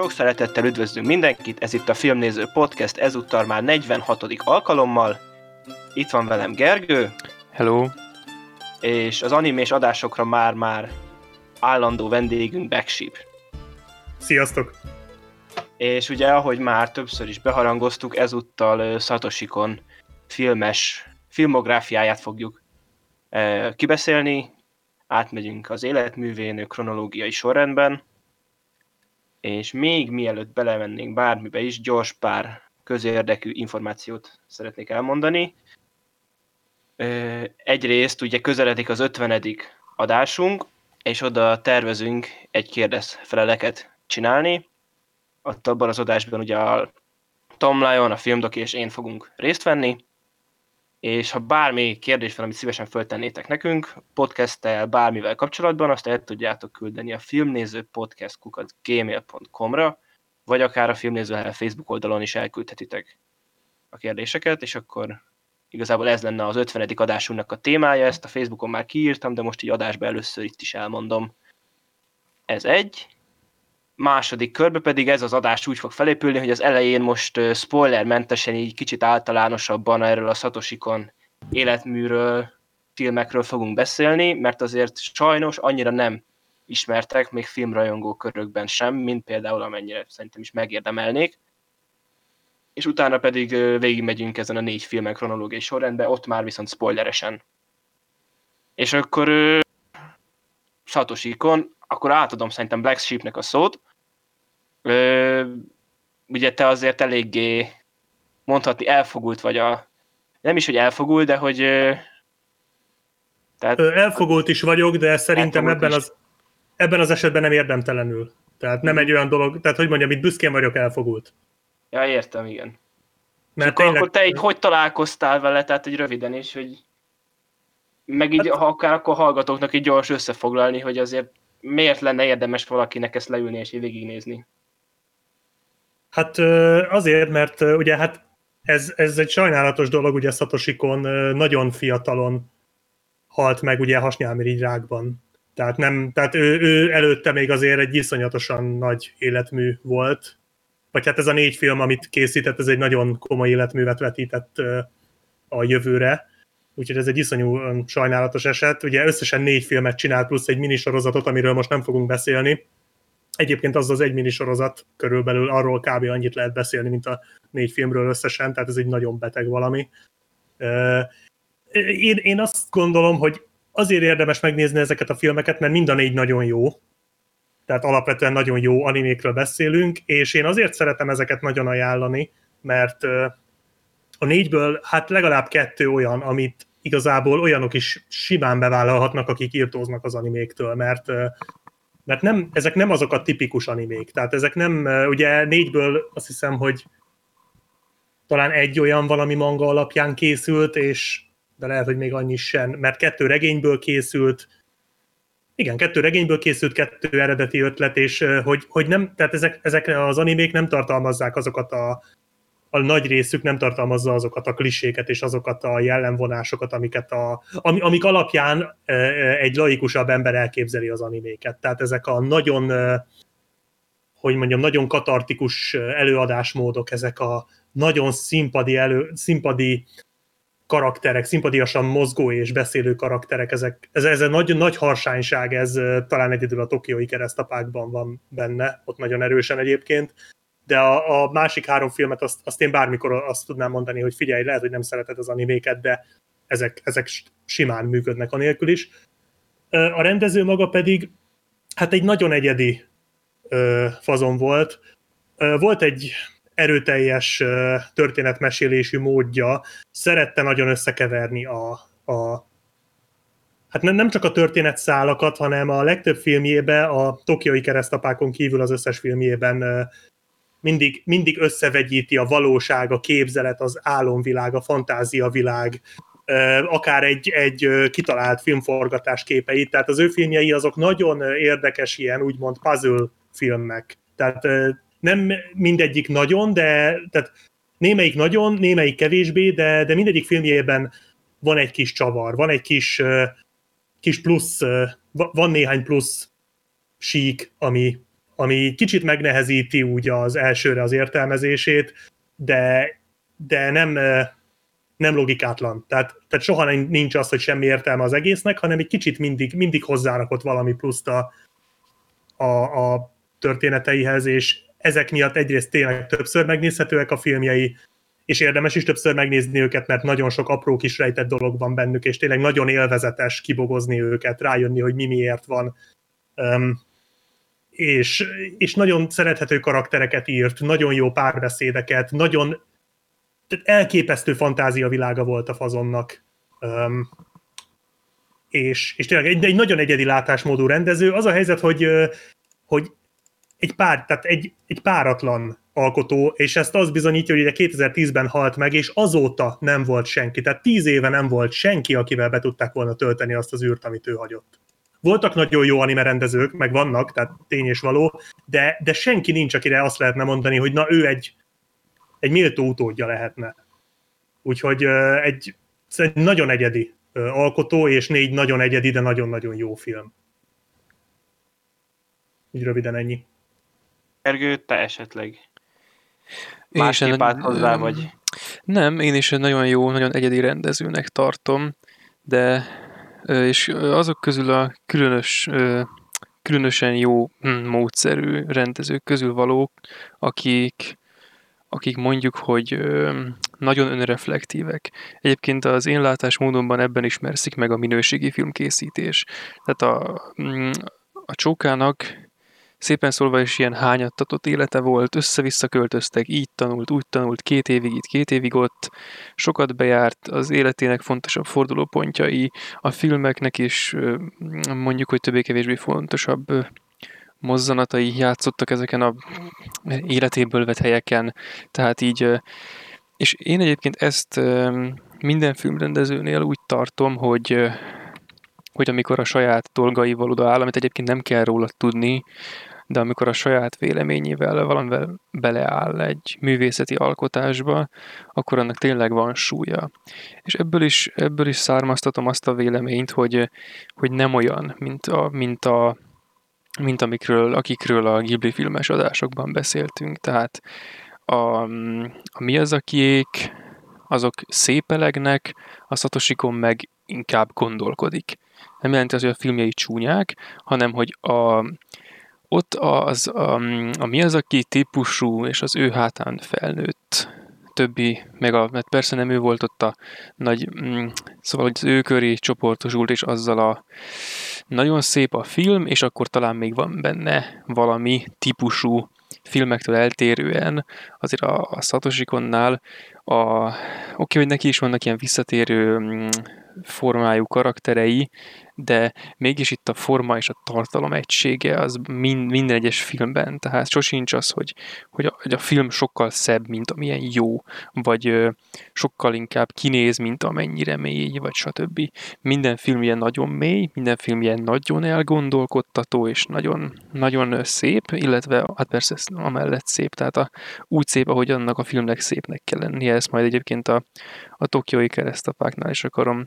Sok szeretettel üdvözlünk mindenkit, ez itt a Filmnéző Podcast, ezúttal már 46. alkalommal. Itt van velem Gergő. Hello. És az animés adásokra már-már állandó vendégünk Backship. Sziasztok! És ugye, ahogy már többször is beharangoztuk, ezúttal Satoshikon filmes filmográfiáját fogjuk kibeszélni, átmegyünk az életművén kronológiai sorrendben, és még mielőtt belemennénk bármibe is, gyors pár közérdekű információt szeretnék elmondani. Egyrészt ugye közeledik az 50. adásunk, és oda tervezünk egy kérdezfeleleket csinálni. Ott abban az adásban ugye a Tom Lyon, a filmdoki és én fogunk részt venni, és ha bármi kérdés van, amit szívesen föltennétek nekünk, podcasttel, bármivel kapcsolatban, azt el tudjátok küldeni a filmnéző podcast gmail.com-ra, vagy akár a filmnéző Facebook oldalon is elküldhetitek a kérdéseket, és akkor igazából ez lenne az 50. adásunknak a témája, ezt a Facebookon már kiírtam, de most így adásba először itt is elmondom. Ez egy. Második körbe pedig ez az adás úgy fog felépülni, hogy az elején most spoilermentesen így kicsit általánosabban erről a Satoshikon életműről, filmekről fogunk beszélni, mert azért sajnos annyira nem ismertek, még filmrajongó körökben sem, mint például amennyire szerintem is megérdemelnék. És utána pedig végigmegyünk ezen a négy filmen kronológiai sorrendben, ott már viszont spoileresen. És akkor Satoshikon, akkor átadom szerintem Black Sheepnek a szót, Ö, ugye te azért eléggé mondhatni elfogult vagy a... Nem is, hogy elfogult, de hogy... tehát, elfogult is vagyok, de szerintem ebben az, ebben az esetben nem érdemtelenül. Tehát nem egy olyan dolog, tehát hogy mondjam, itt büszkén vagyok elfogult. Ja, értem, igen. Mert akkor, tényleg... akkor te így hogy találkoztál vele, tehát egy röviden is, hogy meg így, hát... ha akár akkor hallgatóknak így gyors összefoglalni, hogy azért miért lenne érdemes valakinek ezt leülni és így végignézni. Hát azért, mert ugye hát ez, ez egy sajnálatos dolog, ugye Szatosikon nagyon fiatalon halt meg ugye hasnyálmirigyrákban. Tehát, nem, tehát ő, ő, előtte még azért egy iszonyatosan nagy életmű volt. Vagy hát ez a négy film, amit készített, ez egy nagyon komoly életművet vetített a jövőre. Úgyhogy ez egy iszonyú sajnálatos eset. Ugye összesen négy filmet csinált, plusz egy minisorozatot, amiről most nem fogunk beszélni Egyébként az az egy minisorozat körülbelül arról kb. annyit lehet beszélni, mint a négy filmről összesen, tehát ez egy nagyon beteg valami. Én, én azt gondolom, hogy azért érdemes megnézni ezeket a filmeket, mert mind a négy nagyon jó, tehát alapvetően nagyon jó animékről beszélünk, és én azért szeretem ezeket nagyon ajánlani, mert a négyből hát legalább kettő olyan, amit igazából olyanok is simán bevállalhatnak, akik írtóznak az animéktől, mert mert nem, ezek nem azok a tipikus animék. Tehát ezek nem, ugye négyből azt hiszem, hogy talán egy olyan valami manga alapján készült, és de lehet, hogy még annyi sem, mert kettő regényből készült, igen, kettő regényből készült, kettő eredeti ötlet, és hogy, hogy nem, tehát ezek, ezek az animék nem tartalmazzák azokat a a nagy részük nem tartalmazza azokat a kliséket és azokat a jellemvonásokat, amiket a, ami, amik alapján e, e, egy laikusabb ember elképzeli az animéket. Tehát ezek a nagyon, e, hogy mondjam, nagyon katartikus előadásmódok, ezek a nagyon színpadi, elő, színpadi karakterek, szimpadiasan mozgó és beszélő karakterek, ezek, ez, ez egy nagy, nagy harsányság, ez talán egyedül a tokiói keresztapákban van benne, ott nagyon erősen egyébként, de a, a másik három filmet azt, azt én bármikor azt tudnám mondani, hogy figyelj, lehet, hogy nem szereted az animéket, de ezek, ezek simán működnek anélkül is. A rendező maga pedig hát egy nagyon egyedi fazon volt. Volt egy erőteljes történetmesélésű módja, szerette nagyon összekeverni a, a hát nem, csak a történetszálakat, hanem a legtöbb filmjében, a Tokiai keresztapákon kívül az összes filmjében mindig, mindig összevegyíti a valóság, a képzelet, az álomvilág, a fantáziavilág, akár egy, egy kitalált filmforgatás képeit, tehát az ő filmjei azok nagyon érdekes ilyen úgymond puzzle filmek. Tehát nem mindegyik nagyon, de tehát némelyik nagyon, némelyik kevésbé, de, de mindegyik filmjében van egy kis csavar, van egy kis, kis plusz, van néhány plusz sík, ami, ami kicsit megnehezíti úgy az elsőre az értelmezését, de, de nem, nem logikátlan. Tehát, tehát soha nincs az, hogy semmi értelme az egésznek, hanem egy kicsit mindig, mindig hozzárakott valami pluszt a, a, a történeteihez, és ezek miatt egyrészt tényleg többször megnézhetőek a filmjei, és érdemes is többször megnézni őket, mert nagyon sok apró kis rejtett dolog van bennük, és tényleg nagyon élvezetes kibogozni őket, rájönni, hogy mi miért van. Um, és, és nagyon szerethető karaktereket írt, nagyon jó párbeszédeket, nagyon tehát elképesztő fantázia világa volt a fazonnak. Um, és, és tényleg egy, egy nagyon egyedi látásmódú rendező. Az a helyzet, hogy, hogy egy, pár, tehát egy, egy páratlan alkotó, és ezt az bizonyítja, hogy ugye 2010-ben halt meg, és azóta nem volt senki. Tehát tíz éve nem volt senki, akivel be tudták volna tölteni azt az űrt, amit ő hagyott. Voltak nagyon jó anime rendezők, meg vannak, tehát tény és való, de, de senki nincs, akire azt lehetne mondani, hogy na ő egy, egy méltó utódja lehetne. Úgyhogy egy, egy nagyon egyedi alkotó, és négy nagyon egyedi, de nagyon-nagyon jó film. Így röviden ennyi. Ergő, te esetleg másképp állt hozzá, vagy? Nem, én is nagyon jó, nagyon egyedi rendezőnek tartom, de és azok közül a különös, különösen jó hm, módszerű rendezők közül valók, akik, akik mondjuk, hogy nagyon önreflektívek. Egyébként az én látásmódomban ebben ismerszik meg a minőségi filmkészítés. Tehát a, hm, a csókának szépen szólva is ilyen hányattatott élete volt, össze-vissza költöztek, így tanult, úgy tanult, két évig itt, két évig ott, sokat bejárt, az életének fontosabb fordulópontjai, a filmeknek is mondjuk, hogy többé-kevésbé fontosabb mozzanatai játszottak ezeken a életéből vett helyeken, tehát így, és én egyébként ezt minden filmrendezőnél úgy tartom, hogy hogy amikor a saját dolgaival odaáll, amit egyébként nem kell róla tudni, de amikor a saját véleményével valamivel beleáll egy művészeti alkotásba, akkor annak tényleg van súlya. És ebből is, ebből is származtatom azt a véleményt, hogy, hogy nem olyan, mint, a, mint, a, mint amikről, akikről a Ghibli filmes adásokban beszéltünk. Tehát a, a mi az, akiék, azok szépelegnek, a Satoshikon meg inkább gondolkodik. Nem jelenti az, hogy a filmjei csúnyák, hanem hogy a, ott az, a, a Miyazaki típusú és az ő hátán felnőtt többi, meg a, mert persze nem ő volt ott a nagy, mm, szóval hogy az ő köré csoportosult, és azzal a nagyon szép a film, és akkor talán még van benne valami típusú filmektől eltérően, azért a, a Satoshi-konnál a, oké, hogy neki is vannak ilyen visszatérő mm, formájú karakterei, de mégis itt a forma és a tartalom egysége az mind, minden egyes filmben, tehát sosincs az, hogy, hogy, a, hogy a film sokkal szebb, mint amilyen jó, vagy ö, sokkal inkább kinéz, mint amennyire mély, vagy stb. Minden film ilyen nagyon mély, minden film ilyen nagyon elgondolkodtató, és nagyon, nagyon szép, illetve hát persze amellett szép, tehát a, úgy szép, ahogy annak a filmnek szépnek kell lennie, ezt majd egyébként a, a Tokiói keresztapáknál is akarom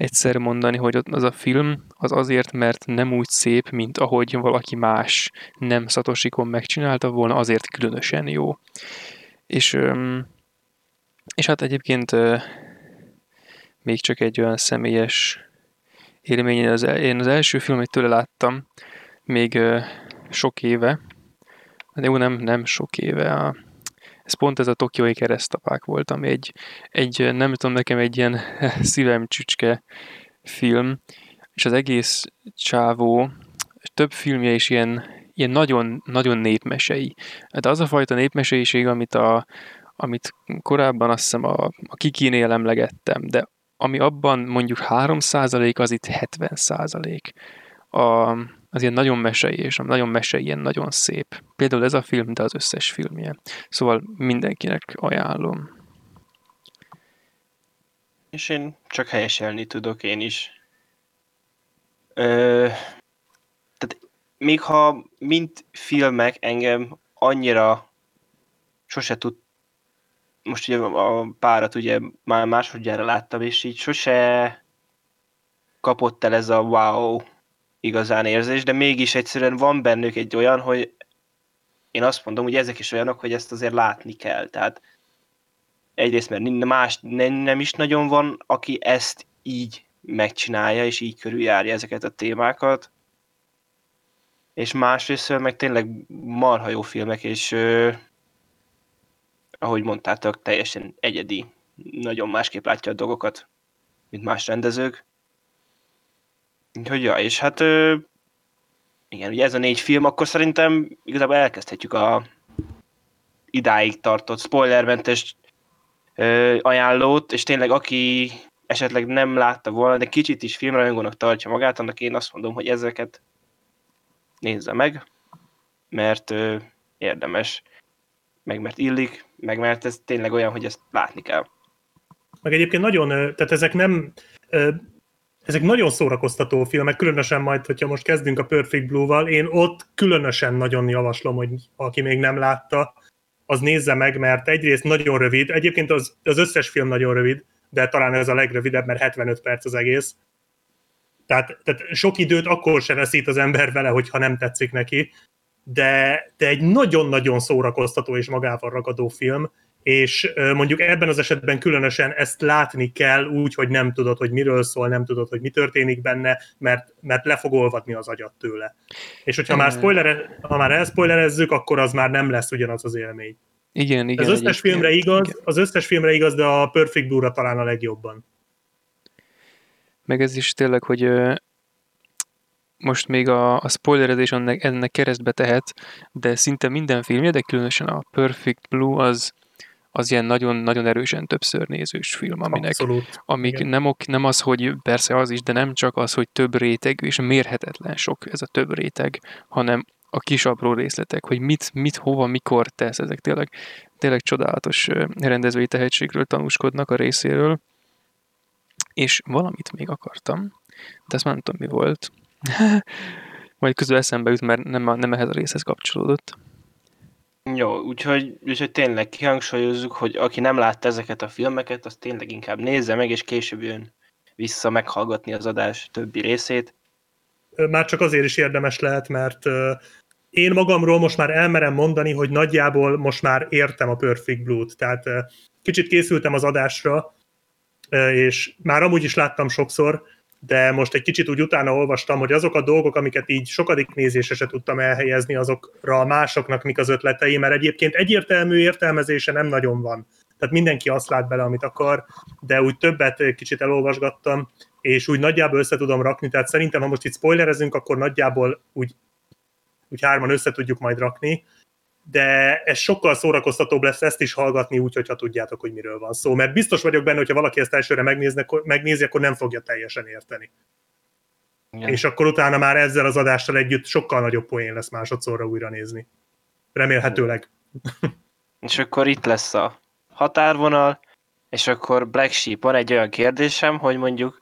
egyszer mondani, hogy az a film az azért, mert nem úgy szép, mint ahogy valaki más nem Szatosikon megcsinálta volna, azért különösen jó. És, és hát egyébként még csak egy olyan személyes élmény, az, én az első filmet tőle láttam, még sok éve, de jó, nem, nem sok éve, a ez pont ez a tokiói keresztapák volt, ami egy, egy, nem tudom, nekem egy ilyen szívem csücske film, és az egész csávó, több filmje is ilyen, ilyen nagyon, nagyon népmesei. De az a fajta népmeseiség, amit, a, amit korábban azt hiszem a, a Kikinél emlegettem, de ami abban mondjuk 3% az itt 70%. A, az ilyen nagyon mesei, és nagyon mesei, ilyen nagyon szép. Például ez a film, de az összes filmje. Szóval mindenkinek ajánlom. És én csak helyeselni tudok én is. Ö, tehát még ha mint filmek engem annyira sose tud most ugye a párat ugye már másodjára láttam, és így sose kapott el ez a wow igazán érzés, de mégis egyszerűen van bennük egy olyan, hogy én azt mondom, hogy ezek is olyanok, hogy ezt azért látni kell. Tehát egyrészt, mert más nem, nem is nagyon van, aki ezt így megcsinálja, és így körüljárja ezeket a témákat. És másrészt meg tényleg marha jó filmek, és ö, ahogy mondtátok, teljesen egyedi, nagyon másképp látja a dolgokat, mint más rendezők. Úgyhogy ja, és hát igen, ugye ez a négy film, akkor szerintem igazából elkezdhetjük a idáig tartott spoilermentes ajánlót, és tényleg aki esetleg nem látta volna, de kicsit is filmrajongónak tartja magát, annak én azt mondom, hogy ezeket nézze meg, mert ö, érdemes, meg mert illik, meg mert ez tényleg olyan, hogy ezt látni kell. Meg egyébként nagyon, tehát ezek nem, ezek nagyon szórakoztató filmek, különösen majd, hogyha most kezdünk a Perfect Blue-val, én ott különösen nagyon javaslom, hogy aki még nem látta, az nézze meg, mert egyrészt nagyon rövid, egyébként az, az összes film nagyon rövid, de talán ez a legrövidebb, mert 75 perc az egész. Tehát, tehát sok időt akkor se veszít az ember vele, hogyha nem tetszik neki, de, de egy nagyon-nagyon szórakoztató és magával ragadó film, és mondjuk ebben az esetben különösen ezt látni kell úgy, hogy nem tudod, hogy miről szól, nem tudod, hogy mi történik benne, mert, mert le fog olvadni az agyat tőle. És hogyha már, spoilere, ha már elspoilerezzük, akkor az már nem lesz ugyanaz az élmény. Igen, igen. Az összes filmre igaz, igen. az összes filmre igaz, de a Perfect Blue-ra talán a legjobban. Meg ez is tényleg, hogy most még a, a spoilerezés ennek, ennek keresztbe tehet, de szinte minden filmje, de különösen a Perfect Blue az, az ilyen nagyon-nagyon erősen többször nézős film, aminek, Abszolút. amik igen. nem, ok, nem az, hogy persze az is, de nem csak az, hogy több rétegű, és mérhetetlen sok ez a több réteg, hanem a kis apró részletek, hogy mit, mit, hova, mikor tesz, ezek tényleg, tényleg csodálatos rendezői tehetségről tanúskodnak a részéről. És valamit még akartam, de ezt már nem tudom mi volt. Majd közül eszembe jut, mert nem, nem ehhez a részhez kapcsolódott. Jó, úgyhogy, úgyhogy tényleg kihangsúlyozzuk, hogy aki nem látta ezeket a filmeket, az tényleg inkább nézze meg, és később jön vissza meghallgatni az adás többi részét. Már csak azért is érdemes lehet, mert én magamról most már elmerem mondani, hogy nagyjából most már értem a Perfect Blue-t. Tehát kicsit készültem az adásra, és már amúgy is láttam sokszor, de most egy kicsit úgy utána olvastam, hogy azok a dolgok, amiket így sokadik nézésre se tudtam elhelyezni, azokra másoknak mik az ötletei, mert egyébként egyértelmű értelmezése nem nagyon van. Tehát mindenki azt lát bele, amit akar, de úgy többet kicsit elolvasgattam, és úgy nagyjából össze tudom rakni, tehát szerintem, ha most itt spoilerezünk, akkor nagyjából úgy, úgy hárman össze tudjuk majd rakni, de ez sokkal szórakoztatóbb lesz ezt is hallgatni úgy, hogyha tudjátok, hogy miről van szó. Mert biztos vagyok benne, hogyha valaki ezt elsőre megnézne, megnézi, akkor nem fogja teljesen érteni. Igen. És akkor utána már ezzel az adással együtt sokkal nagyobb poén lesz másodszorra újra nézni. Remélhetőleg. És akkor itt lesz a határvonal, és akkor Black Sheep, van egy olyan kérdésem, hogy mondjuk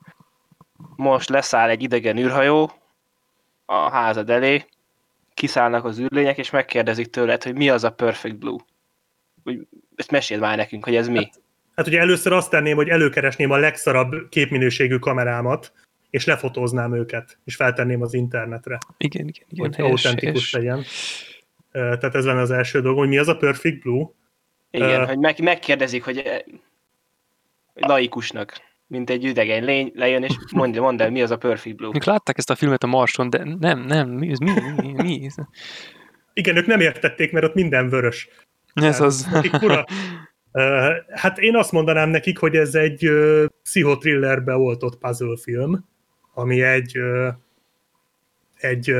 most leszáll egy idegen űrhajó a házad elé, kiszállnak az űrlények, és megkérdezik tőled, hogy mi az a Perfect Blue. Úgy, ezt meséld már nekünk, hogy ez mi. Hát ugye először azt tenném, hogy előkeresném a legszarabb képminőségű kamerámat, és lefotóznám őket, és feltenném az internetre, Igen, igen, igen. hogy helyes, autentikus helyes. legyen. Tehát ez lenne az első dolog, hogy mi az a Perfect Blue. Igen, Ö. hogy meg, megkérdezik, hogy eh, laikusnak, mint egy idegen lény lejön, és mondja, mondd el, mi az a Perfect Blue. Még látták ezt a filmet a Marson, de nem, nem, mi, ez mi, mi, mi ez? Igen, ők nem értették, mert ott minden vörös. Ez az. Fura. Hát én azt mondanám nekik, hogy ez egy ö, pszichothrillerbe oltott puzzle film, ami egy, egy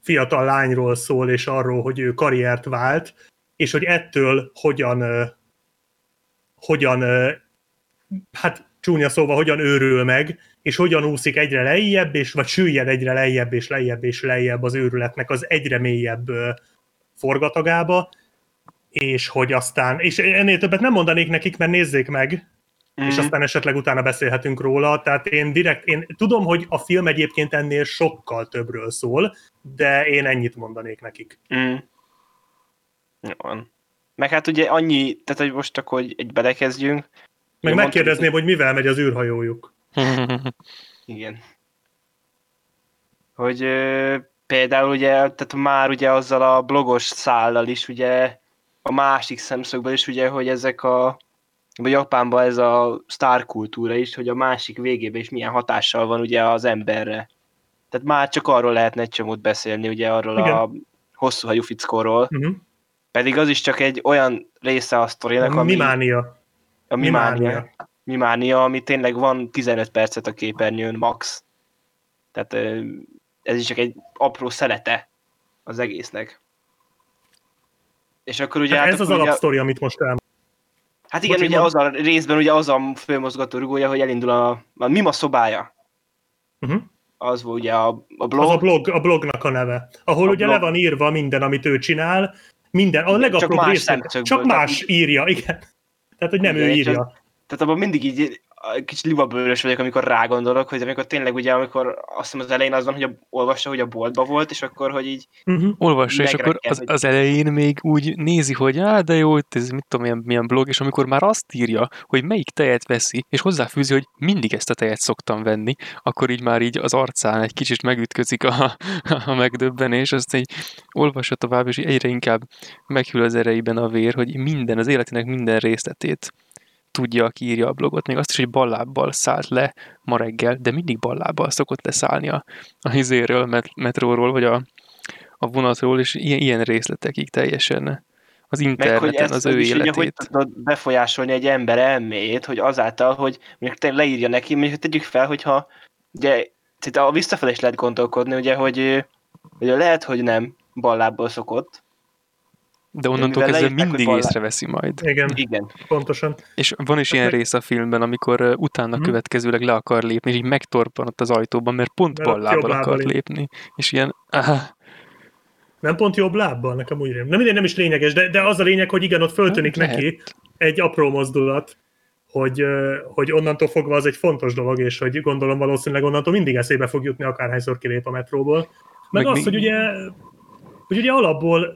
fiatal lányról szól, és arról, hogy ő karriert vált, és hogy ettől hogyan, hogyan hát csúnya szóval, hogyan őrül meg, és hogyan úszik egyre lejjebb, és vagy süllyed egyre lejjebb, és lejjebb, és lejjebb az őrületnek az egyre mélyebb forgatagába, és hogy aztán, és ennél többet nem mondanék nekik, mert nézzék meg, mm. és Mm. aztán esetleg utána beszélhetünk róla, tehát én direkt, én tudom, hogy a film egyébként ennél sokkal többről szól, de én ennyit mondanék nekik. Mm. Jó van. Meg hát ugye annyi, tehát hogy most akkor egy belekezdjünk. Meg megkérdezném, hogy mivel megy az űrhajójuk. Igen. Hogy ö, például ugye, tehát már ugye azzal a blogos szállal is ugye a másik szemszögből is ugye, hogy ezek a vagy Japánban ez a sztár kultúra is, hogy a másik végében is milyen hatással van ugye az emberre. Tehát már csak arról lehetne egy csomót beszélni, ugye arról Igen. a hosszú hajú fickóról, Uh-huh. pedig az is csak egy olyan része a sztorinak, ami mimánia. A mimánia, mimánia, ami tényleg van 15 percet a képernyőn max. Tehát ez is csak egy apró szelete az egésznek. És akkor ugye... Hát hát ez az ugye- alapsztori, amit most el. Hát igen, Bocsi, ugye az a részben ugye az a főmozgató rugója, hogy elindul a, a Mima szobája. Uh-huh. Az volt ugye a, a blog. Az a, blog, a blognak a neve, ahol A ugye blog. le van írva minden, amit ő csinál, minden, a legapróbb csak más részlet, csak más írja, igen. Tehát, hogy nem Igen, ő írja. Tehát abban mindig így kicsit libabőrös vagyok, amikor rágondolok, hogy amikor tényleg ugye, amikor azt hiszem az elején az van, hogy a, olvassa, hogy a boltba volt, és akkor, hogy így Uh-huh. Olvassa, és akkor az, hogy- az elején még úgy nézi, hogy á, de jó, ez mit tudom, milyen, milyen blog, és amikor már azt írja, hogy melyik tejet veszi, és hozzáfűzi, hogy mindig ezt a tejet szoktam venni, akkor így már így az arcán egy kicsit megütközik a, a megdöbbenés, azt így olvassa tovább, és egyre inkább meghűl az ereiben a vér, hogy minden, az életének minden részletét tudja, aki írja a blogot, még azt is, hogy ballábbal szállt le ma reggel, de mindig ballábbal szokott leszállni a, a izéről, met, metróról, vagy a, a vonatról, és ilyen, ilyen részletekig teljesen az meg hogy interneten ezt az ő is ugye, hogy életét. tudod befolyásolni egy ember elméjét, hogy azáltal, hogy mondjuk te leírja neki, mondjuk tegyük fel, hogyha ugye tehát a visszafelé is lehet gondolkodni, ugye, hogy, hogy lehet, hogy nem ballából szokott. De onnantól mivel kezdve mindig észreveszi majd. Igen, Igen. pontosan. És van is ilyen rész a filmben, amikor utána Mhm. következőleg le akar lépni, és így megtorpan ott az ajtóban, mert pont Mert jobb lábbal akar lép. lépni. És ilyen, ah, Nem pont jobb lábbal, nekem úgy rém. Nem, minden nem is lényeges, de, de az a lényeg, hogy igen, ott föltűnik Hát, neki egy apró mozdulat, hogy, hogy onnantól fogva az egy fontos dolog, és hogy gondolom valószínűleg onnantól mindig eszébe fog jutni, akárhányszor kilép a metróból. Meg, Meg az, még- hogy ugye, hogy ugye alapból,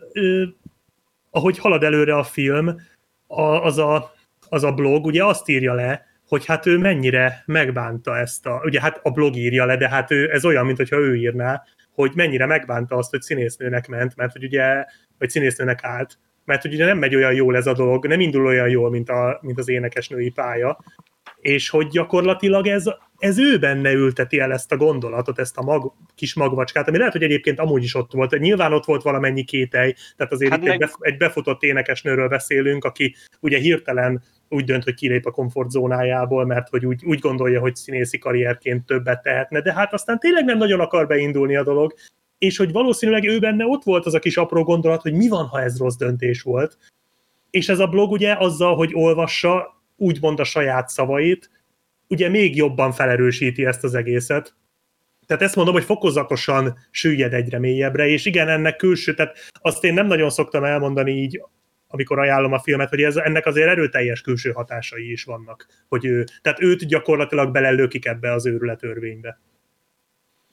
ahogy halad előre a film, a, az, a, az a blog ugye azt írja le, hogy hát ő mennyire megbánta ezt a, ugye hát a blog írja le, de hát ő, ez olyan, mintha ő írná, hogy mennyire megbánta azt, hogy színésznőnek ment, mert hogy ugye, vagy színésznőnek állt, mert hogy ugye nem megy olyan jól ez a dolog, nem indul olyan jól, mint, a, mint az énekesnői pálya, és hogy gyakorlatilag ez, ez ő benne ülteti el ezt a gondolatot, ezt a mag, kis magvacskát, ami lehet, hogy egyébként amúgy is ott volt. Nyilván ott volt valamennyi kételj, tehát azért Hát itt meg- egy, bef, egy befutott énekesnőről beszélünk, aki ugye hirtelen úgy dönt, hogy kilép a komfortzónájából, mert hogy úgy, úgy gondolja, hogy színészi karrierként többet tehetne, de hát aztán tényleg nem nagyon akar beindulni a dolog, és hogy valószínűleg ő benne ott volt az a kis apró gondolat, hogy mi van, ha ez rossz döntés volt. És ez a blog ugye azzal, hogy olvassa, úgymond a saját szavait, ugye még jobban felerősíti ezt az egészet. Tehát ezt mondom, hogy fokozatosan süllyed egyre mélyebbre, és igen, ennek külső, tehát azt én nem nagyon szoktam elmondani így, amikor ajánlom a filmet, hogy ez, ennek azért erőteljes külső hatásai is vannak. Hogy ő, tehát őt gyakorlatilag belelőkik ebbe az őrületörvénybe.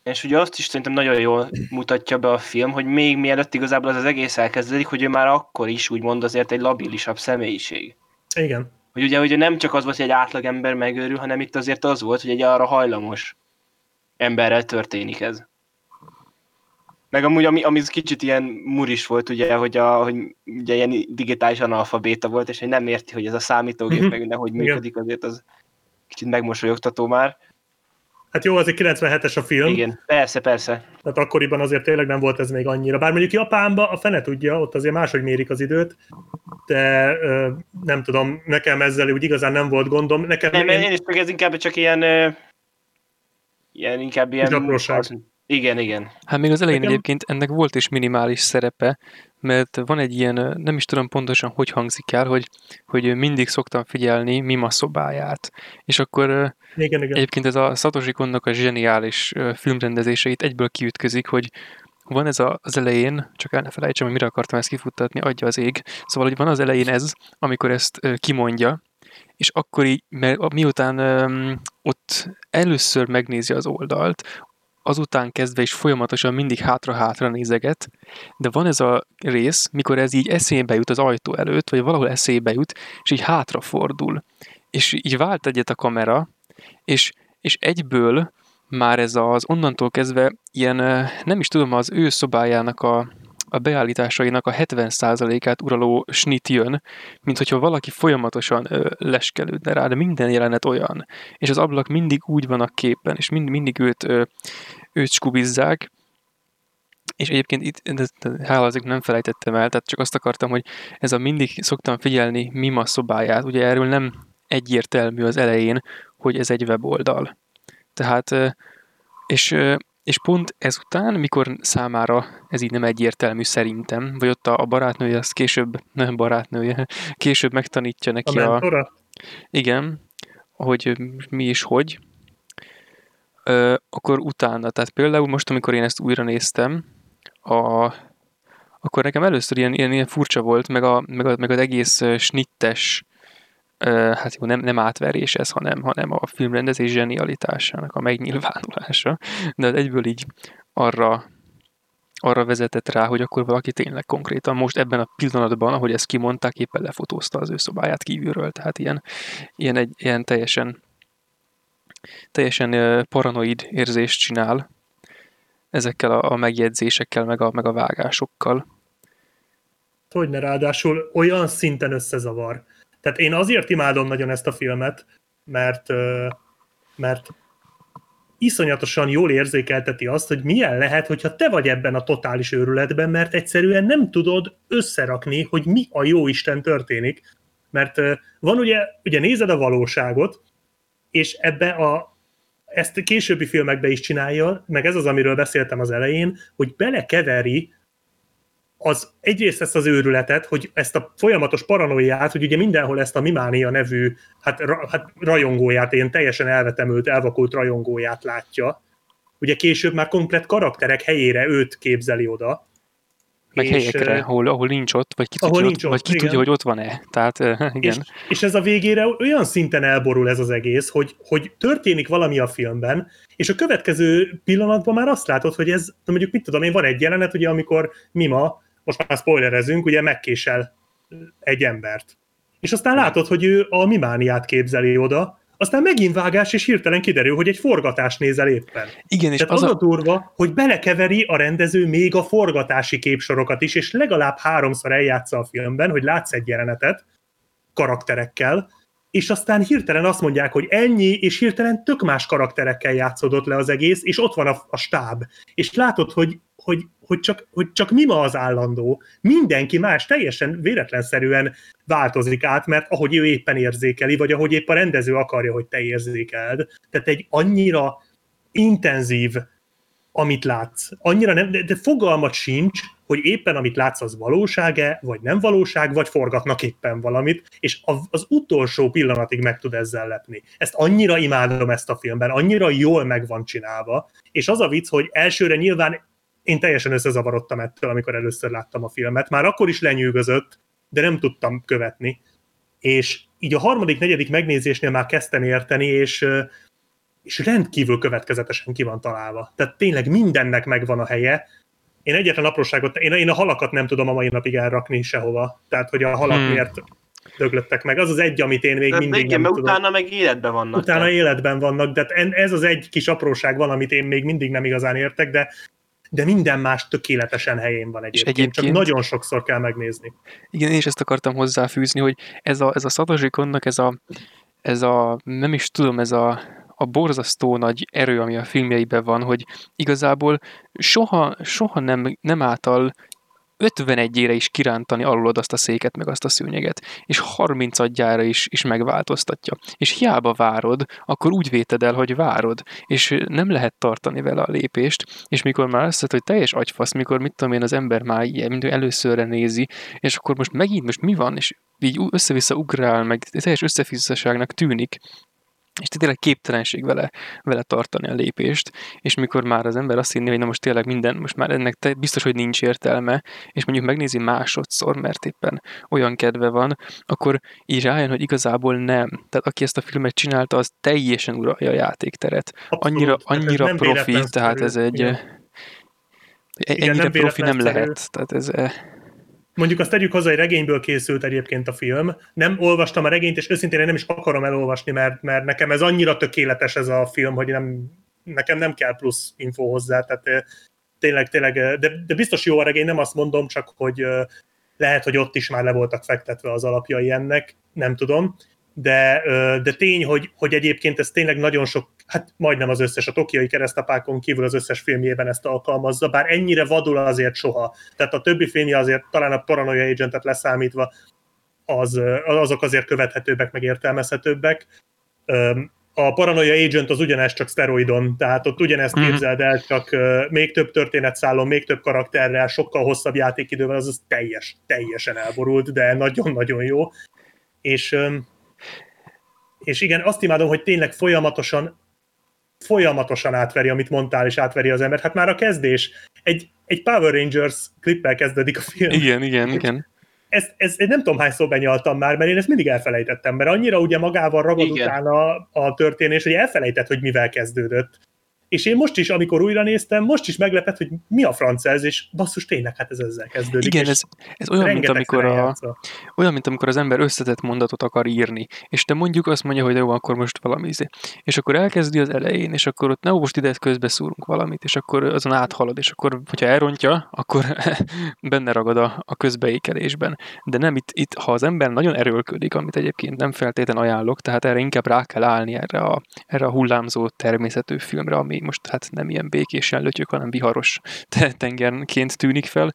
És ugye azt is szerintem nagyon jól mutatja be a film, hogy még mielőtt igazából az az egész elkezdődik, hogy ő már akkor is úgymond azért egy labilisabb személyiség. Igen. Hogy ugye, ugye nem csak az volt, hogy egy átlagember megőrül, hanem itt azért az volt, hogy egy arra hajlamos emberrel történik ez. Meg amúgy, ami, ami kicsit ilyen muris volt, ugye, hogy, a, hogy ugye ilyen digitális analfabéta volt, és hogy nem érti, hogy ez a számítógép Mhm. meg hogy működik, azért az kicsit megmosolyogtató már. Hát jó, az egy 97-es a film, Igen. Persze, persze. tehát akkoriban azért tényleg nem volt ez még annyira. Bár mondjuk Japánban a fene tudja, ott azért máshogy mérik az időt, de ö, nem tudom, nekem ezzel úgy igazán nem volt gondom. Nekem Nem, én, én is meg ez inkább csak ilyen, ö, ilyen inkább ilyen... Zsapróság. Igen, igen. Hát még az elején Nekem- egyébként ennek volt is minimális szerepe, mert van egy ilyen, nem is tudom pontosan, hogy hangzik el, hogy, hogy mindig szoktam figyelni Mima szobáját. És akkor igen, igen. egyébként ez a Satoshi Konnak a zseniális filmrendezéseit egyből kiütközik, hogy van ez a, az elején, csak el ne felejtsem, hogy mire akartam ezt kifuttatni, adja az ég. Szóval, hogy van az elején ez, amikor ezt kimondja, és akkor így, mert miután öm, ott először megnézi az oldalt, azután kezdve is folyamatosan mindig hátra-hátra nézeget, de van ez a rész, mikor ez így eszébe jut az ajtó előtt, vagy valahol eszébe jut, és így hátrafordul. És így vált egyet a kamera, és, és egyből már ez az onnantól kezdve ilyen, nem is tudom, az ő szobájának a, a beállításainak a 70%-át uraló snit jön, mint hogyha valaki folyamatosan ö, leskelődne rá, de minden jelenet olyan. És az ablak mindig úgy van a képen, és mind, mindig őt, ö, őt skubizzák, és egyébként itt, de, de, hála azért nem felejtettem el, tehát csak azt akartam, hogy ez a mindig szoktam figyelni Mima szobáját, ugye erről nem egyértelmű az elején, hogy ez egy weboldal. Tehát, és, és pont ezután, mikor számára ez így nem egyértelmű szerintem, vagy ott a barátnője, az később, nem barátnője, később megtanítja neki a... a igen, hogy mi is hogy, ö, akkor utána, tehát például most, amikor én ezt újra néztem, a, akkor nekem először ilyen, ilyen, ilyen furcsa volt, meg, a, meg, a, meg az egész snittes, hát jó, nem, nem átverés ez, hanem, hanem a filmrendezés zsenialitásának a megnyilvánulása, de egyből így arra, arra vezetett rá, hogy akkor valaki tényleg konkrétan most ebben a pillanatban, ahogy ezt kimondták, éppen lefotózta az ő szobáját kívülről, tehát ilyen, ilyen, egy, ilyen teljesen teljesen paranoid érzést csinál, ezekkel a, a megjegyzésekkel, meg a, meg a vágásokkal. Hogyne, ráadásul olyan szinten összezavar. Tehát én azért imádom nagyon ezt a filmet, mert, mert iszonyatosan jól érzékelteti azt, hogy milyen lehet, hogyha te vagy ebben a totális őrületben, mert egyszerűen nem tudod összerakni, hogy mi a jó Isten történik. Mert van ugye, ugye nézed a valóságot, és ebbe a, ezt későbbi filmekbe is csinálja, meg ez az, amiről beszéltem az elején, hogy belekeveri az egyrészt ezt az őrületet, hogy ezt a folyamatos paranoiát, hogy ugye mindenhol ezt a Mimánia nevű hát, ra, hát rajongóját, én teljesen elvetemült, elvakult rajongóját látja. Ugye később már komplet karakterek helyére őt képzeli oda, meg és, helyekre, ahol, ahol nincs ott, vagy ki, tudja, nincs ott, vagy ki igen. tudja, hogy ott van-e. Tehát, igen. És, és ez a végére olyan szinten elborul ez az egész, hogy, hogy történik valami a filmben, és a következő pillanatban már azt látod, hogy ez, mondjuk mit tudom én, van egy jelenet, ugye, amikor Mima, most már spoilerezünk, ugye megkésel egy embert. És aztán látod, hogy ő a mimániát képzeli oda, aztán megint vágás, és hirtelen kiderül, hogy egy forgatás nézel éppen. Igen, és Tehát az, az a durva, hogy belekeveri a rendező még a forgatási képsorokat is, és legalább háromszor eljátsza a filmben, hogy látsz egy jelenetet karakterekkel, és aztán hirtelen azt mondják, hogy ennyi, és hirtelen tök más karakterekkel játszódott le az egész, és ott van a, a stáb. És látod, hogy, hogy, hogy, csak, hogy csak mi ma az állandó. Mindenki más teljesen véletlenszerűen változik át, mert ahogy ő éppen érzékeli, vagy ahogy épp a rendező akarja, hogy te érzékeld. Tehát egy annyira intenzív, amit látsz. Annyira nem, de, de fogalmat sincs, hogy éppen amit látsz az valóság-e, vagy nem valóság, vagy forgatnak éppen valamit, és az utolsó pillanatig meg tud ezzel lepni. Ezt annyira imádom ezt a filmben, annyira jól meg van csinálva, és az a vicc, hogy elsőre nyilván én teljesen összezavarodtam ettől, amikor először láttam a filmet. Már akkor is lenyűgözött, de nem tudtam követni. És így a harmadik, negyedik megnézésnél már kezdtem érteni, és, és rendkívül következetesen ki van találva. Tehát tényleg mindennek megvan a helye. Én egyetlen apróságot, én, én a halakat nem tudom a mai napig elrakni sehova. Tehát, hogy a halak hmm. miért döglöttek meg. Az az egy, amit én még de mindig igen, nem tudom. utána meg életben vannak. Utána tehát. életben vannak, de ez az egy kis apróság van, amit én még mindig nem igazán értek, de de minden más tökéletesen helyén van egyébként, egyébként csak nagyon sokszor kell megnézni. Igen, én is ezt akartam hozzáfűzni, hogy ez a, ez a Satoshi Konnak ez a, ez a, nem is tudom, ez a, a borzasztó nagy erő, ami a filmjeiben van, hogy igazából soha, soha nem, nem által 51-ére is kirántani alulod azt a széket, meg azt a szőnyeget, és 30 adjára is, is megváltoztatja. És hiába várod, akkor úgy véted el, hogy várod, és nem lehet tartani vele a lépést, és mikor már azt hogy teljes agyfasz, mikor mit tudom én, az ember már ilyen, mint előszörre nézi, és akkor most megint most mi van, és így össze-vissza ugrál, meg teljes összefizzaságnak tűnik, és tényleg képtelenség vele, vele tartani a lépést, és mikor már az ember azt hinni, hogy na most tényleg minden, most már ennek te, biztos, hogy nincs értelme, és mondjuk megnézi másodszor, mert éppen olyan kedve van, akkor így rájön, hogy igazából nem. Tehát aki ezt a filmet csinálta, az teljesen uralja a játékteret. Abszolút. Annyira, annyira profi, tehát ez egy... Igen. Ennyire Igen, nem profi nem lehet. Tehát ez, Mondjuk azt tegyük hozzá, hogy regényből készült egyébként a film. Nem olvastam a regényt, és őszintén nem is akarom elolvasni, mert, mert nekem ez annyira tökéletes ez a film, hogy nem, nekem nem kell plusz info hozzá, tehát tényleg, tényleg, de, de biztos jó a regény, nem azt mondom, csak hogy lehet, hogy ott is már le voltak fektetve az alapjai ennek, nem tudom, de, de tény, hogy, hogy egyébként ez tényleg nagyon sok, hát majdnem az összes, a tokiai keresztapákon kívül az összes filmjében ezt alkalmazza, bár ennyire vadul azért soha. Tehát a többi filmje azért talán a Paranoia Agentet leszámítva az, azok azért követhetőbbek, meg értelmezhetőbbek. A Paranoia Agent az ugyanez, csak szteroidon, tehát ott ugyanezt mm-hmm. képzeld el, csak még több történetszállon, még több karakterrel, sokkal hosszabb játékidővel, az, az teljes, teljesen elborult, de nagyon-nagyon jó. És, és igen, azt imádom, hogy tényleg folyamatosan folyamatosan átveri, amit mondtál, és átveri az embert. Hát már a kezdés. Egy, egy Power Rangers klippel kezdődik a film. Igen, igen, igen ezt, ezt, ezt nem tudom hányszor benyaltam már, mert én ezt mindig elfelejtettem, mert annyira ugye magával ragad Igen. utána a történés, hogy elfelejtett, hogy mivel kezdődött. És én most is, amikor újra néztem, most is meglepett, hogy mi a franc ez, és basszus, tényleg, hát ez ezzel kezdődik. Igen, ez, ez olyan, mint amikor a, olyan, mint amikor az ember összetett mondatot akar írni, és te mondjuk azt mondja, hogy jó, akkor most valami izé. És akkor elkezdi az elején, és akkor ott ne most ide közbe szúrunk valamit, és akkor azon áthalad, és akkor, hogyha elrontja, akkor benne ragad a, a közbeékelésben. De nem, itt, itt, ha az ember nagyon erőlködik, amit egyébként nem feltétlen ajánlok, tehát erre inkább rá kell állni erre a, erre a hullámzó természetű filmre, ami most hát nem ilyen békésen lötyök, hanem viharos tengerként tűnik fel,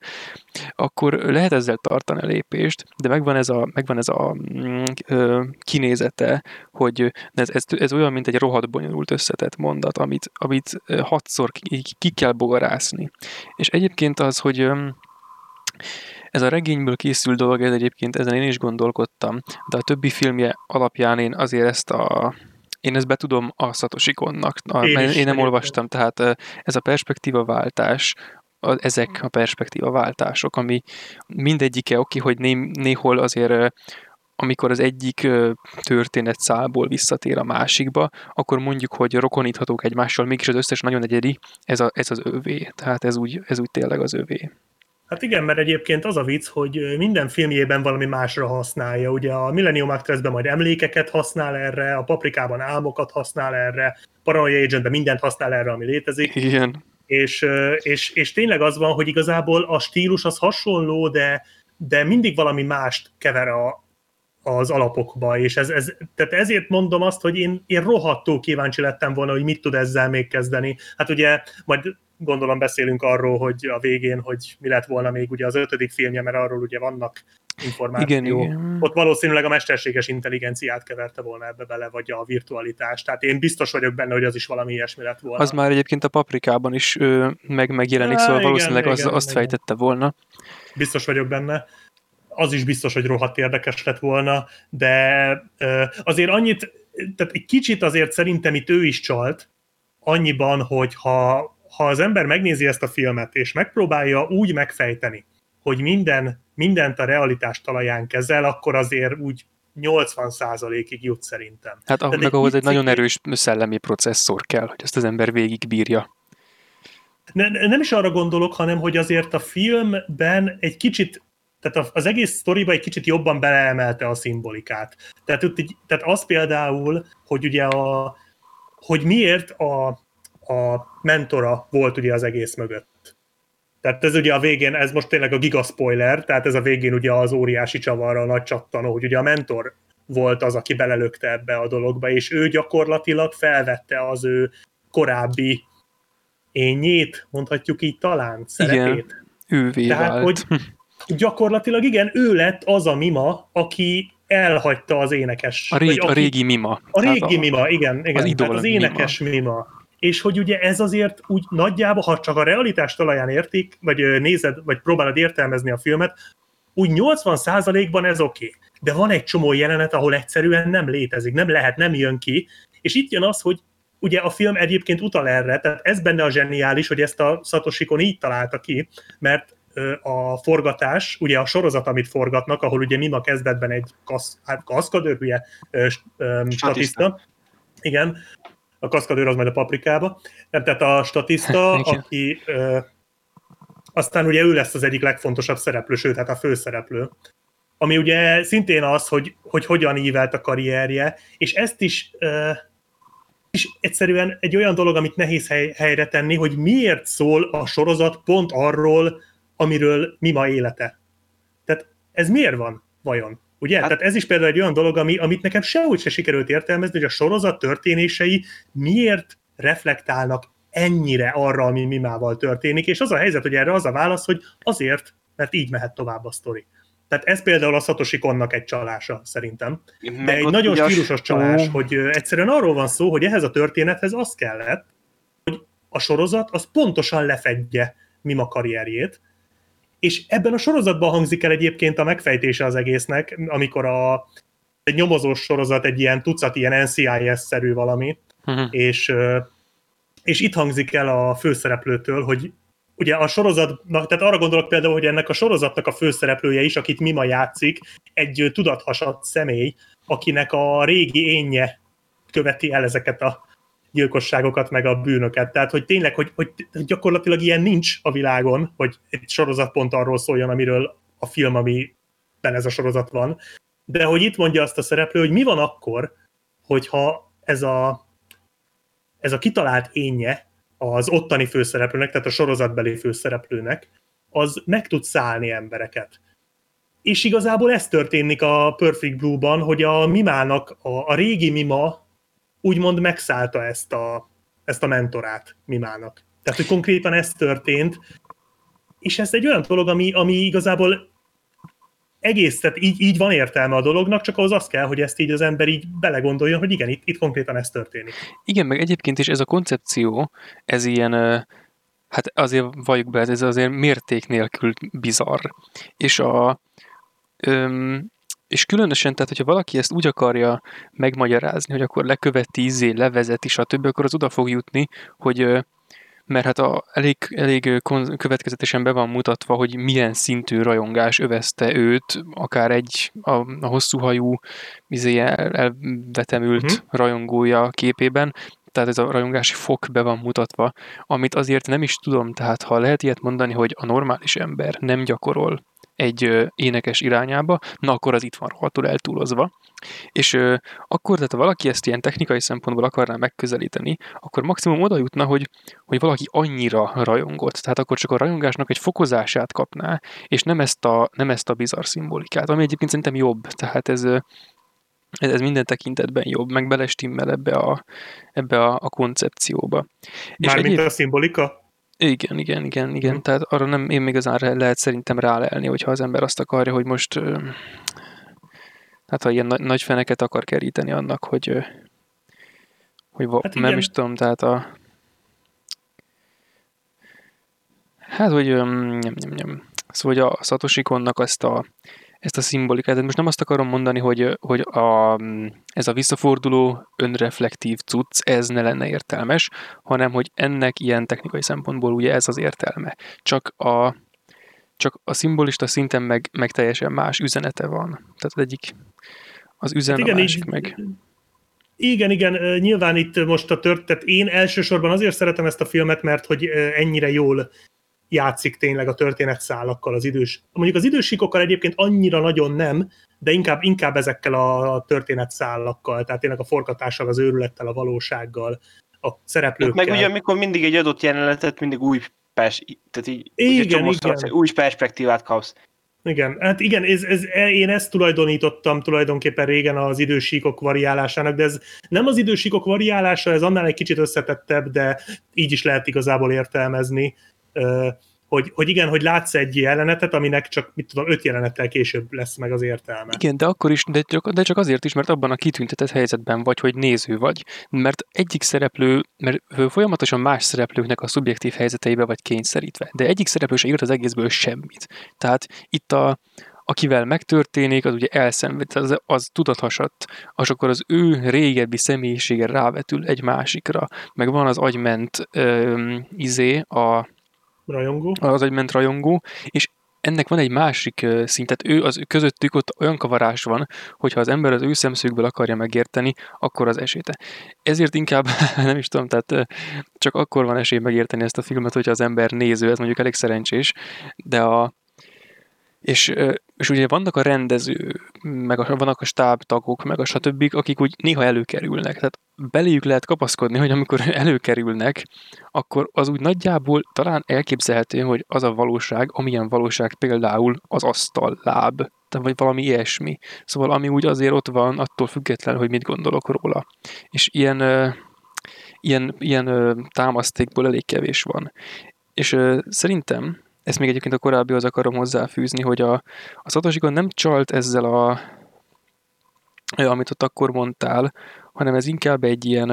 akkor lehet ezzel tartani a lépést, de megvan ez a, megvan ez a mm, ö, kinézete, hogy ez, ez, ez olyan, mint egy rohadt bonyolult összetett mondat, amit, amit hatszor ki, kell bogarászni. És egyébként az, hogy ez a regényből készült dolog, ez egyébként ezen én is gondolkodtam, de a többi filmje alapján én azért ezt a én ezt betudom a Satoshi Konnak, én, én, nem olvastam, tehát ez a perspektíva váltás, a, ezek a perspektíva váltások, ami mindegyike oké, hogy né, néhol azért amikor az egyik történet szálból visszatér a másikba, akkor mondjuk, hogy rokoníthatók egymással, mégis az összes nagyon egyedi, ez, a, ez az övé. Tehát ez úgy, ez úgy tényleg az övé. Hát igen, mert egyébként az a vicc, hogy minden filmjében valami másra használja. Ugye a Millennium Actress-ben majd emlékeket használ erre, a Paprikában álmokat használ erre, Paranoia Agentben mindent használ erre, ami létezik. Igen. És, és, és tényleg az van, hogy igazából a stílus az hasonló, de, de mindig valami mást kever a, az alapokba, és ez, ez, tehát ezért mondom azt, hogy én, én rohadtó kíváncsi lettem volna, hogy mit tud ezzel még kezdeni. Hát ugye majd gondolom beszélünk arról, hogy a végén, hogy mi lett volna még ugye az ötödik filmje, mert arról ugye vannak információk. Igen, igen. Ott valószínűleg a mesterséges intelligenciát keverte volna ebbe bele, vagy a virtualitást. Tehát én biztos vagyok benne, hogy az is valami ilyesmi lett volna. Az már egyébként a paprikában is ö, meg megjelenik, Há, szóval igen, valószínűleg igen, az, igen, azt igen. fejtette volna. Biztos vagyok benne. Az is biztos, hogy rohadt érdekes lett volna, de azért annyit, tehát egy kicsit azért szerintem itt ő is csalt, annyiban, hogy ha ha az ember megnézi ezt a filmet, és megpróbálja úgy megfejteni, hogy minden, mindent a realitás talaján kezel, akkor azért úgy 80%-ig jut szerintem. Hát ahhoz, meg ahhoz egy nagyon erős szellemi processzor kell, hogy ezt az ember végigbírja. Ne, nem is arra gondolok, hanem hogy azért a filmben egy kicsit, tehát az egész sztoriba egy kicsit jobban beleemelte a szimbolikát. Tehát, tehát az például, hogy ugye a, hogy miért a, a mentora volt ugye az egész mögött. Tehát ez ugye a végén, ez most tényleg a giga spoiler, tehát ez a végén ugye az óriási csavarra a nagy csattanó, hogy ugye a mentor volt az, aki belelökte ebbe a dologba, és ő gyakorlatilag felvette az ő korábbi ényét, mondhatjuk így talán, szerepét. Igen, ővé Tehát, vált. hogy gyakorlatilag igen, ő lett az a mima, aki elhagyta az énekes. A, rég, aki, a régi mima. A régi a, mima, igen. igen. Az, az énekes mima. mima és hogy ugye ez azért úgy nagyjából, ha csak a realitás talaján értik, vagy nézed, vagy próbálod értelmezni a filmet, úgy 80%-ban ez oké. Okay. De van egy csomó jelenet, ahol egyszerűen nem létezik, nem lehet, nem jön ki, és itt jön az, hogy ugye a film egyébként utal erre, tehát ez benne a zseniális, hogy ezt a Satoshikon így találta ki, mert a forgatás, ugye a sorozat, amit forgatnak, ahol ugye Mima kezdetben egy kasz, hát kaszkadőr, ugye, statiszta, igen, a kaszkadőr az majd a paprikába. Nem, tehát a statiszta, aki ö, aztán ugye ő lesz az egyik legfontosabb szereplő, sőt, hát a főszereplő. Ami ugye szintén az, hogy, hogy hogyan ívelt a karrierje, és ezt is ö, is egyszerűen egy olyan dolog, amit nehéz hely, helyre tenni, hogy miért szól a sorozat pont arról, amiről mi ma élete. Tehát ez miért van, vajon? Ugye? Hát, Tehát ez is például egy olyan dolog, ami, amit nekem sehogy se sikerült értelmezni, hogy a sorozat történései miért reflektálnak ennyire arra, ami mimával történik, és az a helyzet, hogy erre az a válasz, hogy azért, mert így mehet tovább a sztori. Tehát ez például a Satoshi Konnak egy csalása, szerintem. Meg De egy nagyon stílusos csalás, hogy egyszerűen arról van szó, hogy ehhez a történethez az kellett, hogy a sorozat az pontosan lefedje Mima karrierjét, és ebben a sorozatban hangzik el egyébként a megfejtése az egésznek, amikor a, egy nyomozós sorozat, egy ilyen tucat, ilyen NCIS-szerű valami, uh-huh. és, és itt hangzik el a főszereplőtől, hogy ugye a sorozatnak, tehát arra gondolok például, hogy ennek a sorozatnak a főszereplője is, akit Mima játszik, egy tudathasadt személy, akinek a régi énje követi el ezeket a gyilkosságokat, meg a bűnöket. Tehát, hogy tényleg, hogy, hogy gyakorlatilag ilyen nincs a világon, hogy egy sorozat pont arról szóljon, amiről a film, amiben ez a sorozat van. De hogy itt mondja azt a szereplő, hogy mi van akkor, hogyha ez a, ez a kitalált énje az ottani főszereplőnek, tehát a sorozatbeli főszereplőnek, az meg tud szállni embereket. És igazából ez történik a Perfect Blue-ban, hogy a mimának, a, a régi mima úgymond megszállta ezt a, ezt a mentorát mimának. Tehát, hogy konkrétan ez történt, és ez egy olyan dolog, ami, ami igazából egész, tehát így, így van értelme a dolognak, csak ahhoz az kell, hogy ezt így az ember így belegondoljon, hogy igen, itt, itt konkrétan ez történik. Igen, meg egyébként is ez a koncepció, ez ilyen, hát azért valljuk be, ez azért mérték nélkül bizarr. És a, öm, és különösen, tehát hogyha valaki ezt úgy akarja megmagyarázni, hogy akkor leköveti, izé, levezeti, stb., akkor az oda fog jutni, hogy mert hát a, elég, elég következetesen be van mutatva, hogy milyen szintű rajongás övezte őt, akár egy a, a hosszú hajú, izé el, elvetemült uh-huh. rajongója képében, tehát ez a rajongási fok be van mutatva, amit azért nem is tudom, tehát ha lehet ilyet mondani, hogy a normális ember nem gyakorol egy énekes irányába, na akkor az itt van rohadtul eltúlozva. És ö, akkor, tehát ha valaki ezt ilyen technikai szempontból akarná megközelíteni, akkor maximum oda jutna, hogy, hogy valaki annyira rajongott, tehát akkor csak a rajongásnak egy fokozását kapná, és nem ezt a, nem ezt a bizarr szimbolikát, ami egyébként szerintem jobb, tehát ez, ez, ez minden tekintetben jobb, meg belestimmel ebbe a, ebbe a, a koncepcióba. Mármint egyéb... a szimbolika? Igen, igen, igen, igen. Hmm. Tehát arra nem én még igazán lehet szerintem rálelni, hogyha az ember azt akarja, hogy most hát ha ilyen nagy, nagy feneket akar keríteni annak, hogy hogy hát nem is tudom, tehát a hát, hogy nem, nem, nem. Szóval, hogy a Satoshi Konnak azt a ezt a szimbolikát. De most nem azt akarom mondani, hogy, hogy a, ez a visszaforduló, önreflektív cucc, ez ne lenne értelmes, hanem hogy ennek ilyen technikai szempontból ugye ez az értelme. Csak a, csak a szimbolista szinten meg, meg teljesen más üzenete van. Tehát az egyik az üzen, hát igen, a másik így, meg... Igen, igen, nyilván itt most a tört, tehát én elsősorban azért szeretem ezt a filmet, mert hogy ennyire jól játszik tényleg a történetszálakkal az idős. Mondjuk az idősíkokkal egyébként annyira nagyon nem, de inkább, inkább ezekkel a történetszálakkal, tehát tényleg a forgatással, az őrülettel, a valósággal, a szereplőkkel. Meg ugye, amikor mindig egy adott jelenetet, mindig új, pers- tehát így, igen, igen. új perspektívát kapsz. Igen, hát igen, ez, ez, én ezt tulajdonítottam tulajdonképpen régen az idősíkok variálásának, de ez nem az idősíkok variálása, ez annál egy kicsit összetettebb, de így is lehet igazából értelmezni hogy, hogy igen, hogy látsz egy jelenetet, aminek csak, mit tudom, öt jelenettel később lesz meg az értelme. Igen, de akkor is, de csak, de csak azért is, mert abban a kitüntetett helyzetben vagy, hogy néző vagy. Mert egyik szereplő, mert folyamatosan más szereplőknek a szubjektív helyzeteibe vagy kényszerítve, de egyik szereplő se írt az egészből semmit. Tehát itt a, akivel megtörténik, az ugye elszenved, az, az tudathasadt, és akkor az ő régebbi személyisége rávetül egy másikra, meg van az agyment ö, izé, a rajongó. Az egy ment rajongó, és ennek van egy másik szint, ő, az közöttük ott olyan kavarás van, hogyha az ember az ő szemszögből akarja megérteni, akkor az eséte. Ezért inkább, nem is tudom, tehát csak akkor van esély megérteni ezt a filmet, hogyha az ember néző, ez mondjuk elég szerencsés, de a, és és ugye vannak a rendező, meg a, vannak a stábtagok, meg a stb., akik úgy néha előkerülnek. Tehát beléjük lehet kapaszkodni, hogy amikor előkerülnek, akkor az úgy nagyjából talán elképzelhető, hogy az a valóság, amilyen valóság például az asztal láb, vagy valami ilyesmi. Szóval ami úgy azért ott van, attól független, hogy mit gondolok róla. És ilyen, ilyen, ilyen támasztékból elég kevés van. És szerintem ezt még egyébként a korábbihoz akarom hozzáfűzni, hogy a, a Satoshi nem csalt ezzel a amit ott akkor mondtál, hanem ez inkább egy ilyen,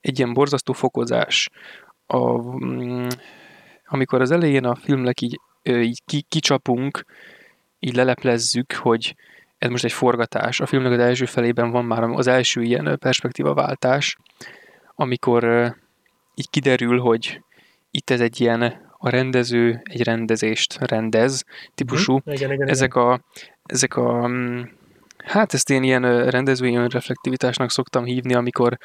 egy ilyen borzasztó fokozás. A, mm, amikor az elején a filmnek így, így kicsapunk, így leleplezzük, hogy ez most egy forgatás. A filmnek az első felében van már az első ilyen perspektívaváltás, amikor így kiderül, hogy itt ez egy ilyen a rendező egy rendezést rendez típusú. Mm, igen, igen, ezek, igen. A, ezek a mm, Hát ezt én ilyen rendezői önreflektivitásnak szoktam hívni, amikor,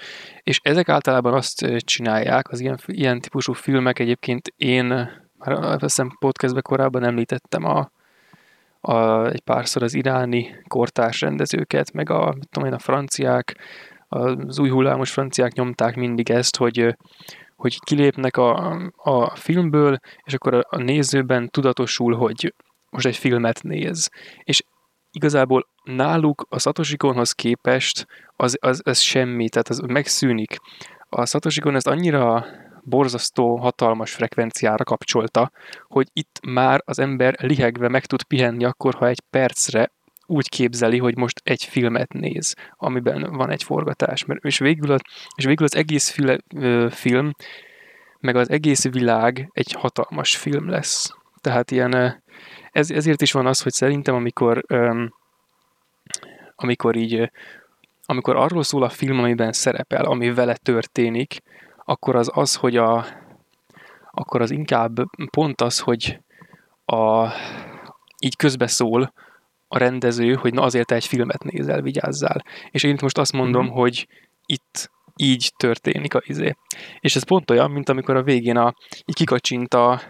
és ezek általában azt csinálják, az ilyen, ilyen típusú filmek egyébként én, már veszem podcastbe korábban említettem a, a, egy párszor az iráni kortárs rendezőket, meg a, tudom én, a franciák, az új hullámos franciák nyomták mindig ezt, hogy, hogy kilépnek a, a filmből, és akkor a, a nézőben tudatosul, hogy most egy filmet néz. És igazából náluk a Satoshi Konhoz képest az, az, az semmi, tehát az megszűnik. A Satoshi Kon ezt annyira borzasztó, hatalmas frekvenciára kapcsolta, hogy itt már az ember lihegve meg tud pihenni akkor, ha egy percre úgy képzeli, hogy most egy filmet néz, amiben van egy forgatás. Mert, és, végül az, és végül az egész file, ö, film, meg az egész világ egy hatalmas film lesz. Tehát ilyen, ez, ezért is van az, hogy szerintem amikor ö, amikor így, amikor arról szól a film, amiben szerepel, ami vele történik, akkor az az, hogy a, akkor az inkább pont az, hogy a, így közbeszól a rendező, hogy na azért te egy filmet nézel, vigyázzál. És én itt most azt mondom, mm-hmm. hogy itt így történik a izé. És ez pont olyan, mint amikor a végén a, így kikacsint a,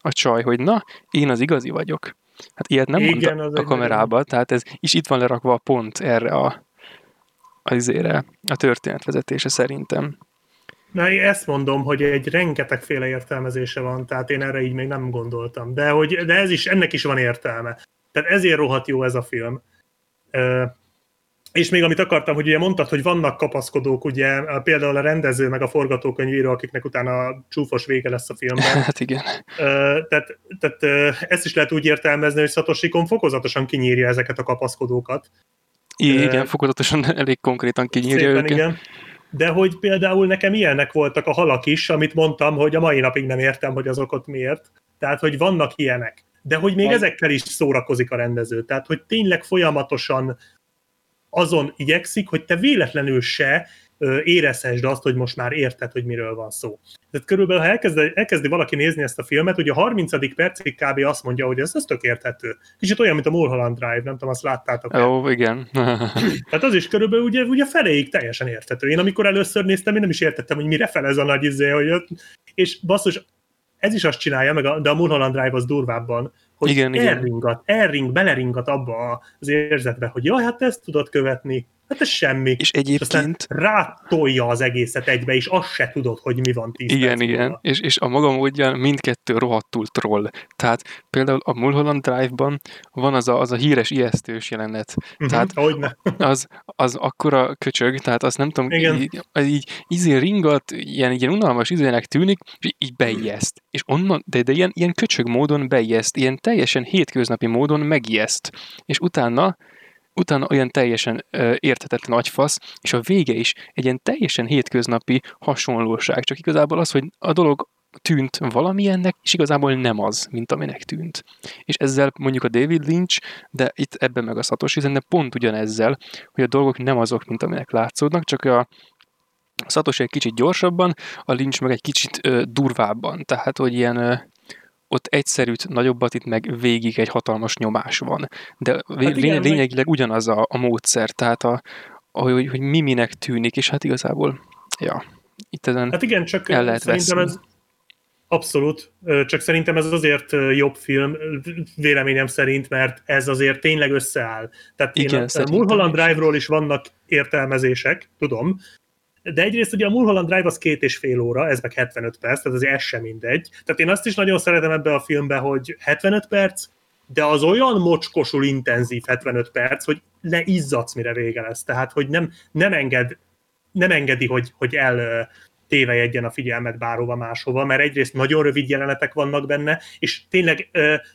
a csaj, hogy na, én az igazi vagyok. Hát ilyet nem Igen, mondta a kamerába, nagyon... tehát ez is itt van lerakva a pont erre a, a, izére, a történetvezetése szerintem. Na, én ezt mondom, hogy egy rengetegféle értelmezése van, tehát én erre így még nem gondoltam. De, hogy, de ez is, ennek is van értelme. Tehát ezért rohadt jó ez a film. És még amit akartam, hogy ugye mondtad, hogy vannak kapaszkodók, ugye például a rendező meg a forgatókönyvíró, akiknek utána csúfos vége lesz a filmben. Hát igen. Tehát, tehát ezt is lehet úgy értelmezni, hogy Satoshi Kon fokozatosan kinyírja ezeket a kapaszkodókat. Igen, fokozatosan elég konkrétan kinyírja szépen, őket. Igen. De hogy például nekem ilyenek voltak a halak is, amit mondtam, hogy a mai napig nem értem, hogy azok ott miért. Tehát, hogy vannak ilyenek. De hogy még Van. ezekkel is szórakozik a rendező. Tehát, hogy tényleg folyamatosan azon igyekszik, hogy te véletlenül se érezhessd azt, hogy most már érted, hogy miről van szó. Tehát körülbelül, ha elkezdi, elkezdi valaki nézni ezt a filmet, ugye a 30. percig kb. azt mondja, hogy ez, ez tök érthető. Kicsit olyan, mint a Mulholland Drive, nem tudom, azt láttátok Ó, igen. Tehát az is körülbelül ugye, ugye feléig teljesen érthető. Én amikor először néztem, én nem is értettem, hogy mire fel ez a nagy izé, hogy és basszus, ez is azt csinálja, meg a, de a Mulholland Drive az durvábban, hogy igen, elringat, igen. elring, beleringat abba az érzetbe, hogy jaj, hát ezt tudod követni, Hát ez semmi. És egyébként... És rátolja az egészet egybe, és azt se tudod, hogy mi van tíz Igen, igen. És, és a maga módján mindkettő rohadtul troll. Tehát például a Mulholland Drive-ban van az a, az a híres ijesztős jelenet. Uh-huh, tehát hogyne. az, az akkora köcsög, tehát azt nem tudom, igen. így, így izé ringat, ilyen, ilyen unalmas izének tűnik, és így beijeszt. És onnan, de, de ilyen, ilyen köcsög módon beijeszt, ilyen teljesen hétköznapi módon megijeszt. És utána utána olyan teljesen ö, érthetetlen agyfasz, és a vége is egy ilyen teljesen hétköznapi hasonlóság, csak igazából az, hogy a dolog tűnt valamilyennek, és igazából nem az, mint aminek tűnt. És ezzel mondjuk a David Lynch, de itt ebben meg a Satoshi de pont ugyanezzel, hogy a dolgok nem azok, mint aminek látszódnak, csak a Satoshi egy kicsit gyorsabban, a Lynch meg egy kicsit ö, durvábban. Tehát, hogy ilyen ö, ott egyszerűt, nagyobbat, itt meg végig egy hatalmas nyomás van. De hát igen, lényegileg ugyanaz a, a módszer, tehát a, hogy, hogy mi minek tűnik, és hát igazából, ja, itt ezen Hát igen, csak el lehet szerintem ez, Abszolút, csak szerintem ez azért jobb film, véleményem szerint, mert ez azért tényleg összeáll. Tehát Igen, én a Mulholland. Drive-ról is vannak értelmezések, tudom, de egyrészt ugye a Mulholland Drive az két és fél óra, ez meg 75 perc, tehát azért ez sem mindegy. Tehát én azt is nagyon szeretem ebbe a filmbe, hogy 75 perc, de az olyan mocskosul intenzív 75 perc, hogy leizzadsz, mire vége lesz. Tehát, hogy nem, nem, enged, nem engedi, hogy, hogy el tévejedjen a figyelmet bárhova máshova, mert egyrészt nagyon rövid jelenetek vannak benne, és tényleg,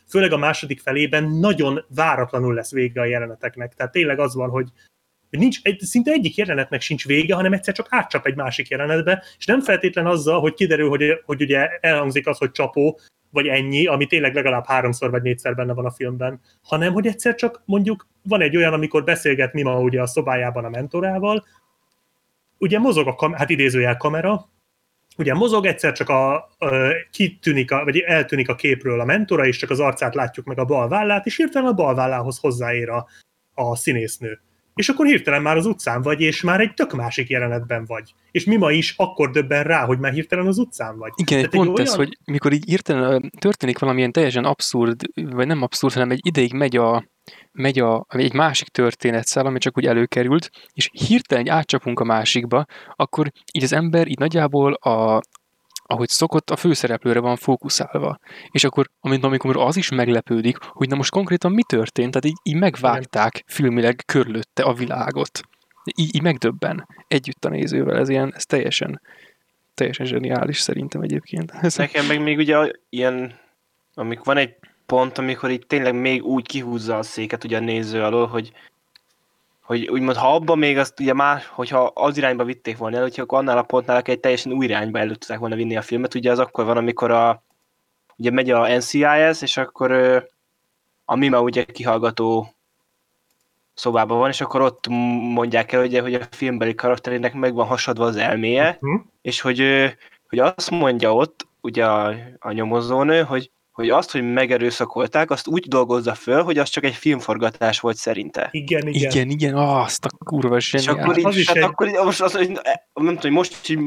főleg a második felében nagyon váratlanul lesz vége a jeleneteknek. Tehát tényleg az van, hogy nincs, szinte egyik jelenetnek sincs vége, hanem egyszer csak átcsap egy másik jelenetbe, és nem feltétlen azzal, hogy kiderül, hogy, hogy ugye elhangzik az, hogy csapó, vagy ennyi, ami tényleg legalább háromszor vagy négyszer benne van a filmben, hanem hogy egyszer csak mondjuk van egy olyan, amikor beszélget Mima ugye a szobájában a mentorával, ugye mozog a kam- hát idézőjel kamera, ugye mozog, egyszer csak a, ö, kitűnik, a, vagy eltűnik a képről a mentora, és csak az arcát látjuk meg a bal vállát, és hirtelen a bal vállához hozzáér a, a színésznő. És akkor hirtelen már az utcán vagy, és már egy tök másik jelenetben vagy. És Mima is akkor döbben rá, hogy már hirtelen az utcán vagy. Igen, Tehát pont egy ez, hogy mikor így hirtelen történik valamilyen teljesen abszurd, vagy nem abszurd, hanem egy ideig megy a, megy a, egy másik történetszál, ami csak úgy előkerült, és hirtelen így átcsapunk a másikba, akkor így az ember így nagyjából a, ahogy szokott, a főszereplőre van fókuszálva. És akkor, amint amikor az is meglepődik, hogy na most konkrétan mi történt, tehát így, így megvágták filmileg körülötte a világot. Így, így megdöbben együtt a nézővel, ez ilyen, ez teljesen, teljesen zseniális szerintem egyébként. Nekem meg még ugye ilyen, amikor van egy pont, amikor itt tényleg még úgy kihúzza a széket ugye a néző alól, hogy hogy úgymond, ha abban még azt ugye más, hogyha az irányba vitték volna el, hogyha akkor annál a pontnál akár egy teljesen új irányba el tudták volna vinni a filmet, ugye az akkor van, amikor a, ugye megy a NCIS, és akkor a Mima ugye kihallgató szobában van, és akkor ott mondják el, ugye, hogy a filmbeli karakterének meg van hasadva az elméje, Hm? és hogy, hogy azt mondja ott, ugye a, a nyomozónő, hogy, hogy azt, hogy megerőszakolták, azt úgy dolgozza föl, hogy az csak egy filmforgatás volt szerinte. Igen, igen. igen, igen, azt a kurva És akkor így, Az is hát egy- akkor így, most az, hogy nem tudom, hogy most így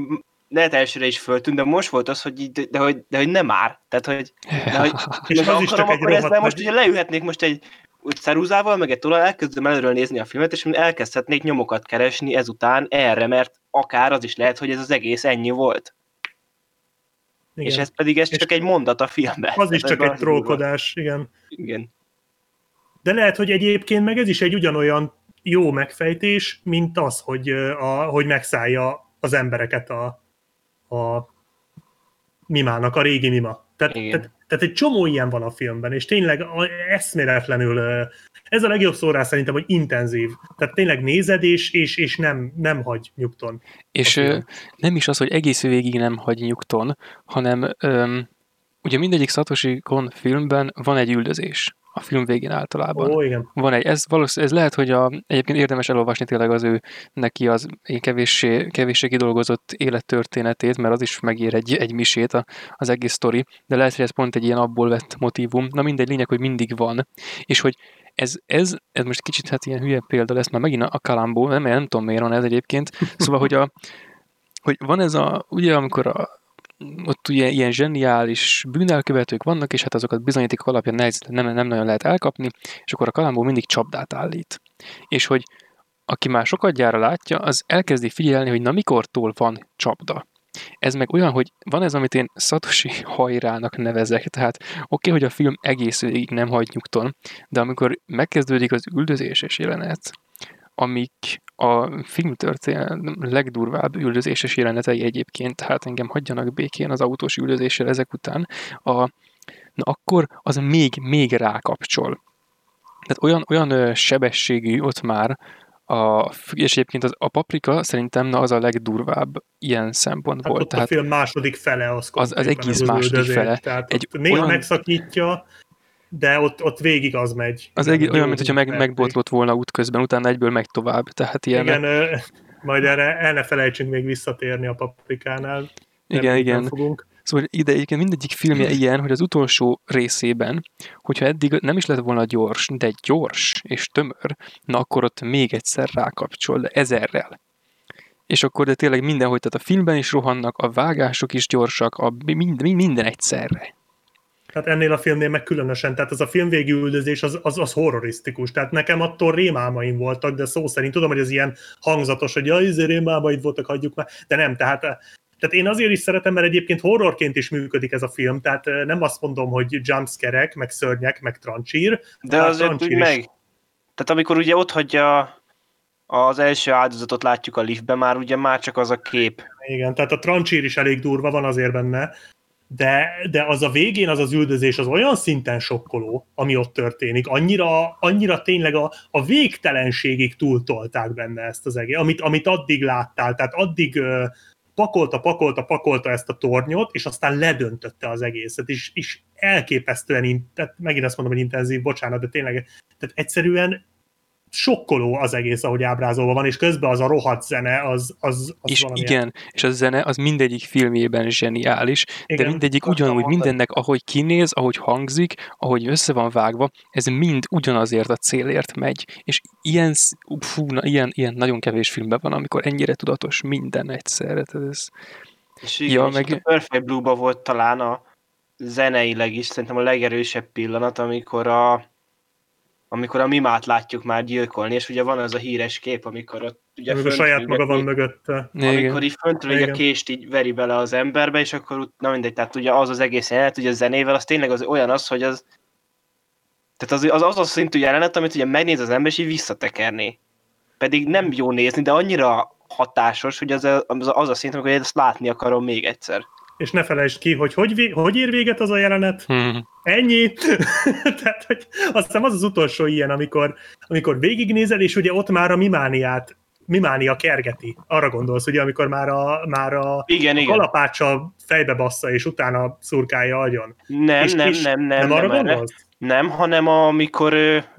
lehet elsőre is föltűnt, de most volt az, hogy így, de, hogy, de hogy nem már. Tehát, hogy, de, hogy És most az is akarom, csak egy akkor ezt, rohadt de most ugye leülhetnék most egy úgy ceruzával, meg egy tolal, elkezdem előről nézni a filmet, és elkezdhetnék nyomokat keresni ezután erre, mert akár az is lehet, hogy ez az egész ennyi volt. Igen. És ez pedig ez És csak egy mondat a filmben. az is csak egy trollkodás, igen. Igen. De lehet, hogy egyébként meg ez is egy ugyanolyan jó megfejtés, mint az, hogy, a, hogy megszállja az embereket a, a mimának, a régi mima. Tehát, Igen. tehát, tehát egy csomó ilyen van a filmben, és tényleg eszméletlenül, ez a legjobb szó rá szerintem, hogy intenzív. Tehát tényleg nézed, és, és, és nem, nem hagy nyugton. És ö, nem is az, hogy egész végig nem hagy nyugton, hanem öm, ugye mindegyik Satoshi Kon filmben van egy üldözés. A film végén általában. Ó, igen. Van egy, ez, valószínű, ez lehet, hogy a, egyébként érdemes elolvasni tényleg az ő neki az én kevéssé, kevéssé kidolgozott élettörténetét, mert az is megér egy, egy misét a, az egész sztori, de lehet, hogy ez pont egy ilyen abból vett motivum. Na mindegy, lényeg, hogy mindig van. És hogy ez, ez, ez most kicsit hát ilyen hülye példa lesz, mert megint a Kalambó, nem, nem tudom miért van ez egyébként. Szóval, hogy, a, hogy van ez a, ugye amikor a, ott ugye ilyen zseniális bűnelkövetők vannak, és hát azokat bizonyíték alapján nehéz, nem, nem nagyon lehet elkapni, és akkor a Kalambó mindig csapdát állít. És hogy aki már sokat gyára látja, az elkezdi figyelni, hogy na mikortól van csapda. Ez meg olyan, hogy van ez, amit én Satoshi hajrának nevezek, tehát oké, okay, hogy a film egész végig nem hagy nyugton, de amikor megkezdődik az üldözéses jelenet, amik a filmtörténet legdurvább üldözéses jelenetei egyébként, hát engem hagyjanak békén az autós üldözéssel ezek után, a, na akkor az még, még rákapcsol. Tehát olyan, olyan sebességű ott már, a, és egyébként az, a paprika szerintem na, az a legdurvább ilyen szempontból. Hát ott Tehát a film második fele az, az konkrétan egész második üldözés. fele. Tehát Egy néha olyan- megszakítja, de ott, ott végig az megy. az jó olyan, mint hogyha meg, megbotlott volna útközben, utána egyből megy tovább. Tehát ilyen, Igen, ö, majd erre el ne felejtsünk még visszatérni a paprikánál. igen, igen. Fogunk. Szóval ide egyébként mindegyik filmje ilyen, hogy az utolsó részében, hogyha eddig nem is lett volna gyors, de gyors és tömör, na akkor ott még egyszer rákapcsol, de ezerrel. és akkor de tényleg mindenhogy, tehát a filmben is rohannak, a vágások is gyorsak, a, mind, minden egyszerre. Tehát ennél a filmnél meg különösen, tehát az a filmvégi üldözés az, az, az horrorisztikus. Tehát nekem attól rémálmaim voltak, de szó szerint tudom, hogy ez ilyen hangzatos, hogy jaj, izé rémálmaid voltak, hagyjuk már, de nem, tehát tehát én azért is szeretem, mert egyébként horrorként is működik ez a film, tehát nem azt mondom, hogy jumpscare meg szörnyek, meg trancsír. De azért úgy meg. Tehát amikor ugye ott hagyja az első áldozatot látjuk a liftben, már ugye már csak az a kép. Igen, tehát a trancsír is elég durva van azért benne, de, de az a végén az az üldözés az olyan szinten sokkoló, ami ott történik, annyira, annyira tényleg a, a végtelenségig túltolták benne ezt az egész, amit, amit addig láttál, tehát addig uh, pakolta, pakolta, pakolta ezt a tornyot, és aztán ledöntötte az egészet, és, és elképesztően, tehát megint azt mondom, hogy intenzív, bocsánat, de tényleg, tehát egyszerűen sokkoló az egész, ahogy ábrázolva van, és közben az a rohadt zene, az, az, az És valamilyen. igen, és a zene az mindegyik filmjében zseniális, igen, de mindegyik ugyanúgy, mindennek, ahogy kinéz, ahogy hangzik, ahogy össze van vágva, ez mind ugyanazért a célért megy, és ilyen, fú, na, ilyen, ilyen nagyon kevés filmben van, amikor ennyire tudatos minden egyszerre, tehát ez... És igen, ja, és meg... a Perfect Blue-ba volt talán a zeneileg is szerintem a legerősebb pillanat, amikor a amikor a mimát látjuk már gyilkolni, és ugye van az a híres kép, amikor ott ugye amikor a saját maga van mögötte. Amikor így föntről a kést így veri bele az emberbe, és akkor na mindegy, tehát ugye az az egész jelenet, ugye a zenével, az tényleg az olyan az, hogy az tehát az az, az a szintű jelenet, amit ugye megnéz az ember, és így visszatekerni. Pedig nem jó nézni, de annyira hatásos, hogy az a, az, a, az a szint, amikor ezt látni akarom még egyszer és ne felejtsd ki, hogy hogy, hogy ér véget az a jelenet. Hmm. Ennyi. Tehát, hogy azt hiszem az az utolsó ilyen, amikor, amikor végignézel, és ugye ott már a mimániát mimánia kergeti. Arra gondolsz, ugye, amikor már a, már a, igen, a igen. kalapácsa fejbe bassza, és utána szurkálja agyon. Nem, és, nem, és nem, nem, nem, nem, arra nem, gondolsz? Nem, hanem amikor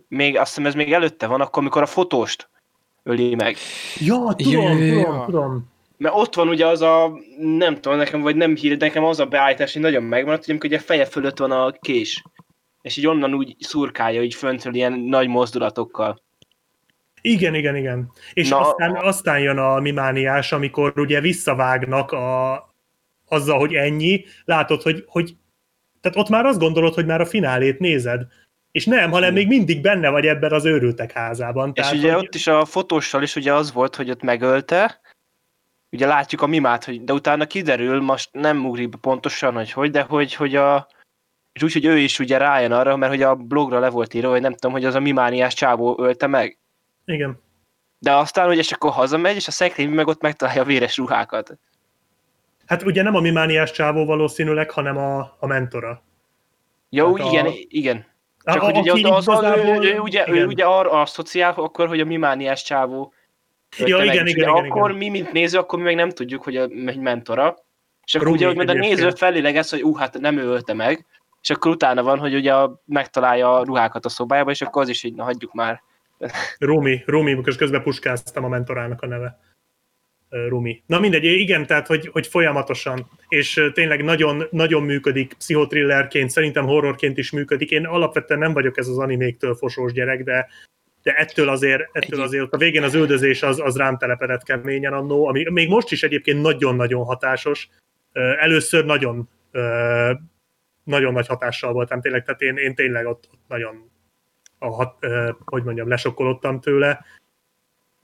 még, azt hiszem ez még előtte van, akkor amikor a fotóst öli meg. Ja, tudom, ja, tudom, tudom mert ott van ugye az a, nem tudom, nekem, vagy nem hír, nekem az a beállítás, hogy nagyon megmaradt, hogy amikor ugye a feje fölött van a kés, és így onnan úgy szurkálja, így föntről ilyen nagy mozdulatokkal. Igen, igen, igen. És Na, aztán, aztán jön a mimániás, amikor ugye visszavágnak a, azzal, hogy ennyi, látod, hogy, hogy tehát ott már azt gondolod, hogy már a finálét nézed. És nem, hanem még mindig benne vagy ebben az őrültek házában. És Tehát, ugye hogy... ott is a fotóssal is ugye az volt, hogy ott megölte, ugye látjuk a mimát, hogy, de utána kiderül, most nem ugrik be pontosan, hogy hogy, de hogy, hogy a, és úgy, hogy ő is ugye rájön arra, mert hogy a blogra le volt írva, hogy nem tudom, hogy az a mimániás csávó ölte meg. Igen. De aztán ugye, és akkor hazamegy, és a szekrény meg ott megtalálja a véres ruhákat. Hát ugye nem a mimániás csávó valószínűleg, hanem a, a mentora. Jó, hát igen, a... igen. Csak a, hogy ugye, az, az, ő, ő, ő, ugye, ő ugye arra asszociál akkor, hogy a mimániás csávó Ja, igen, igen, igen, akkor igen. mi, mint néző, akkor mi meg nem tudjuk, hogy a, egy mentora. És akkor ugye, hogy a néző ez, hogy ú, hát nem ő ölte meg, és akkor utána van, hogy ugye megtalálja a ruhákat a szobájába, és akkor az is így, na hagyjuk már. Rumi, Rumi, most közben puskáztam a mentorának a neve. Rumi. Na mindegy, igen, tehát hogy, hogy folyamatosan, és tényleg nagyon, nagyon működik pszichotrillerként, szerintem horrorként is működik. Én alapvetően nem vagyok ez az animéktől fosós gyerek, de de ettől azért, ettől azért a végén az üldözés az, az rám telepedett keményen annó, ami még most is egyébként nagyon-nagyon hatásos. Először nagyon nagyon nagy hatással voltam tényleg, tehát én, én tényleg ott, ott nagyon a, hat, hogy mondjam, lesokkolottam tőle.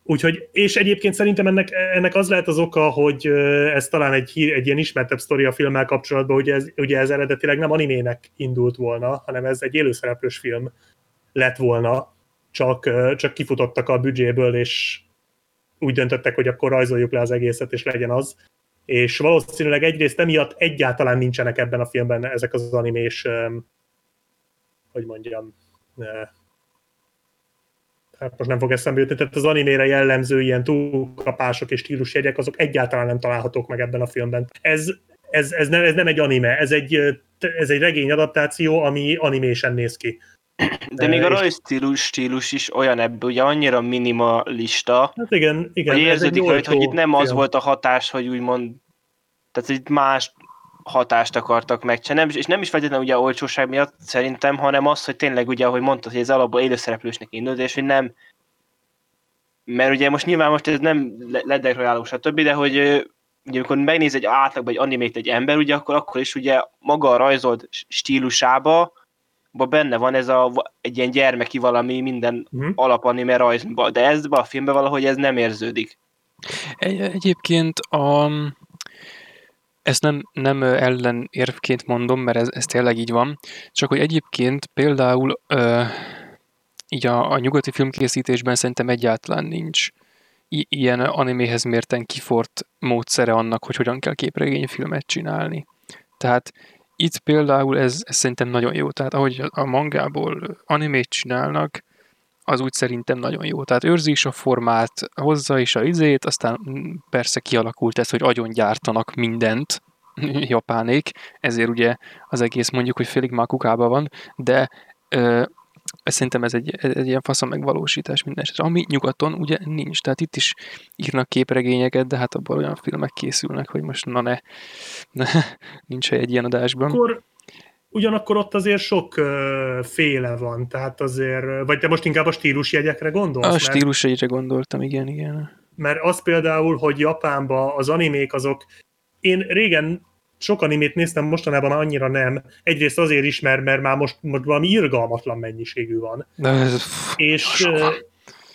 Úgyhogy, és egyébként szerintem ennek, ennek az lehet az oka, hogy ez talán egy, hír, egy ilyen ismertebb sztori a filmmel kapcsolatban, hogy ez, ugye ez eredetileg nem animének indult volna, hanem ez egy élőszereplős film lett volna, csak, csak kifutottak a büdzséből, és úgy döntöttek, hogy akkor rajzoljuk le az egészet, és legyen az. És valószínűleg egyrészt emiatt egyáltalán nincsenek ebben a filmben ezek az animés, hogy mondjam, hát most nem fog eszembe jutni, tehát az animére jellemző ilyen túlkapások és stílusjegyek, azok egyáltalán nem találhatók meg ebben a filmben. Ez, ez, ez, nem, ez nem egy anime, ez egy, ez egy regény adaptáció, ami animésen néz ki. De még a rajzstílus stílus is olyan ebből, ugye annyira minimalista, hát igen, igen, hogy érződik rajta, hogy itt nem az volt a hatás, hogy úgymond, tehát itt más hatást akartak megcsinálni, és nem is feltétlenül ugye olcsóság miatt szerintem, hanem az, hogy tényleg ugye, ahogy mondtad, hogy ez alapból élőszereplősnek indult, és hogy nem mert ugye most nyilván most ez nem ledekreáló, stb., de hogy ugye amikor megnéz egy átlagban egy animét egy ember, ugye akkor, akkor is ugye maga a rajzolt stílusába ba benne van ez a, egy ilyen gyermeki valami minden Mhm. alapanime rajzban, de ez a filmben valahogy ez nem érződik. Egy, egyébként a, ezt nem, nem ellenérvként mondom, mert ez, ez tényleg így van, csak hogy egyébként például ö, így a, a nyugati filmkészítésben szerintem egyáltalán nincs i- ilyen animéhez mérten kifort módszere annak, hogy hogyan kell képregényfilmet csinálni. Tehát itt például ez, ez szerintem nagyon jó. Tehát ahogy a mangából animét csinálnak, az úgy szerintem nagyon jó. Tehát őrzi is a formát, hozza is a izét, aztán persze kialakult ez, hogy agyon gyártanak mindent, japánék, ezért ugye az egész mondjuk, hogy félig már kukába van, de ö, szerintem ez egy, egy ilyen faszon megvalósítás minden esetre. Ami nyugaton ugye nincs, tehát itt is írnak képregényeket, de hát abban olyan filmek készülnek, hogy most na ne, ne nincs egy ilyen adásban. Akkor ugyanakkor ott azért sok ö, féle van, tehát azért, vagy te most inkább a stílusjegyekre gondolsz? A stílusegyre gondoltam, igen, igen. mert az például, hogy Japánban az animék azok, én régen sok animét néztem, mostanában már annyira nem. Egyrészt azért is, mert, mert már most, most valami irgalmatlan mennyiségű van. De És ö,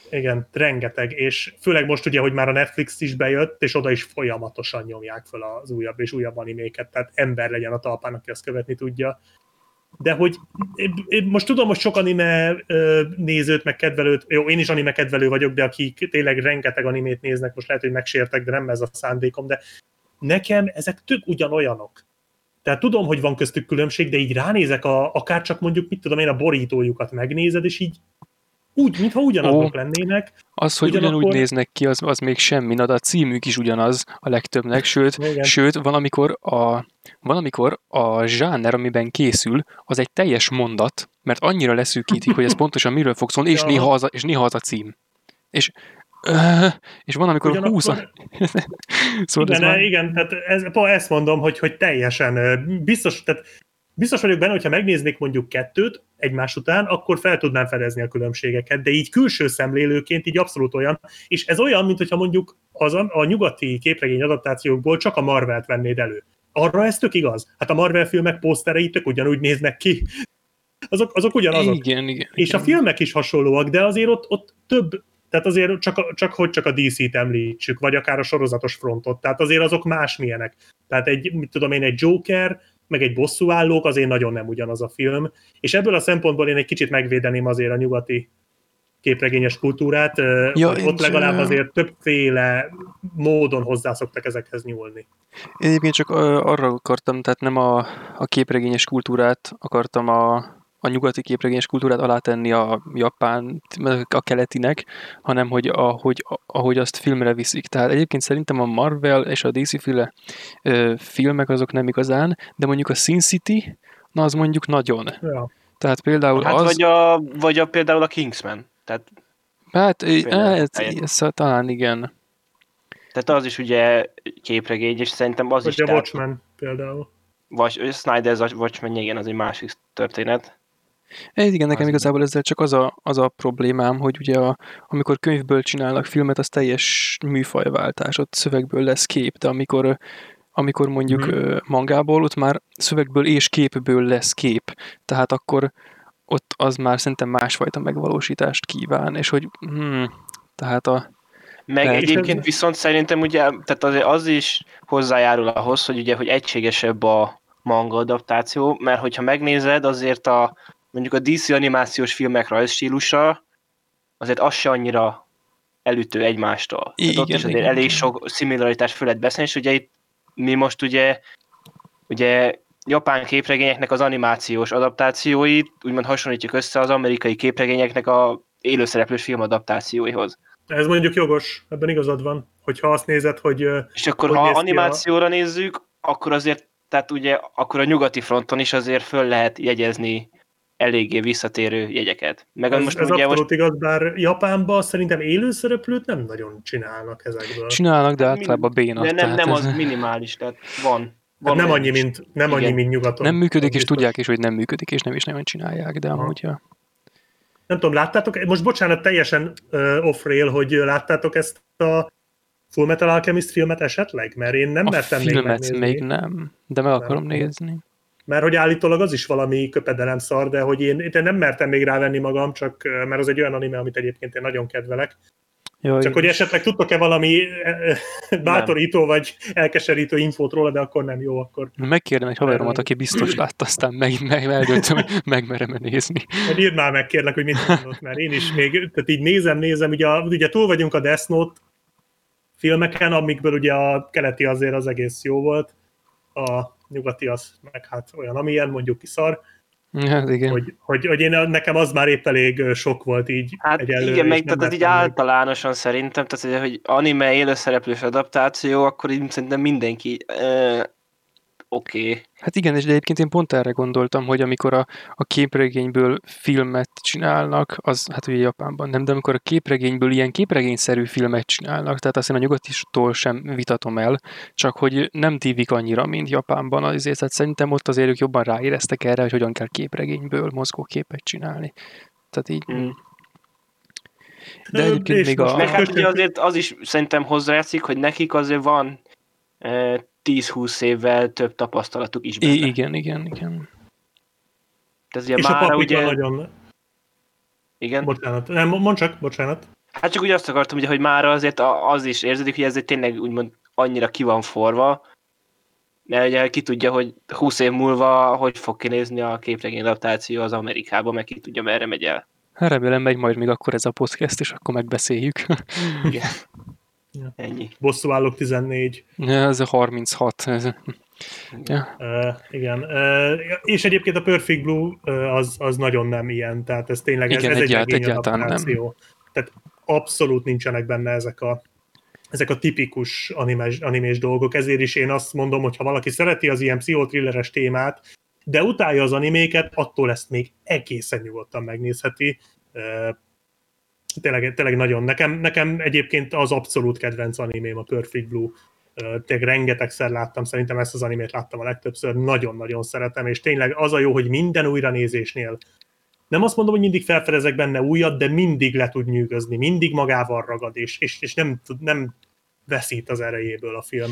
igen, rengeteg, és főleg most ugye, hogy már a Netflix is bejött, és oda is folyamatosan nyomják fel az újabb és újabb animéket, tehát ember legyen a talpán, aki azt követni tudja. De hogy én, most tudom, hogy sok anime nézőt, meg kedvelőt, jó, én is anime kedvelő vagyok, de akik tényleg rengeteg animét néznek, most lehet, hogy megsértek, de nem ez a szándékom, de nekem ezek tök ugyanolyanok. Tehát tudom, hogy van köztük különbség, de így ránézek, a, akár csak mondjuk, mit tudom én, a borítójukat megnézed, és így úgy, mintha ugyanazok Ó. lennének. Az, hogy Ugyanakkor- ugyanúgy néznek ki, az, az még semmi, na, de a címük is ugyanaz a legtöbbnek, sőt, Igen. sőt valamikor a, valamikor a zsáner, amiben készül, az egy teljes mondat, mert annyira leszűkítik, hogy ez pontosan miről fog szólni, és, Ja. néha az a, és néha az a cím. És, és van, amikor Ugyanakkor- 20 szóval igen, már, igen, tehát ez, ezt mondom, hogy, hogy teljesen biztos, tehát biztos vagyok benne, hogyha megnéznék mondjuk kettőt egymás után, akkor fel tudnám fedezni a különbségeket, de így külső szemlélőként így abszolút olyan, és ez olyan, mint hogyha mondjuk az a, a nyugati képregény adaptációkból csak a Marvelt vennéd elő. Arra ez tök igaz. Hát a Marvel filmek poszterei tök ugyanúgy néznek ki. Azok, azok ugyanazok. igen, igen. És a filmek is hasonlóak, de azért ott, ott több, tehát azért csak, csak hogy csak a DC-t említsük, vagy akár a sorozatos frontot, tehát azért azok másmilyenek. Tehát egy, mit tudom én, egy Joker, meg egy bosszúállók azért nagyon nem ugyanaz a film, és ebből a szempontból én egy kicsit megvédeném azért a nyugati képregényes kultúrát, Ja, hogy ott legalább azért többféle módon hozzászoktak ezekhez nyúlni. Én egyébként csak arra akartam, tehát nem a, a képregényes kultúrát akartam a, a nyugati képregényes kultúrát alátenni a japán, a keletinek, hanem hogy ahogy, ahogy azt filmre viszik. Tehát egyébként szerintem a Marvel és a DC féle filmek azok nem igazán, de mondjuk a Sin City, na az mondjuk nagyon. Ja. Tehát például Hát az... vagy, a, vagy a, például a Kingsman. Tehát, Hát, hát helyen. ez, talán igen. tehát az is ugye képregény, és szerintem az is... Vagy a tehát- Watchmen például. Vagy Snyder's Watchmen, igen, az egy másik történet. Ez igen, nekem Az- igazából ezzel csak az a, az a problémám, hogy ugye a, amikor könyvből csinálnak filmet, az teljes műfajváltás, ott szövegből lesz kép, de amikor, amikor mondjuk Mhm. mm. mangából, ott már szövegből és képből lesz kép, tehát akkor ott az már szerintem másfajta megvalósítást kíván, és hogy hmm, tehát a, Meg Mert- egyébként viszont szerintem ugye, tehát az, az is hozzájárul ahhoz, hogy ugye, hogy egységesebb a manga adaptáció, mert hogyha megnézed, azért a mondjuk a DC animációs filmek rajzstílusa, azért az se annyira elütő egymástól. Tehát ott Igen, is azért igen, elég igen. sok szimilaritást föl lehet beszélni, és ugye itt mi most ugye, ugye japán képregényeknek az animációs adaptációit úgymond hasonlítjuk össze az amerikai képregényeknek a élőszereplős filmadaptációihoz. Ez mondjuk jogos, ebben igazad van, hogyha azt nézed, hogy És akkor, Hogy ha néz ki a- animációra nézzük, akkor azért, tehát ugye, akkor a nyugati fronton is azért föl lehet jegyezni eléggé visszatérő jegyeket. Meg ez, most ez ugye abszolút most igaz, bár Japánban szerintem élőszereplőt nem nagyon csinálnak ezekből. csinálnak, de Hát általában béna. de nem, nem ez az minimális, tehát van. Hát van nem annyi, mint, nem annyi, mint nyugaton. nem működik, és biztos. tudják is, hogy nem működik, és nem is nagyon csinálják, de Aha. amúgy ja. Nem tudom, láttátok? Most bocsánat, teljesen uh, off-rail, hogy láttátok ezt a Full Metal Alchemist filmet esetleg? Mert én nem A mertem még filmet megnézni. még nem, de meg akarom Nem. nézni. Mert hogy állítólag az is valami köpedelem szar, de hogy én, én nem mertem még rávenni magam, csak mert az egy olyan anime, amit egyébként én nagyon kedvelek. Jaj, Csak hogy esetleg tudtok-e valami bátorító vagy elkeserítő infót róla, de akkor nem jó, akkor Megkérdem egy haveromat, aki biztos látta, aztán meg, meg eldöntöm, hogy megmerem-e nézni. Majd írd már meg, kérlek, hogy mit mondott, mert én is még, tehát így nézem, nézem, ugye, ugye túl vagyunk a Death Note filmeken, amikből ugye a keleti azért az egész jó volt, a nyugati az meg hát olyan, amilyen, mondjuk ki szar, Hát igen. hogy, hogy, hogy én, nekem az már épp elég sok volt így Hát egyelőre, igen, meg tehát ez így általánosan szerintem, tehát hogy anime élőszereplős adaptáció, akkor így szerintem mindenki oké. Okay. Hát igen, és de egyébként én pont erre gondoltam, hogy amikor a, a képregényből filmet csinálnak, az hát ugye Japánban nem, de amikor a képregényből ilyen képregényszerű filmet csinálnak, tehát azt én a nyugatistól sem vitatom el, csak hogy nem tívik annyira, mint Japánban, azért tehát szerintem ott azért ők jobban ráéreztek erre, hogy hogyan kell képregényből mozgóképet csinálni. Tehát így, Mm. de egyébként és még a... Meg hát ugye azért az is szerintem hozzájátszik, hogy nekik azért van uh, 10-20 évvel több tapasztalatuk is benne. I- igen, igen, igen. Tehát ugye És a már papika ugye... nagyon... Igen. Bocsánat, nem, mondd csak, bocsánat. Hát csak úgy azt akartam, ugye, hogy már azért a- az is érződik, hogy ez egy tényleg úgymond annyira ki van forva, de ugye ki tudja, hogy 20 év múlva hogy fog kinézni a képregény adaptáció az Amerikában, meg ki tudja, merre megy el. Hát remélem megy majd még akkor ez a podcast, és akkor megbeszéljük. Igen. Ennyi. Bosszúállók 14. Ja, ez a 36. Ez... Ja. Uh, igen. Uh, és egyébként a Perfect Blue uh, az, az nagyon nem ilyen, tehát ez tényleg ez, Igen, ez egy egyált- regény egyáltalán nem. adaptáció. Tehát abszolút nincsenek benne ezek a ezek a tipikus animes, animés dolgok, ezért is én azt mondom, hogy ha valaki szereti az ilyen pszichotrilleres témát, de utálja az animéket, attól ezt még egészen nyugodtan megnézheti. Uh, tényleg, tényleg nagyon. Nekem, nekem egyébként az abszolút kedvenc animém a Perfect Blue. Tényleg rengetegszer láttam, szerintem ezt az animét láttam a legtöbbször, nagyon-nagyon szeretem, és tényleg az a jó, hogy minden újranézésnél nem azt mondom, hogy mindig felfedezek benne újat, de mindig le tud nyűgözni, mindig magával ragad, és, és, és nem, tud- nem veszít az erejéből a film.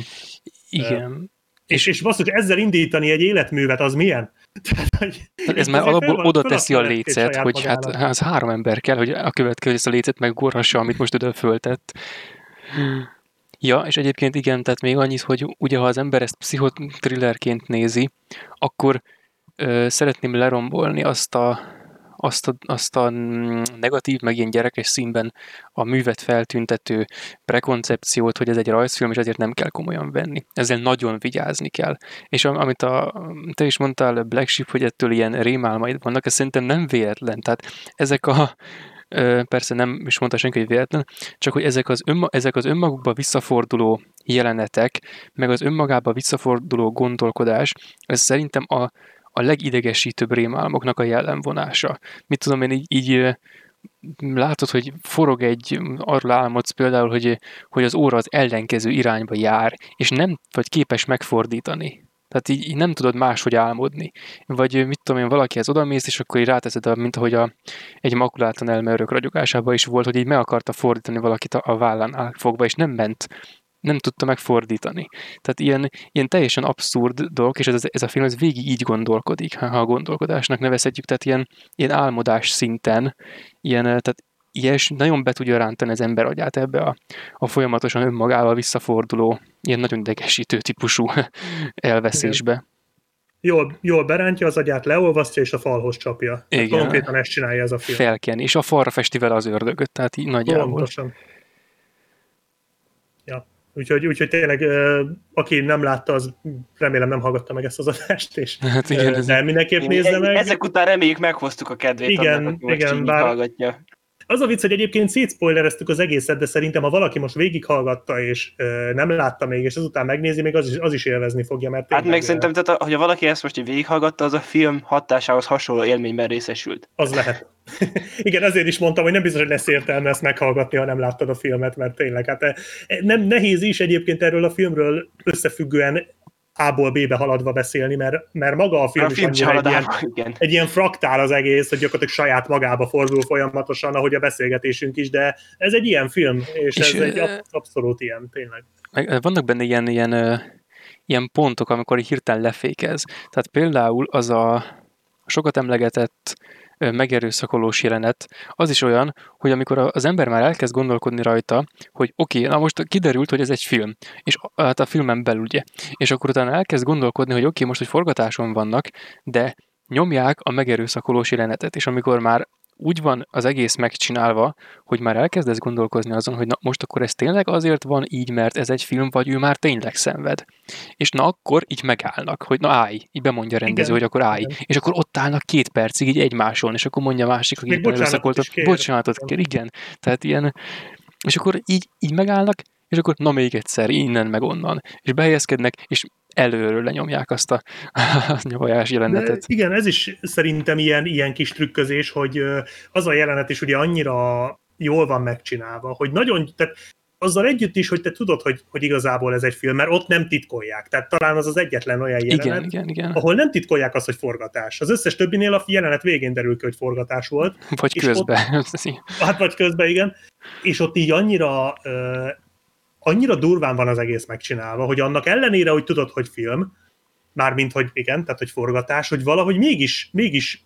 Igen. És, és basszus, ezzel indítani egy életművet, az milyen? Tehát, hogy Hát ez már alapból van- oda teszi a lécet, hogy hát az három ember kell, hogy a következő ezt a lécet meggorhassa, amit most oda föltett. Ja, és egyébként igen, tehát még annyit, hogy ugye ha az ember ezt pszichotrillerként nézi, akkor ö, szeretném lerombolni azt a, azt a, azt a mm, negatív, meg ilyen gyerekes színben a művet feltüntető prekoncepciót, hogy ez egy rajzfilm, és ezért nem kell komolyan venni. Ezzel nagyon vigyázni kell. És am- amit a, te is mondtál, Black Sheep, hogy ettől ilyen rémálmaid vannak, ez szerintem nem véletlen. Tehát ezek a, persze nem is mondta senki, hogy véletlen, csak hogy ezek az, önma, ezek az önmagukba visszaforduló jelenetek, meg az önmagába visszaforduló gondolkodás, ez szerintem a, a legidegesítőbb rémálmoknak a jellemvonása. Mit tudom én, így, így látod, hogy forog egy, arról álmodsz például, hogy, hogy az óra az ellenkező irányba jár, és nem vagy képes megfordítani. Tehát így, így nem tudod máshogy álmodni. Vagy mit tudom én, valakihez odamész, és akkor így ráteszed, mint ahogy a, egy makulátlan elmerők ragyogásában is volt, hogy így meg akarta fordítani valakit a, a vállán fogva, és nem ment. Nem tudta megfordítani. Tehát ilyen, ilyen teljesen abszurd dolog, és ez, ez a film ez végig így gondolkodik, ha a gondolkodásnak nevezhetjük, tehát ilyen, ilyen álmodás szinten, ilyen, eh, tehát ilyes, nagyon be tudja rántani az ember agyát ebbe a, a folyamatosan önmagával visszaforduló, ilyen nagyon idegesítő típusú elveszésbe. Jól, jól berántja az agyát, leolvasztja, és a falhoz csapja. Tehát Igen. Konkrétan ezt csinálja ez a film. Felken, és a falra festi vele az ördögöt, tehát így nagyjából. Pontosan. Úgyhogy, úgyhogy tényleg, aki nem látta, az remélem nem hallgatta meg ezt az adást, és Hát igen, ö, ez, de mindenképp nézze meg. Ezek után reméljük meghoztuk a kedvét Igen, annak, aki igen, bár- hallgatja. Az a vicc, hogy egyébként szétszpoilereztük az egészet, de szerintem ha valaki most végighallgatta, és ö, nem látta még, és azután megnézi, még az is, az is élvezni fogja, mert Hát meg szerintem, tehát, hogyha valaki ezt most így végighallgatta, az a film hatásához hasonló élményben részesült. Az lehet. Igen, ezért is mondtam, hogy nem biztos, hogy lesz értelme ezt meghallgatni, ha nem láttad a filmet, mert tényleg, hát nem nehéz is egyébként erről a filmről összefüggően A-ból B-be haladva beszélni, mert, mert maga a film, A is film annyira egy ilyen, igen. egy ilyen fraktál az egész, hogy gyakorlatilag saját magába fordul folyamatosan, ahogy a beszélgetésünk is, és ez egy ilyen film, és, És, ez egy ö, ab- abszolút ilyen, tényleg. vannak benne ilyen, ilyen, ö, ilyen pontok, amikor hirtelen lefékez. Tehát például az a sokat emlegetett megerőszakolós jelenet, az is olyan, hogy amikor az ember már elkezd gondolkodni rajta, hogy oké, okay, na most kiderült, hogy ez egy film, és hát a filmen belül ugye, és akkor utána elkezd gondolkodni, hogy oké, okay, most, hogy forgatáson vannak, de nyomják a megerőszakolós jelenetet, és amikor már úgy van az egész megcsinálva, hogy már elkezdesz gondolkozni azon, hogy na most akkor ez tényleg azért van így, mert ez egy film, vagy ő már tényleg szenved. És na akkor így megállnak, hogy na állj, így bemondja a rendező, Igen, hogy akkor állj. igen. És akkor ott állnak két percig így egymáson, és akkor mondja a másik, aki bocsánatot kér. bocsánatot kér, igen. Tehát ilyen, és akkor így, így megállnak, és akkor na még egyszer, innen meg onnan. És behelyezkednek, és előről lenyomják azt a, a nyavajás De jelenetet. igen, ez is szerintem ilyen, ilyen kis trükközés, hogy az a jelenet is ugye annyira jól van megcsinálva, hogy nagyon, tehát azzal együtt is, hogy te tudod, hogy, hogy igazából ez egy film, mert ott nem titkolják. Tehát talán az az egyetlen olyan jelenet, Igen, igen, igen. ahol nem titkolják azt, hogy forgatás. Az összes többinél a jelenet végén derül ki, hogy forgatás volt, Vagy közben. hát vagy közben igen, és ott így annyira annyira durván van az egész megcsinálva, hogy annak ellenére, hogy tudod, hogy film, mármint, hogy igen, tehát, hogy forgatás, hogy valahogy mégis, mégis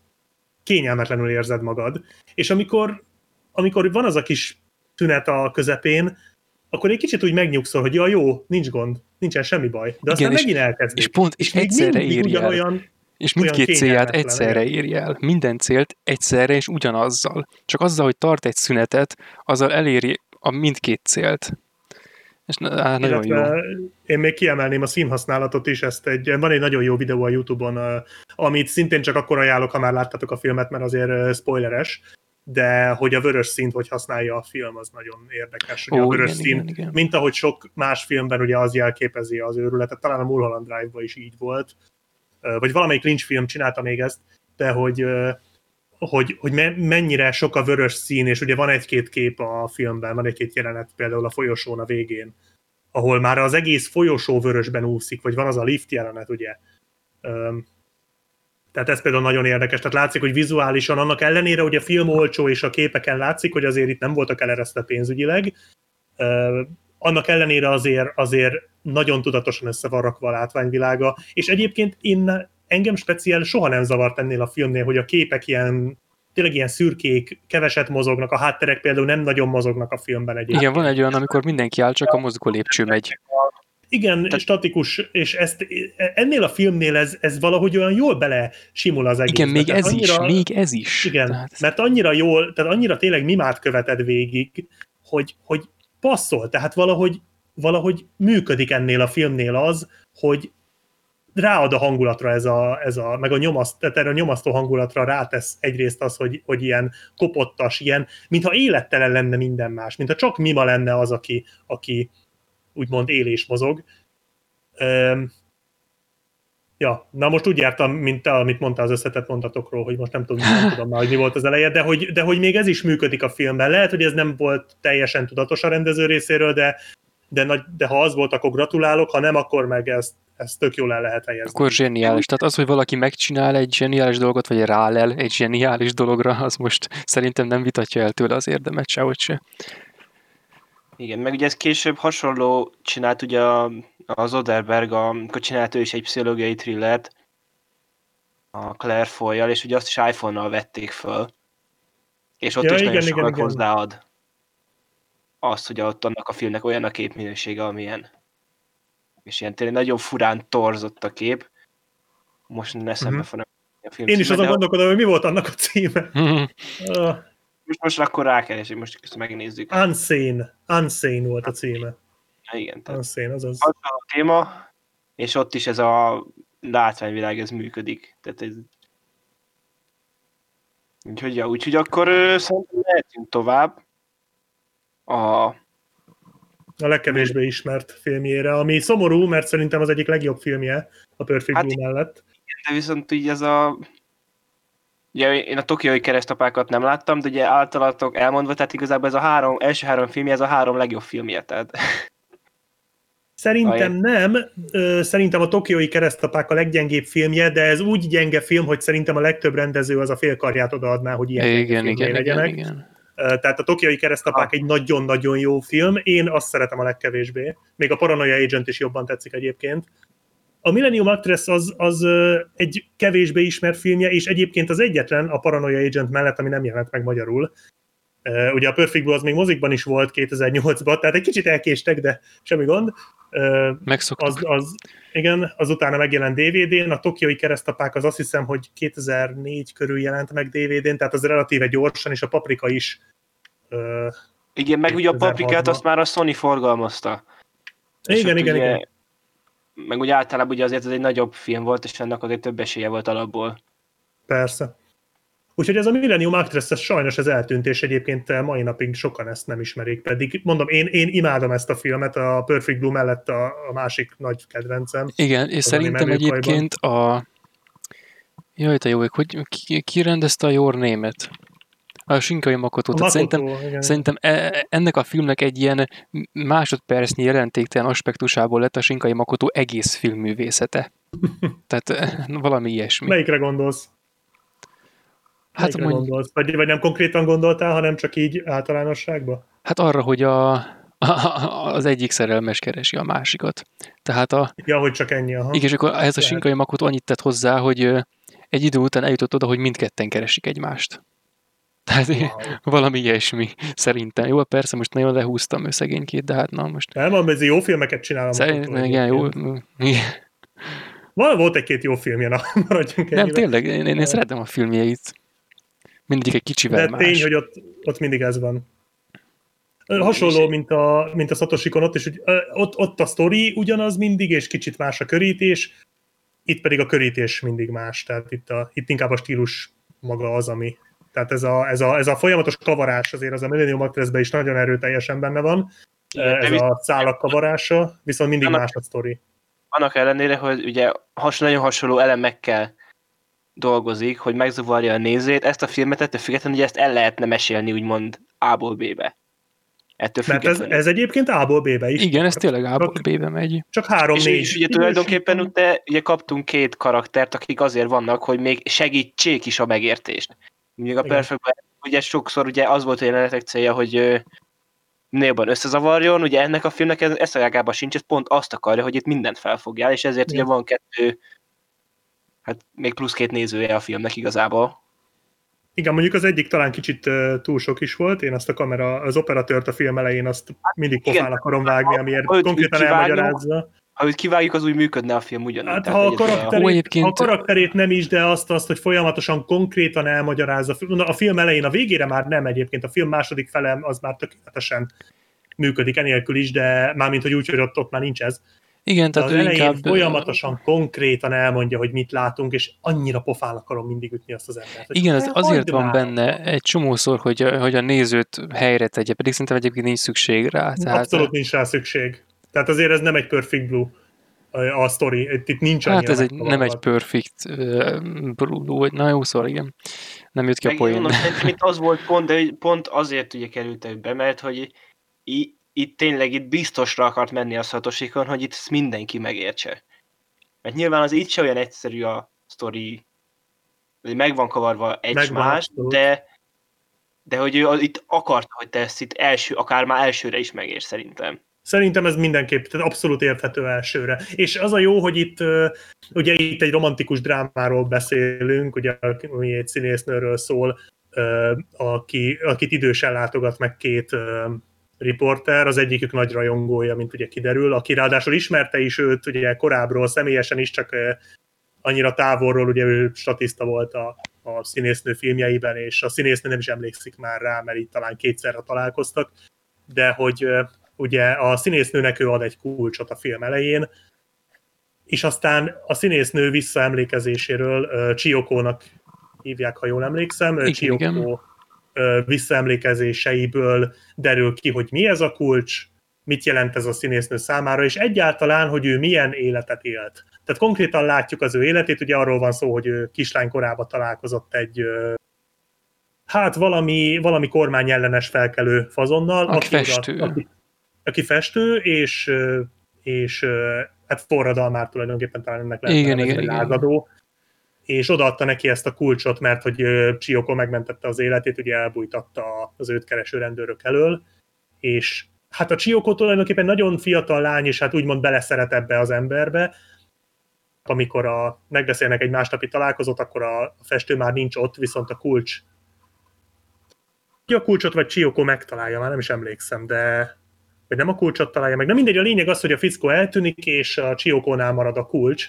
kényelmetlenül érzed magad. És amikor, amikor van az a kis tünet a közepén, akkor egy kicsit úgy megnyugszol, hogy ja, jó, nincs gond, nincsen semmi baj. De aztán és- megint elkezdik. és pont, és még egyszerre éri el. ugyanolyan, És olyan mindkét célját egyszerre érje el. Minden célt egyszerre és ugyanazzal. Csak azzal, hogy tart egy szünetet, azzal eléri a mindkét célt. És á, nagyon jó. Én még kiemelném a színhasználatot is, ezt egy, van egy nagyon jó videó a Youtube-on, amit szintén csak akkor ajánlok, ha már láttátok a filmet, mert azért spoileres, de hogy a vörös színt, hogy használja a film, az nagyon érdekes. Ugye Ó, a vörös igen, szín, igen, igen. mint ahogy sok más filmben ugye az jelképezi az őrületet, talán a Mulholland Drive-ban is így volt, vagy valamelyik Lynch film csinálta még ezt, de hogy hogy, hogy me- mennyire sok a vörös szín, és ugye van egy-két kép a filmben, van egy-két jelenet például a folyosón a végén, ahol már az egész folyosó vörösben úszik, vagy van az a lift jelenet, ugye. Tehát ez például nagyon érdekes. Tehát látszik, hogy vizuálisan annak ellenére, hogy a film olcsó, és a képeken látszik, hogy azért itt nem voltak eleresztve pénzügyileg, annak ellenére azért, azért nagyon tudatosan össze van rakva a látványvilága, és egyébként én engem speciál soha nem zavart ennél a filmnél, hogy a képek ilyen tényleg ilyen szürkék, keveset mozognak, a hátterek például nem nagyon mozognak a filmben egyébként. Igen, van egy olyan, amikor mindenki áll, csak a mozgó lépcső megy. Igen, Tehát- statikus, és ezt, ennél a filmnél ez, ez valahogy olyan jól bele simul az egész. Igen, még ez is, még ez is. Igen, Tehát, mert annyira jól, tehát annyira tényleg mimát követed végig, hogy, hogy passzol, tehát valahogy, valahogy működik ennél a filmnél az, hogy ráad a hangulatra ez a, ez a meg a nyomaszt, tehát erre a nyomasztó hangulatra rátesz egyrészt az, hogy, hogy ilyen kopottas, ilyen, mintha élettelen lenne minden más, mintha csak Mima lenne az, aki, aki úgymond él és mozog. Öm, Ja, na most úgy jártam, mint te, amit mondtál az összetett mondatokról, hogy most nem tudom, nem tudom már, hogy mi volt az eleje, de hogy, de hogy még ez is működik a filmben. Lehet, hogy ez nem volt teljesen tudatos a rendező részéről, de, de, nagy, de ha az volt, akkor gratulálok, ha nem, akkor meg ezt, ezt tök jól el lehet helyezni. akkor zseniális. Tehát az, hogy valaki megcsinál egy zseniális dolgot, vagy rálel egy zseniális dologra, az most szerintem nem vitatja el tőle az érdemet, sehogy se. Igen, meg ugye ez később hasonló csinált ugye a- az Oderberg, amikor csinált ő is egy pszichológiai thrillert a Claire foy és ugye azt is iPhone-nal vették föl. És ott Ja, is igen, nagyon igen, sokat igen. hozzáad azt, hogy ott annak a filmnek olyan a képminősége, amilyen. És ilyen tényleg nagyon furán torzott a kép. Most eszembe Mhm. uh-huh. a film Én is azon gondolkodom, hogy mi volt annak a címe. Uh, most, most akkor rákeresünk, most ezt megnézzük. Unsane. Unsane volt a címe. Ja, igen, tehát Unsane, azaz. az a téma, és ott is ez a látványvilág, ez működik. Tehát ez... Úgyhogy, ja, úgyhogy akkor szerintem mehetünk tovább. A, A legkevésbé ismert filmjére, ami szomorú, mert szerintem az egyik legjobb filmje a Perfect Hát Blue mellett. de viszont így ez a... Ugye én a Tokiói keresztapákat nem láttam, de ugye általatok elmondva, tehát igazából ez a három, első három filmje, ez a három legjobb filmje, tehát Szerintem nem. Szerintem a Tokiói keresztapák a leggyengébb filmje, de ez úgy gyenge film, hogy szerintem a legtöbb rendező az a félkarját odaadná, hogy ilyen Igen, igen, igen, legyenek. igen. Ö, Tehát a Tokiói keresztapák egy nagyon-nagyon jó film. Én azt szeretem a legkevésbé. Még a Paranoia Agent is jobban tetszik egyébként. A Millennium Actress az, az egy kevésbé ismert filmje, és egyébként az egyetlen a Paranoia Agent mellett, ami nem jelent meg magyarul. Ugye a Perfect Blue az még mozikban is volt 2008-ban, tehát egy kicsit elkéstek, de semmi gond. Megszoktuk. az, az, igen, az utána megjelent DVD-n, a Tokiói keresztapák az azt hiszem, hogy 2004 körül jelent meg DVD-n, tehát az relatíve gyorsan, és a Paprika is Igen, meg ugye a 2006-ban. paprikát azt már a Sony forgalmazta. Igen, igen, ugye, igen. Meg ugye általában ugye azért ez egy nagyobb film volt, és ennek azért több esélye volt alapból. Persze. Úgyhogy ez a Millennium Actress, ez sajnos ez eltűnt, és egyébként mai napig sokan ezt nem ismerik, pedig mondom, én, én imádom ezt a filmet, a Perfect Blue mellett a, a másik nagy kedvencem. Igen, és szerintem egyébként a... Jaj, te jó, hogy ki, ki rendezte a Your Name-et? A Shinkai Makoto. A Tehát szerintem, igen. szerintem e- ennek a filmnek egy ilyen másodpercnyi jelentéktelen aspektusából lett a Shinkai Makoto egész filmművészete. Tehát eh, valami ilyesmi. Melyikre gondolsz? Hát, Melyikre mondj, gondolsz? Vagy, vagy nem konkrétan gondoltál, hanem csak így általánosságban? hát arra, hogy a, az egyik szerelmes keresi a másikat. Tehát a, Ja, hogy csak ennyi, aha. Igen, és akkor ez a Lehet. Shinkai Makoto annyit tett hozzá, hogy egy idő után eljutott oda, hogy mindketten keresik egymást. Tehát wow. valami ilyesmi, szerintem. Jó, persze most nagyon lehúztam ő szegénykét, de hát na most... Nem, mert jó filmeket csinál. a Szerintem igen, jó. igen. Val- Volt egy-két jó filmje, na, maradjunk Nem, ennyiben. tényleg, én, én, én szeretem a filmjeit. Mindegyik egy kicsivel De más. tény, hogy ott, ott mindig ez van. Hasonló, mint a, mint a Satoshi-kon, ott is, hogy ö, ott, ott a sztori ugyanaz mindig, és kicsit más a körítés, itt pedig a körítés mindig más, tehát itt, a, itt inkább a stílus maga az, ami. Tehát ez a, ez a, ez a folyamatos kavarás azért az a Millennium Actress-ben is nagyon erőteljesen benne van, Igen, ez a szálak kavarása, viszont mindig Annak- más a sztori. Annak ellenére, hogy ugye has, nagyon hasonló elemekkel dolgozik, hogy megzavarja a nézőt, ezt a filmet ettől függetlenül, hogy ezt el lehetne mesélni, úgymond A-ból B-be. Ettől Mert ez, ez egyébként A-ból B-be is. Igen, ez tényleg A-ból Csak- B-be megy. Csak három, és, négy. és ugye tulajdonképpen ugye, ugye kaptunk két karaktert, akik azért vannak, hogy még segítsék is a megértést. Még a Igen. Perfectben ugye sokszor ugye az volt a jelenetek célja, hogy jobban összezavarjon, ugye ennek a filmnek ez, ez a sincs, ez pont azt akarja, hogy itt mindent felfogjál, és ezért Igen. ugye van kettő, hát még plusz két nézője a filmnek igazából. Igen, mondjuk az egyik talán kicsit túl sok is volt, én azt a kamera, az operatőrt a film elején azt mindig igen. pofán akarom vágni, amiért Ahogy konkrétan elmagyarázza. Ha őt kivágjuk, az úgy működne a film ugyanúgy. Hát ha a, karakterét, egyébként- ha a karakterét nem is, de azt, azt, hogy folyamatosan konkrétan elmagyarázza. A film elején, a végére már nem egyébként, a film második fele az már tökéletesen működik enélkül is, de mármint, hogy úgy, hogy ott, ott már nincs ez. Igen, tehát az ő elején inkább... folyamatosan, konkrétan elmondja, hogy mit látunk, és annyira pofán akarom mindig ütni azt az embert. Igen, az ne azért van benne egy csomószor, hogy a, hogy a nézőt helyre tegye, pedig szerintem egyébként nincs szükség rá. Tehát, Abszolút nincs rá szükség. Tehát azért ez nem egy Perfect Blue a, a sztori. Itt, itt nincs Hát ez egy, nem egy perfect uh, Bruno, vagy na jó, szóval igen. Nem jött ki a Meg, poén. mondom, szerintem itt az volt pont, de pont azért ugye kerültek be, mert hogy itt tényleg itt biztosra akart menni a szatosikon, hogy itt ezt mindenki megértse. Mert nyilván az itt se olyan egyszerű a sztori, hogy meg van kavarva egymás, de de hogy ő itt akarta, hogy te ezt itt első, akár már elsőre is megérts szerintem. Szerintem ez mindenképp, tehát abszolút érthető elsőre. És az a jó, hogy itt, ugye itt egy romantikus drámáról beszélünk, ugye, ami egy színésznőről szól, aki, akit idősen látogat meg két riporter, az egyikük nagy rajongója, mint ugye kiderül, aki ráadásul ismerte is őt ugye korábbról, személyesen is, csak annyira távolról, ugye ő statiszta volt a, a színésznő filmjeiben, és a színésznő nem is emlékszik már rá, mert itt talán kétszerre találkoztak, de hogy ugye a színésznőnek ő ad egy kulcsot a film elején, és aztán a színésznő visszaemlékezéséről Csiokónak hívják, ha jól emlékszem, Igen, Csiokó igen. Visszaemlékezéseiből derül ki, hogy mi ez a kulcs, mit jelent ez a színésznő számára, és egyáltalán, hogy ő milyen életet élt. Tehát konkrétan látjuk az ő életét, ugye arról van szó, hogy ő kislány korában találkozott egy hát valami, valami kormányellenes felkelő fazonnal, Aki oda- festő. aki, aki festő, és, és hát forradalmár tulajdonképpen talán ennek lehet Igen, igen, igen. lázadó, és odaadta neki ezt a kulcsot, mert hogy Csioko megmentette az életét, ugye elbújtatta az őt kereső rendőrök elől, és hát a Csioko tulajdonképpen nagyon fiatal lány, és hát úgymond beleszeret ebbe az emberbe, amikor a, megbeszélnek egy másnapi találkozót, akkor a, festő már nincs ott, viszont a kulcs ki a kulcsot, vagy Csioko megtalálja, már nem is emlékszem, de vagy nem a kulcsot találja meg. De mindegy, a lényeg az, hogy a fickó eltűnik, és a Csiokónál marad a kulcs,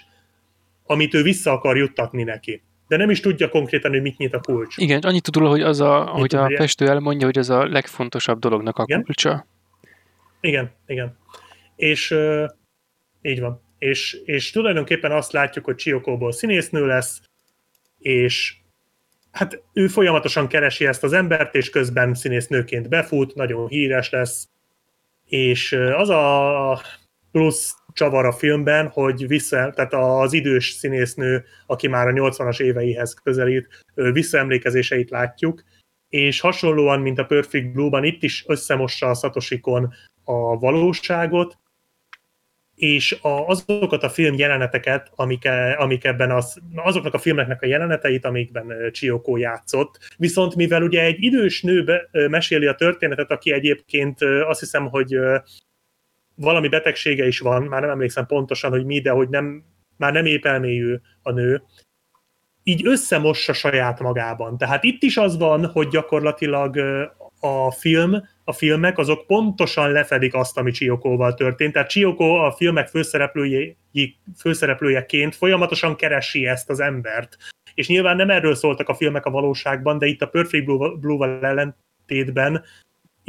amit ő vissza akar juttatni neki. De nem is tudja konkrétan, hogy mit nyit a kulcs. Igen, annyit tud róla, hogy az a, hogy a tudja? festő elmondja, hogy az a legfontosabb dolognak a Igen? kulcsa. Igen, igen. És uh, így van. És, és tulajdonképpen azt látjuk, hogy Csiokóból színésznő lesz, és hát ő folyamatosan keresi ezt az embert, és közben színésznőként befut, nagyon híres lesz, és az a plusz csavar a filmben, hogy vissza, tehát az idős színésznő, aki már a 80-as éveihez közelít, visszaemlékezéseit látjuk, és hasonlóan, mint a Perfect Blue-ban, itt is összemossa a Satoshikon a valóságot, és a, azokat a film jeleneteket, amik, e- amik ebben az, azoknak a filmeknek a jeleneteit, amikben Chioko játszott, viszont mivel ugye egy idős nő be, meséli a történetet, aki egyébként azt hiszem, hogy valami betegsége is van, már nem emlékszem pontosan, hogy mi, de hogy nem, már nem épp elmélyű a nő, így összemossa saját magában. Tehát itt is az van, hogy gyakorlatilag a film, a filmek azok pontosan lefedik azt, ami Chiokóval történt. Tehát Chioko a filmek főszereplője, főszereplőjeként folyamatosan keresi ezt az embert. És nyilván nem erről szóltak a filmek a valóságban, de itt a Perfect Blue- Blue-val ellentétben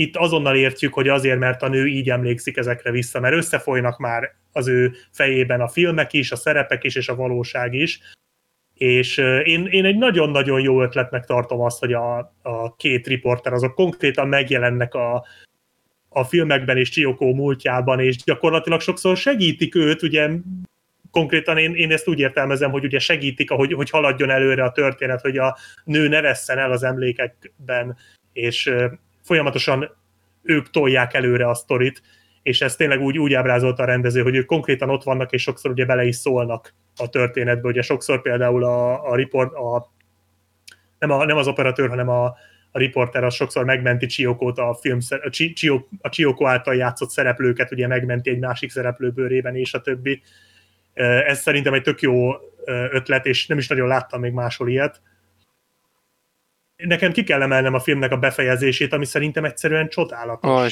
itt azonnal értjük, hogy azért, mert a nő így emlékszik ezekre vissza, mert összefolynak már az ő fejében a filmek is, a szerepek is, és a valóság is. És én, én egy nagyon-nagyon jó ötletnek tartom azt, hogy a, a két riporter azok konkrétan megjelennek a, a filmekben és Csiokó múltjában, és gyakorlatilag sokszor segítik őt, ugye konkrétan én, én ezt úgy értelmezem, hogy ugye segítik, ahogy, hogy haladjon előre a történet, hogy a nő ne vesszen el az emlékekben, és folyamatosan ők tolják előre a sztorit, és ez tényleg úgy, úgy ábrázolta a rendező, hogy ők konkrétan ott vannak, és sokszor ugye bele is szólnak a történetbe. Ugye sokszor például a, a report, a, nem, a, nem az operatőr, hanem a, a riporter az sokszor megmenti Csiokót a film, a, Csi, Csiok, a Csiokó által játszott szereplőket, ugye megmenti egy másik szereplő bőrében, és a többi. Ez szerintem egy tök jó ötlet, és nem is nagyon láttam még máshol ilyet. Nekem ki kell emelnem a filmnek a befejezését, ami szerintem egyszerűen csodálatos. A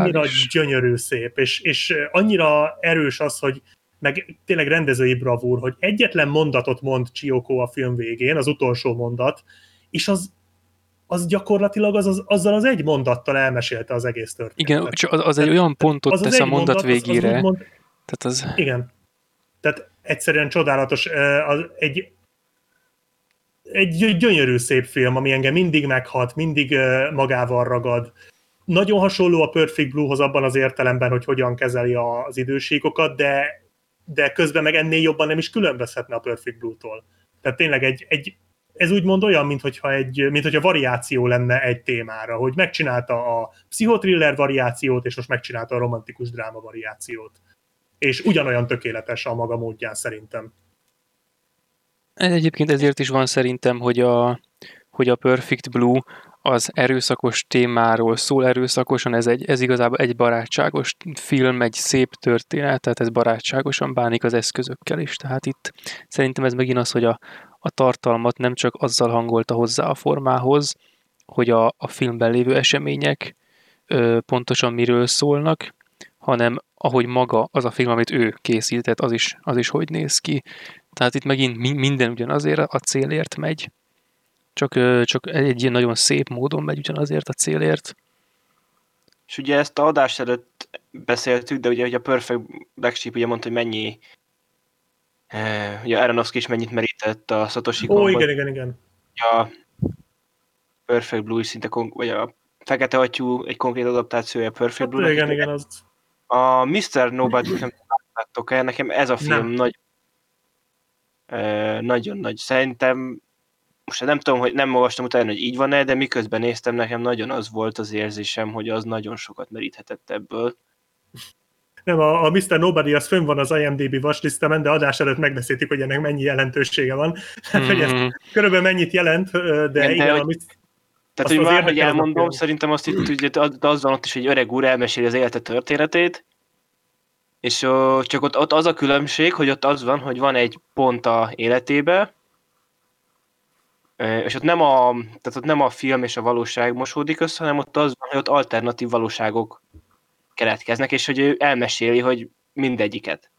annyira gyönyörű szép, és, és annyira erős az, hogy meg tényleg rendezői bravúr, hogy egyetlen mondatot mond Chioko a film végén, az utolsó mondat, és az, az gyakorlatilag az, az, azzal az egy mondattal elmesélte az egész történetet. Igen, csak az, az egy olyan pontot Az az tesz a egy mondat mondat, az- az végére. úgymond- Tehát az, igen. Tehát egyszerűen csodálatos. Az egy, egy gy- gyönyörű szép film, ami engem mindig meghat, mindig magával ragad. Nagyon hasonló a Perfect Bluehoz abban az értelemben, hogy hogyan kezeli az idősíkokat, de, de közben meg ennél jobban nem is különbözhetne a Perfect Blue-tól. Tehát tényleg egy, egy ez úgymond olyan, mint hogyha, egy, mint hogyha variáció lenne egy témára, hogy megcsinálta a pszichotriller variációt, és most megcsinálta a romantikus dráma variációt. És ugyanolyan tökéletes a maga módján szerintem. Egyébként ezért is van szerintem, hogy a, hogy a Perfect Blue az erőszakos témáról szól erőszakosan, ez, egy, ez igazából egy barátságos film, egy szép történet, tehát ez barátságosan bánik az eszközökkel is. Tehát itt szerintem ez megint az, hogy a, a tartalmat nem csak azzal hangolta hozzá a formához, hogy a, a filmben lévő események ö, pontosan miről szólnak, hanem ahogy maga az a film, amit ő készített, az is, az is hogy néz ki. Tehát itt megint mi- minden ugyanazért a célért megy. Csak, csak egy ilyen nagyon szép módon megy ugyanazért a célért. És ugye ezt a adás előtt beszéltük, de ugye hogy a Perfect Black Sheep ugye mondta, hogy mennyi eh, ugye Aronofsky is mennyit merített a Satoshi Ó, Konban, igen, igen, igen. a Perfect Blue is szinte, kon- vagy a Fekete Atyú egy konkrét adaptációja a Perfect Hát, Blue-nak. igen, igen, az... A Mr. Nobody nem láttátok el, nekem ez a film Nem. nagy, nagyon nagy. Szerintem most nem tudom, hogy nem olvastam utána, hogy így van-e, de miközben néztem, nekem nagyon az volt az érzésem, hogy az nagyon sokat meríthetett ebből. Nem, a, a Mr. Nobody az fönn van az IMDb watchlistemen, de adás előtt megbeszéltük, hogy ennek mennyi jelentősége van. Hát, hogy ez Mhm. körülbelül mennyit jelent, de, de igen, hogy- a Mr. Tehát, hogy már, hogy az elmondom, szerintem azt itt ugye az az van ott is, hogy egy öreg úr elmeséli az élete történetét, és ö, csak ott, ott az a különbség, hogy ott az van, hogy van egy pont a életébe, és ott nem a, tehát ott nem a film és a valóság mosódik össze, hanem ott az van, hogy ott alternatív valóságok keletkeznek, és hogy ő elmeséli, hogy mindegyiket.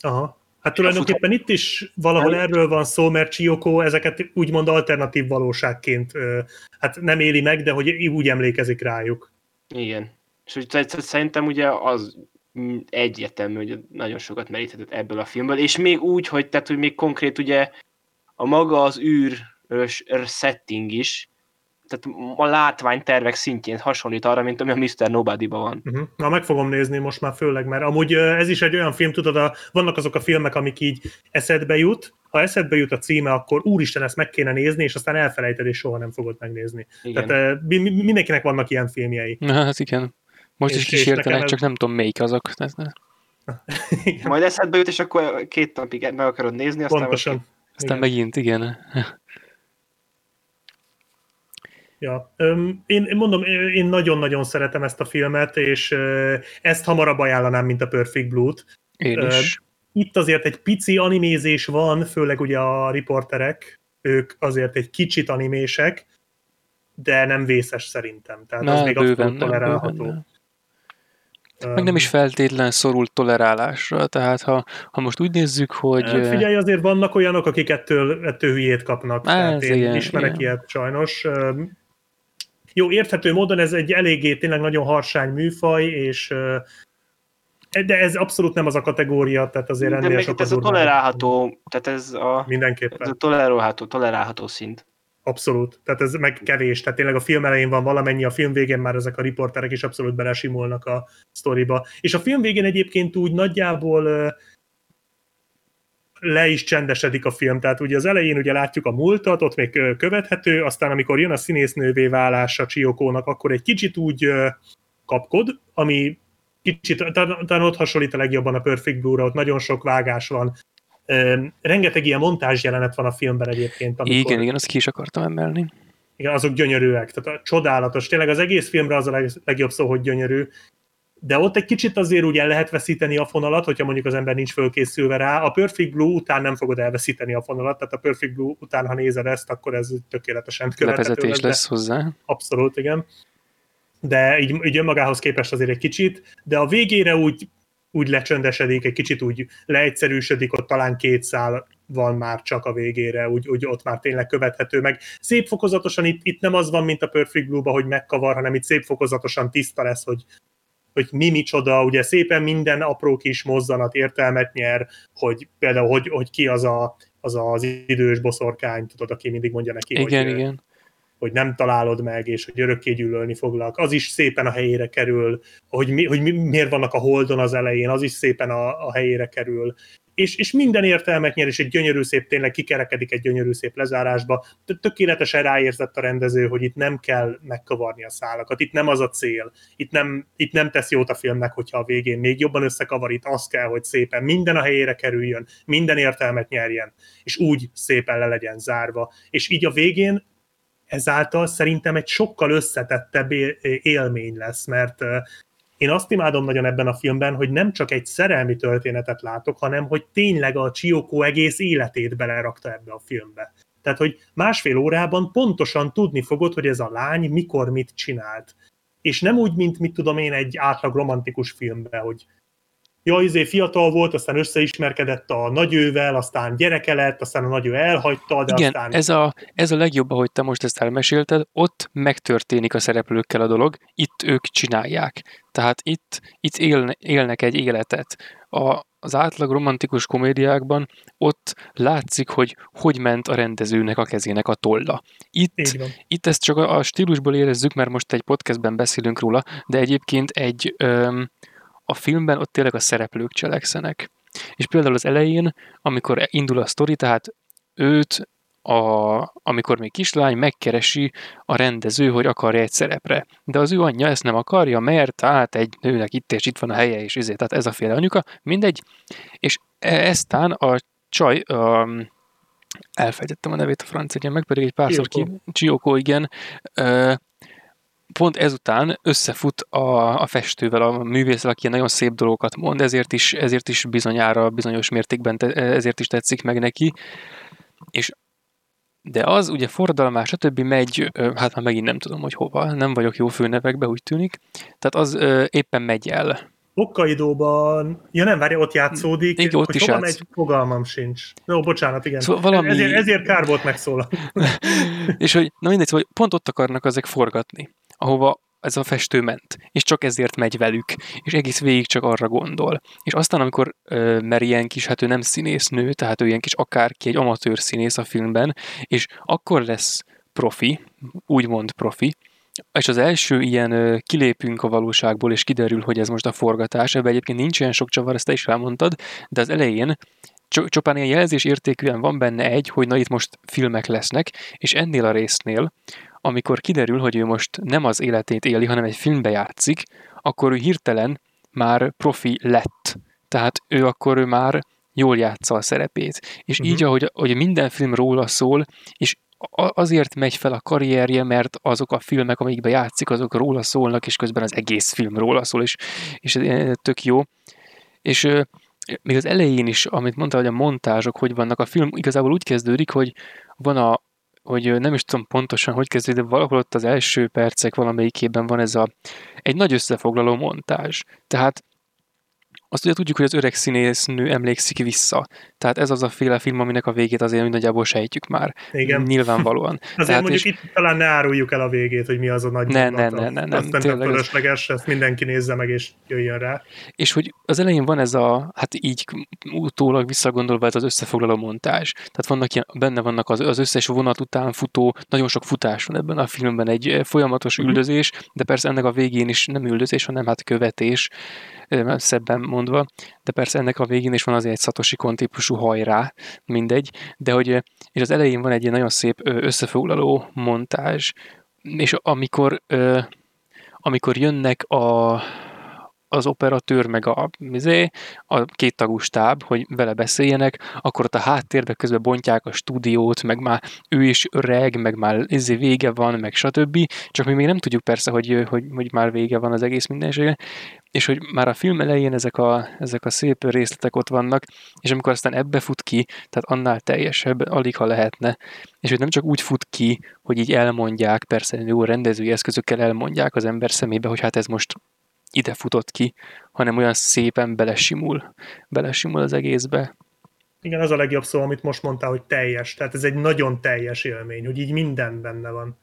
Aha. Hát tulajdonképpen itt is valahol erről van szó, mert Chiyoko ezeket úgymond alternatív valóságként hát nem éli meg, de hogy úgy emlékezik rájuk. Igen. És úgy sz- sz- szerintem ugye az egyértelmű, hogy nagyon sokat meríthetett ebből a filmből, és még úgy, hogy, tehát, hogy még konkrét ugye a maga az űr setting is, tehát a látványtervek szintjén hasonlít arra, mint ami a Mr. Nobody-ban van. Uh-huh. Na, meg fogom nézni most már főleg, mert amúgy ez is egy olyan film, tudod, a, vannak azok a filmek, amik így eszedbe jut, ha eszedbe jut a címe, akkor úristen, ezt meg kéne nézni, és aztán elfelejted, és soha nem fogod megnézni. Igen. Tehát mindenkinek vannak ilyen filmjei. Na, hát igen. Most És- is kísértenek, ez- csak nem tudom melyik azok. Ez- Majd eszedbe jut, és akkor két napig meg akarod nézni, aztán Pontosan. Aztán Igen. megint, igen. Ja. Én, én mondom, én nagyon-nagyon szeretem ezt a filmet, és ezt hamarabb ajánlanám, mint a Perfect Blue-t. Én is. Itt azért egy pici animézés van, főleg ugye a riporterek, ők azért egy kicsit animések, de nem vészes szerintem. Tehát Na, még bőven, abszolút tolerálható. bőven. Meg nem is feltétlen szorul tolerálásra, tehát ha, ha most úgy nézzük, hogy... Hát figyelj, azért vannak olyanok, akik ettől, ettől hülyét kapnak. Á, Tehát ez én igen, ismerek igen. ilyet sajnos. Jó, érthető módon ez egy eléggé tényleg nagyon harsány műfaj, és de ez abszolút nem az a kategória, tehát azért ennél sokkal ez a tolerálható, tehát ez a, ez Mindenképpen. a tolerálható, tolerálható szint. Abszolút. Tehát ez meg kevés. Tehát tényleg a film elején van valamennyi, a film végén már ezek a riporterek is abszolút belesimulnak a sztoriba. És a film végén egyébként úgy nagyjából le is csendesedik a film. Tehát ugye az elején ugye látjuk a múltat, ott még követhető, aztán amikor jön a színésznővé válása Csiokónak, akkor egy kicsit úgy kapkod, ami kicsit, talán ott hasonlít a legjobban a Perfect Blue-ra, ott nagyon sok vágás van. Rengeteg ilyen montázs jelenet van a filmben egyébként. Amikor, Igen, igen, azt ki is akartam emelni. igen, azok gyönyörűek, tehát a csodálatos. Tényleg az egész filmre az a leg, legjobb szó, hogy gyönyörű. De ott egy kicsit azért úgy el lehet veszíteni a fonalat, hogyha mondjuk az ember nincs fölkészülve rá. A Perfect Blue után nem fogod elveszíteni a fonalat, tehát a Perfect Blue után, ha nézed ezt, akkor ez tökéletesen követhető Levezetés de- lesz hozzá. Abszolút, igen. De így, így önmagához képest azért egy kicsit, de a végére úgy, úgy lecsöndesedik, egy kicsit úgy leegyszerűsödik, ott talán két szál van már csak a végére, úgy, úgy ott már tényleg követhető meg. Szép fokozatosan itt, itt nem az van, mint a Perfect Blue-ba, hogy megkavar, hanem itt szép fokozatosan tiszta lesz, hogy, hogy mi micsoda, ugye szépen minden apró kis mozzanat értelmet nyer, hogy például, hogy, hogy ki az a, az az idős boszorkány, tudod, aki mindig mondja neki, Igen, hogy, igen. Hogy nem találod meg, és hogy örökké gyűlölni foglak. Az is szépen a helyére kerül, hogy, mi, hogy mi, miért vannak a holdon az elején, az is szépen a, a helyére kerül. És, és minden értelmet nyer, és egy gyönyörű szép, tényleg kikerekedik egy gyönyörű szép lezárásba. Tö- Tökéletesen ráérzett a rendező, hogy itt nem kell megkavarni a szálakat, itt nem az a cél, itt nem, itt nem tesz jót a filmnek, hogyha a végén még jobban összekavar, itt az kell, hogy szépen minden a helyére kerüljön, minden értelmet nyerjen, és úgy szépen le legyen zárva. És így a végén ezáltal szerintem egy sokkal összetettebb élmény lesz, mert én azt imádom nagyon ebben a filmben, hogy nem csak egy szerelmi történetet látok, hanem hogy tényleg a Chioko egész életét belerakta ebbe a filmbe. Tehát, hogy másfél órában pontosan tudni fogod, hogy ez a lány mikor mit csinált. És nem úgy, mint mit tudom én egy átlag romantikus filmben, hogy ja, izé fiatal volt, aztán összeismerkedett a nagyővel, aztán gyereke lett, aztán a nagyő elhagyta, de Igen, aztán... ez a, ez a legjobb, ahogy te most ezt elmesélted, ott megtörténik a szereplőkkel a dolog, itt ők csinálják. Tehát itt, itt élne, élnek egy életet. A, az átlag romantikus komédiákban ott látszik, hogy hogy ment a rendezőnek a kezének a tolla. Itt, itt ezt csak a, a stílusból érezzük, mert most egy podcastben beszélünk róla, de egyébként egy öm, a filmben ott tényleg a szereplők cselekszenek. És például az elején, amikor indul a sztori, tehát őt a, amikor még kislány megkeresi a rendező, hogy akarja egy szerepre. De az ő anyja ezt nem akarja, mert hát egy nőnek itt és itt van a helye, és ezért, tehát ez a féle anyuka, mindegy. És e, eztán a csaj, a, elfejtettem a nevét a francia, meg pedig egy párszor ki, Csiókó, igen, pont ezután összefut a, a festővel, a művésszel, aki nagyon szép dolgokat mond, ezért is, ezért is bizonyára bizonyos mértékben te, ezért is tetszik meg neki. És de az ugye forradalmás, stb. megy, hát már megint nem tudom, hogy hova, nem vagyok jó főnevekbe, úgy tűnik. Tehát az éppen megy el. Hokkaidóban, ja nem, várja, ott játszódik, igen, ott hogy is hova megy, fogalmam sincs. Jó, bocsánat, igen. Szóval valami... ezért, ezért kár volt megszólal. és hogy, na mindegy, szóval pont ott akarnak ezek forgatni ahova ez a festő ment, és csak ezért megy velük, és egész végig csak arra gondol. És aztán, amikor, mert ilyen kis, hát ő nem színésznő, tehát ő ilyen kis akárki, egy amatőr színész a filmben, és akkor lesz profi, úgymond profi, és az első ilyen kilépünk a valóságból, és kiderül, hogy ez most a forgatás, ebben egyébként nincs olyan sok csavar, ezt te is elmondtad, de az elején csupán ilyen jelzés értékűen van benne egy, hogy na itt most filmek lesznek, és ennél a résznél amikor kiderül, hogy ő most nem az életét éli, hanem egy filmbe játszik, akkor ő hirtelen már profi lett. Tehát ő akkor ő már jól játsza a szerepét. És uh-huh. így, ahogy, ahogy minden film róla szól, és azért megy fel a karrierje, mert azok a filmek, amikben játszik, azok róla szólnak, és közben az egész film róla szól, és, és ez tök jó. És még az elején is, amit mondta, hogy a montázsok hogy vannak, a film igazából úgy kezdődik, hogy van a, hogy nem is tudom pontosan, hogy kezdődik, de valahol ott az első percek valamelyikében van ez a, egy nagy összefoglaló montázs. Tehát azt ugye tudjuk, hogy az öreg színésznő emlékszik vissza. Tehát ez az a féle film, aminek a végét azért nagyjából sejtjük már. Igen. Nyilvánvalóan. azért Tehát mondjuk és... itt talán ne áruljuk el a végét, hogy mi az a nagy ne, ne, ne, ne, nem, Aztán tényleg fölösleges, ezt mindenki nézze meg és jöjjön rá. És hogy az elején van ez a, hát így utólag visszagondolva ez az összefoglaló montázs. Tehát vannak ilyen, benne vannak az, az összes vonat után futó, nagyon sok futás van ebben a filmben, egy folyamatos uh-huh. üldözés, de persze ennek a végén is nem üldözés, hanem hát követés szebben mondva, de persze ennek a végén is van azért egy Satoshi Kon típusú hajrá, mindegy, de hogy és az elején van egy ilyen nagyon szép összefoglaló montázs, és amikor amikor jönnek a, az operatőr meg a, mizé, a két tagú stáb, hogy vele beszéljenek, akkor ott a háttérbe közben bontják a stúdiót, meg már ő is öreg, meg már izé vége van, meg stb. Csak mi még nem tudjuk persze, hogy, hogy, hogy már vége van az egész mindensége, és hogy már a film elején ezek a, ezek a szép részletek ott vannak, és amikor aztán ebbe fut ki, tehát annál teljesebb, alig ha lehetne, és hogy nem csak úgy fut ki, hogy így elmondják, persze jó rendezői eszközökkel elmondják az ember szemébe, hogy hát ez most ide futott ki, hanem olyan szépen belesimul, belesimul az egészbe. Igen, az a legjobb szó, amit most mondtál, hogy teljes. Tehát ez egy nagyon teljes élmény, hogy így minden benne van.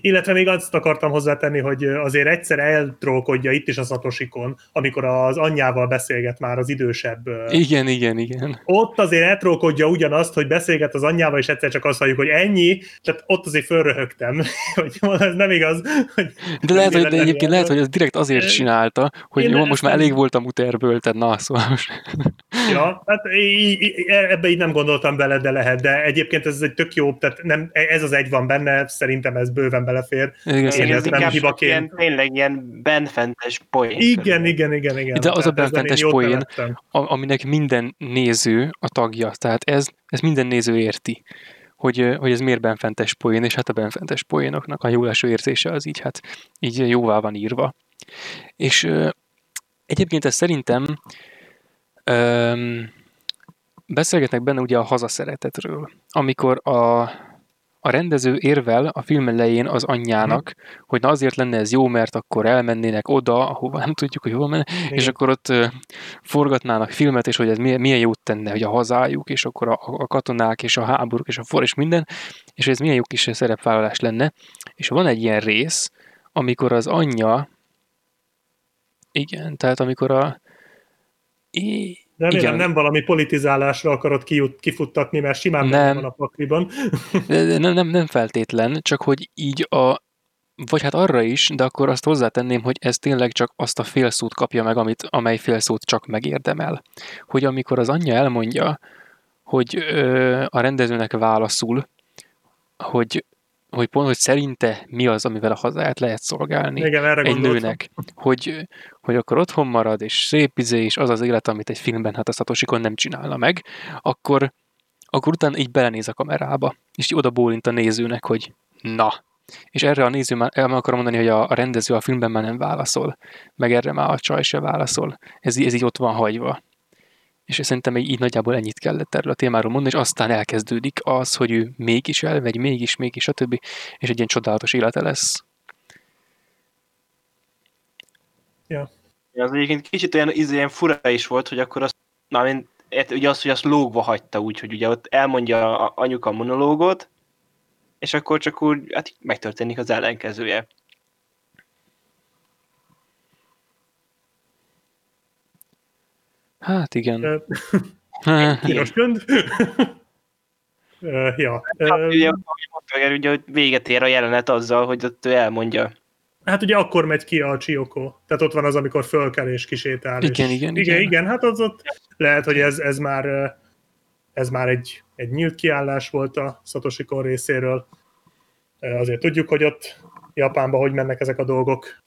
Illetve még azt akartam hozzátenni, hogy azért egyszer eltrókodja itt is a Szatosikon, amikor az anyjával beszélget már az idősebb. Igen, igen, igen. Ott azért eltrókodja ugyanazt, hogy beszélget az anyjával, és egyszer csak azt halljuk, hogy ennyi, tehát ott azért fölröhögtem, hogy ez nem igaz. Hogy de lehet, hogy, de egyébként lehet, hogy ez direkt azért csinálta, hogy jó, most már elég volt a muterből, tehát na, szóval most. Ja, hát ebbe így nem gondoltam bele, de lehet, de egyébként ez egy tök jó, tehát nem, ez az egy van benne, szerintem ez bőven belefér. Igen, Én ez nem hibaként. Ilyen, tényleg ilyen benfentes poén. Igen, igen, igen, igen. De az a benfentes poén, aminek minden néző a tagja, tehát ez, ez minden néző érti hogy, hogy ez miért benfentes poén, és hát a benfentes poénoknak a jó érzése az így, hát így jóvá van írva. És ö, egyébként ez szerintem ö, beszélgetnek benne ugye a hazaszeretetről, amikor a a rendező érvel a film elején az anyjának, hmm. hogy na azért lenne ez jó, mert akkor elmennének oda, ahova nem tudjuk, hogy hol menne, Igen. és akkor ott forgatnának filmet, és hogy ez milyen, milyen jót tenne, hogy a hazájuk, és akkor a, a katonák, és a háborúk, és a for, és minden, és ez milyen jó kis szerepvállalás lenne. És van egy ilyen rész, amikor az anyja, igen, tehát amikor a, Remélem Igen. nem valami politizálásra akarod kijut, kifuttatni, mert simán nem van a pakliban. nem, nem, nem feltétlen, csak hogy így a, vagy hát arra is, de akkor azt hozzátenném, hogy ez tényleg csak azt a félszót kapja meg, amit, amely félszót csak megérdemel. Hogy amikor az anyja elmondja, hogy ö, a rendezőnek válaszul, hogy, hogy pont, hogy szerinte mi az, amivel a hazáját lehet szolgálni Igen, erre egy gondoltam. nőnek, hogy, hogy akkor otthon marad, és szép izé, és az az élet, amit egy filmben hát a Satoshikon nem csinálna meg, akkor, akkor utána így belenéz a kamerába, és így oda bólint a nézőnek, hogy na. És erre a néző már el akarom mondani, hogy a, a rendező a filmben már nem válaszol, meg erre már a csaj se válaszol. Ez, ez így ott van hagyva. És szerintem így, így nagyjából ennyit kellett erről a témáról mondani, és aztán elkezdődik az, hogy ő mégis elmegy, mégis, mégis, stb. És egy ilyen csodálatos élete lesz. Az egyébként kicsit olyan, íz- ilyen fura is volt, hogy akkor azt, na, én, ugye az, hogy azt lógva hagyta úgy, hogy ugye ott elmondja a anyuka a monológot, és akkor csak úgy, hát megtörténik az ellenkezője. Hát igen. Piros könd. Ja. Hát, ugye, ugye, hogy véget ér a jelenet azzal, hogy ott ő elmondja. Hát ugye akkor megy ki a Chioko. Tehát ott van az, amikor fölkel és kisétál. Igen, és, igen, igen. igen. Igen, hát az ott lehet, hogy ez, ez már ez már egy, egy nyílt kiállás volt a Satoshi Kon részéről. Azért tudjuk, hogy ott Japánban hogy mennek ezek a dolgok.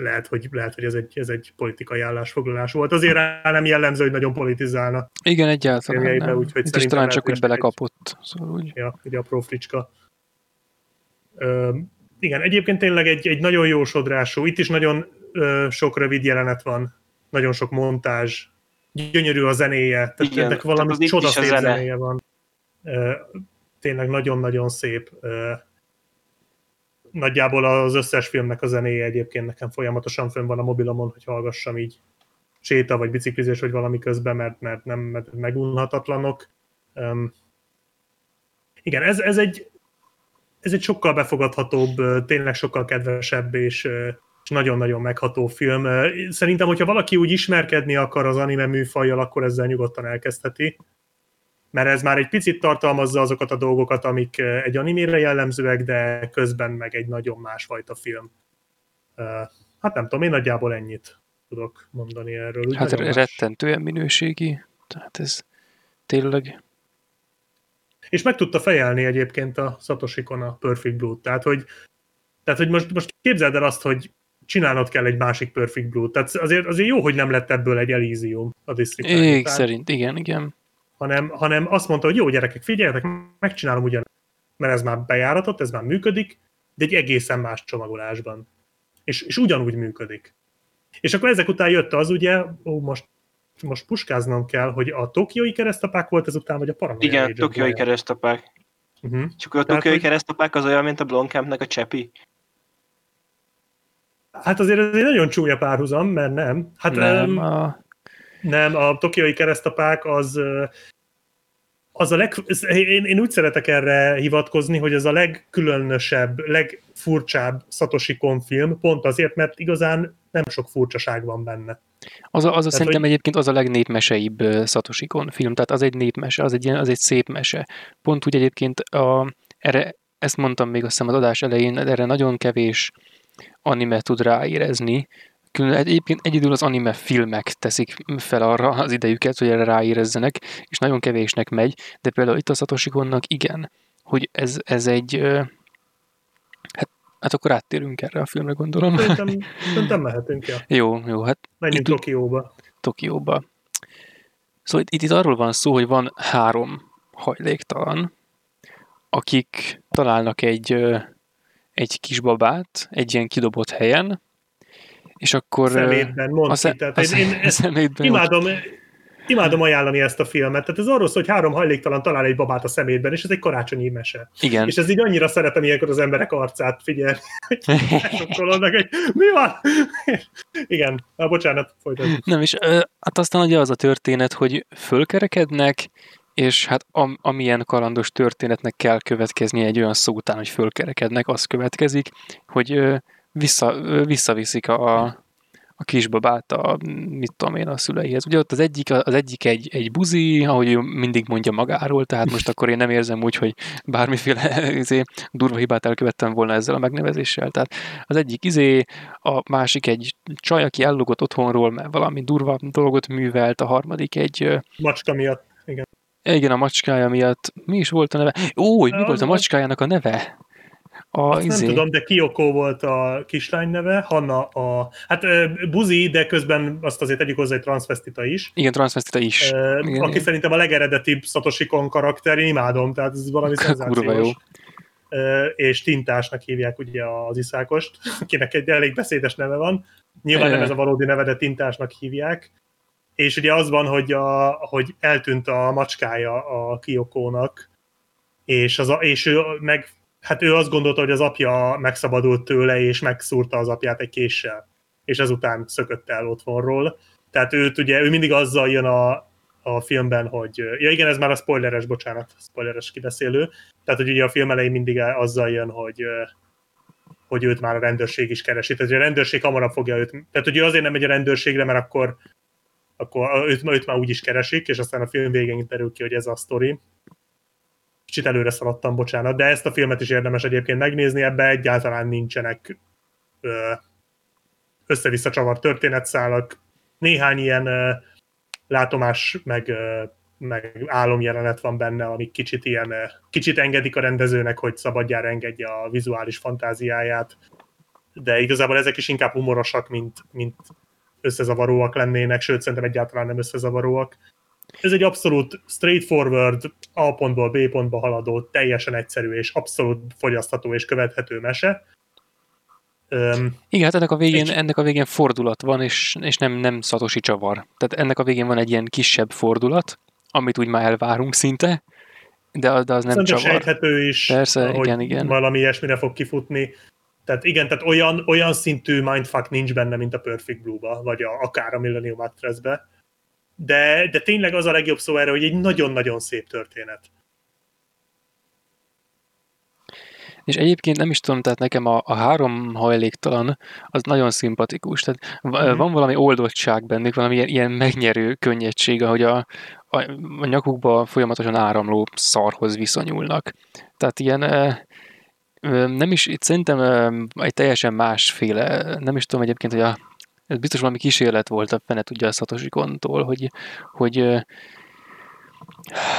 Lehet, hogy, lehet, hogy ez, egy, ez egy politikai állásfoglalás volt. Azért rá nem jellemző, hogy nagyon politizálna. igen, egyáltalán nem. úgyhogy Itt is talán csak úgy hogy egy- belekapott. Szóval úgy. Ja, egy apró fricska. Ö, igen, egyébként tényleg egy, egy nagyon jó sodrású, itt is nagyon ö, sok rövid jelenet van, nagyon sok montázs, gyönyörű a zenéje, tehát Igen, ennek valami tehát csodaszép a zene. zenéje van. Ö, tényleg nagyon-nagyon szép. Ö, nagyjából az összes filmnek a zenéje egyébként nekem folyamatosan fönn van a mobilomon, hogy hallgassam így séta, vagy biciklizés, vagy valami közben, mert, mert nem mert megunhatatlanok. Um, igen, ez, ez, egy, ez egy sokkal befogadhatóbb, tényleg sokkal kedvesebb és, és nagyon-nagyon megható film. Szerintem, hogyha valaki úgy ismerkedni akar az anime műfajjal, akkor ezzel nyugodtan elkezdheti. Mert ez már egy picit tartalmazza azokat a dolgokat, amik ö, egy animére jellemzőek, de közben meg egy nagyon másfajta film. Ö, Hát nem tudom, én nagyjából ennyit tudok mondani erről. Úgy Hát rettentően minőségi. Tehát ez tényleg... És meg tudta fejelni egyébként a Satoshi a Perfect Blue-t. Tehát, hogy, tehát, hogy most, most képzeld el azt, hogy csinálnod kell egy másik Perfect Blue-t. Tehát azért, azért jó, hogy nem lett ebből egy Elysium a District. Ég Tehát- szerint, igen, igen. Hanem, hanem azt mondta, hogy jó gyerekek, figyeljetek, megcsinálom ugyan, mert ez már bejáratott, ez már működik, de egy egészen más csomagolásban. És, és ugyanúgy működik. És akkor ezek után jött az ugye, ó, most, most puskáznom kell, hogy a tokiói keresztapák volt ezután, vagy a Paranoia Igen, Agent tokiói keresztapák. Uh-huh. Csak a tokiói hogy- keresztapák az olyan, mint a Blomkampnek a csepi. Hát azért ez egy nagyon csúnya párhuzam, mert nem. Hát Nem, öm, a, Nem, a tokiói keresztapák az, az a leg, én, én úgy szeretek erre hivatkozni, hogy ez a legkülönösebb, legfurcsább Satoshi Kon film, pont azért, mert igazán nem sok furcsaság van benne. az a, az a Tehát, szerintem hogy- egyébként az a legnépmeseibb Satoshi Kon film, tehát az egy népmese, az egy, ilyen, az egy szép mese. Pont úgy egyébként a, erre, ezt mondtam még azt hiszem az adás elején, erre nagyon kevés anime tud ráérezni. Külön, egyébként egyedül az anime filmek teszik fel arra az idejüket, hogy erre ráérezzenek, és nagyon kevésnek megy, de például itt a Satoshi Konnak igen, hogy ez, ez egy, hát, hát akkor áttérünk erre a filmre, gondolom. Szerintem, szerintem mehetünk, ja. jó, jó, hát Menjünk Itt- Tokióba. Tokióba. Szóval itt, itt arról van szó, hogy van három hajléktalan, akik találnak egy, egy kisbabát egy ilyen kidobott helyen, és akkor... Szemétben, mondd a, ki. szem, Tehát a, én, szem, én a szemétben imádom, imádom ajánlani ezt a filmet. Tehát ez arról szól, hogy három hajléktalan talál egy babát a szemétben, és ez egy karácsonyi mese. Igen. És ez így annyira szeretem ilyenkor az emberek arcát figyelni, hogy hogy mi van? Igen, ah, bocsánat, folytasd. Nem, és hát aztán ugye az a történet, hogy fölkerekednek, és hát am, amilyen kalandos történetnek kell következnie egy olyan szó után, hogy fölkerekednek, az következik, hogy vissza, visszaviszik a, a kisbabát a, mit tudom én, a szüleihez. Ugye ott az egyik, az egyik egy, egy buzi, ahogy ő mindig mondja magáról, tehát most akkor én nem érzem úgy, hogy bármiféle izé, durva hibát elkövettem volna ezzel a megnevezéssel. Tehát az egyik izé, a másik egy csaj, aki ellogott otthonról, mert valami durva dolgot művelt, a harmadik egy, Macska miatt. Igen. Igen, a macskája miatt. Mi is volt a neve? Ó, mi volt a macskájának a neve? A, Azt izé, nem tudom, de Kyoko volt a kislány neve, Hanna a... Hát buzi, de közben azt azért tegyük hozzá, hogy transvestita is. Igen, transvestita is. Ö, igen, aki igen. szerintem a legeredetibb Satoshi Kon karakter, én imádom, tehát ez valami szenzációs. jó. Ö, és Tintásnak hívják ugye az iszákost, akinek egy elég beszédes neve van. Nyilván nem Ö. ez a valódi neve, de Tintásnak hívják. És ugye az van, hogy, a, hogy eltűnt a macskája a Kyokónak, és, az, a- és ő meg, hát ő azt gondolta, hogy az apja megszabadult tőle, és megszúrta az apját egy késsel, és ezután szökött el otthonról. Tehát őt ugye, ő mindig azzal jön a, a filmben, hogy, ja igen, ez már a spoileres, bocsánat, spoileres kibeszélő, tehát hogy ugye a film elején mindig azzal jön, hogy, hogy őt már a rendőrség is keresi. Tehát a rendőrség hamarabb fogja őt, tehát hogy ő azért nem megy a rendőrségre, mert akkor, akkor őt, őt már úgy is keresik, és aztán a film végén derül ki, hogy ez a sztori. Kicsit előre szaladtam, bocsánat, de ezt a filmet is érdemes egyébként megnézni, ebbe egyáltalán nincsenek össze-vissza csavart történetszálak. Néhány ilyen látomás, meg, meg álomjelenet van benne, amik kicsit ilyen, kicsit engedik a rendezőnek, hogy szabadjára engedje a vizuális fantáziáját, de igazából ezek is inkább humorosak, mint, mint összezavaróak lennének, sőt, szerintem egyáltalán nem összezavaróak. Ez egy abszolút straightforward, A pontból B pontba haladó, teljesen egyszerű és abszolút fogyasztható és követhető mese. Öm, Igen, hát ennek a végén, És- ennek a végén fordulat van, és, és nem, nem szatosi csavar. Tehát ennek a végén van egy ilyen kisebb fordulat, amit úgy már elvárunk szinte, de, de az nem Szerintem csavar. sejthető is, Persze, hogy igen, igen. valami ilyesmire fog kifutni. Tehát igen, tehát olyan, olyan szintű mindfuck nincs benne, mint a Perfect Blue-ba, vagy a, akár a Millennium Actress-be. De, de tényleg az a legjobb szó erre, hogy egy nagyon-nagyon szép történet. És egyébként nem is tudom, tehát nekem a, a három hajléktalan az nagyon szimpatikus. Tehát Mhm. van valami oldottság bennük, valami ilyen, ilyen megnyerő könnyedség, ahogy a, a, a nyakukba folyamatosan áramló szarhoz viszonyulnak. Tehát ilyen nem is, itt szerintem egy teljesen másféle, nem is tudom egyébként, hogy a, ez biztos valami kísérlet volt a fene tudja a Satoshi Kontól, hogy, hogy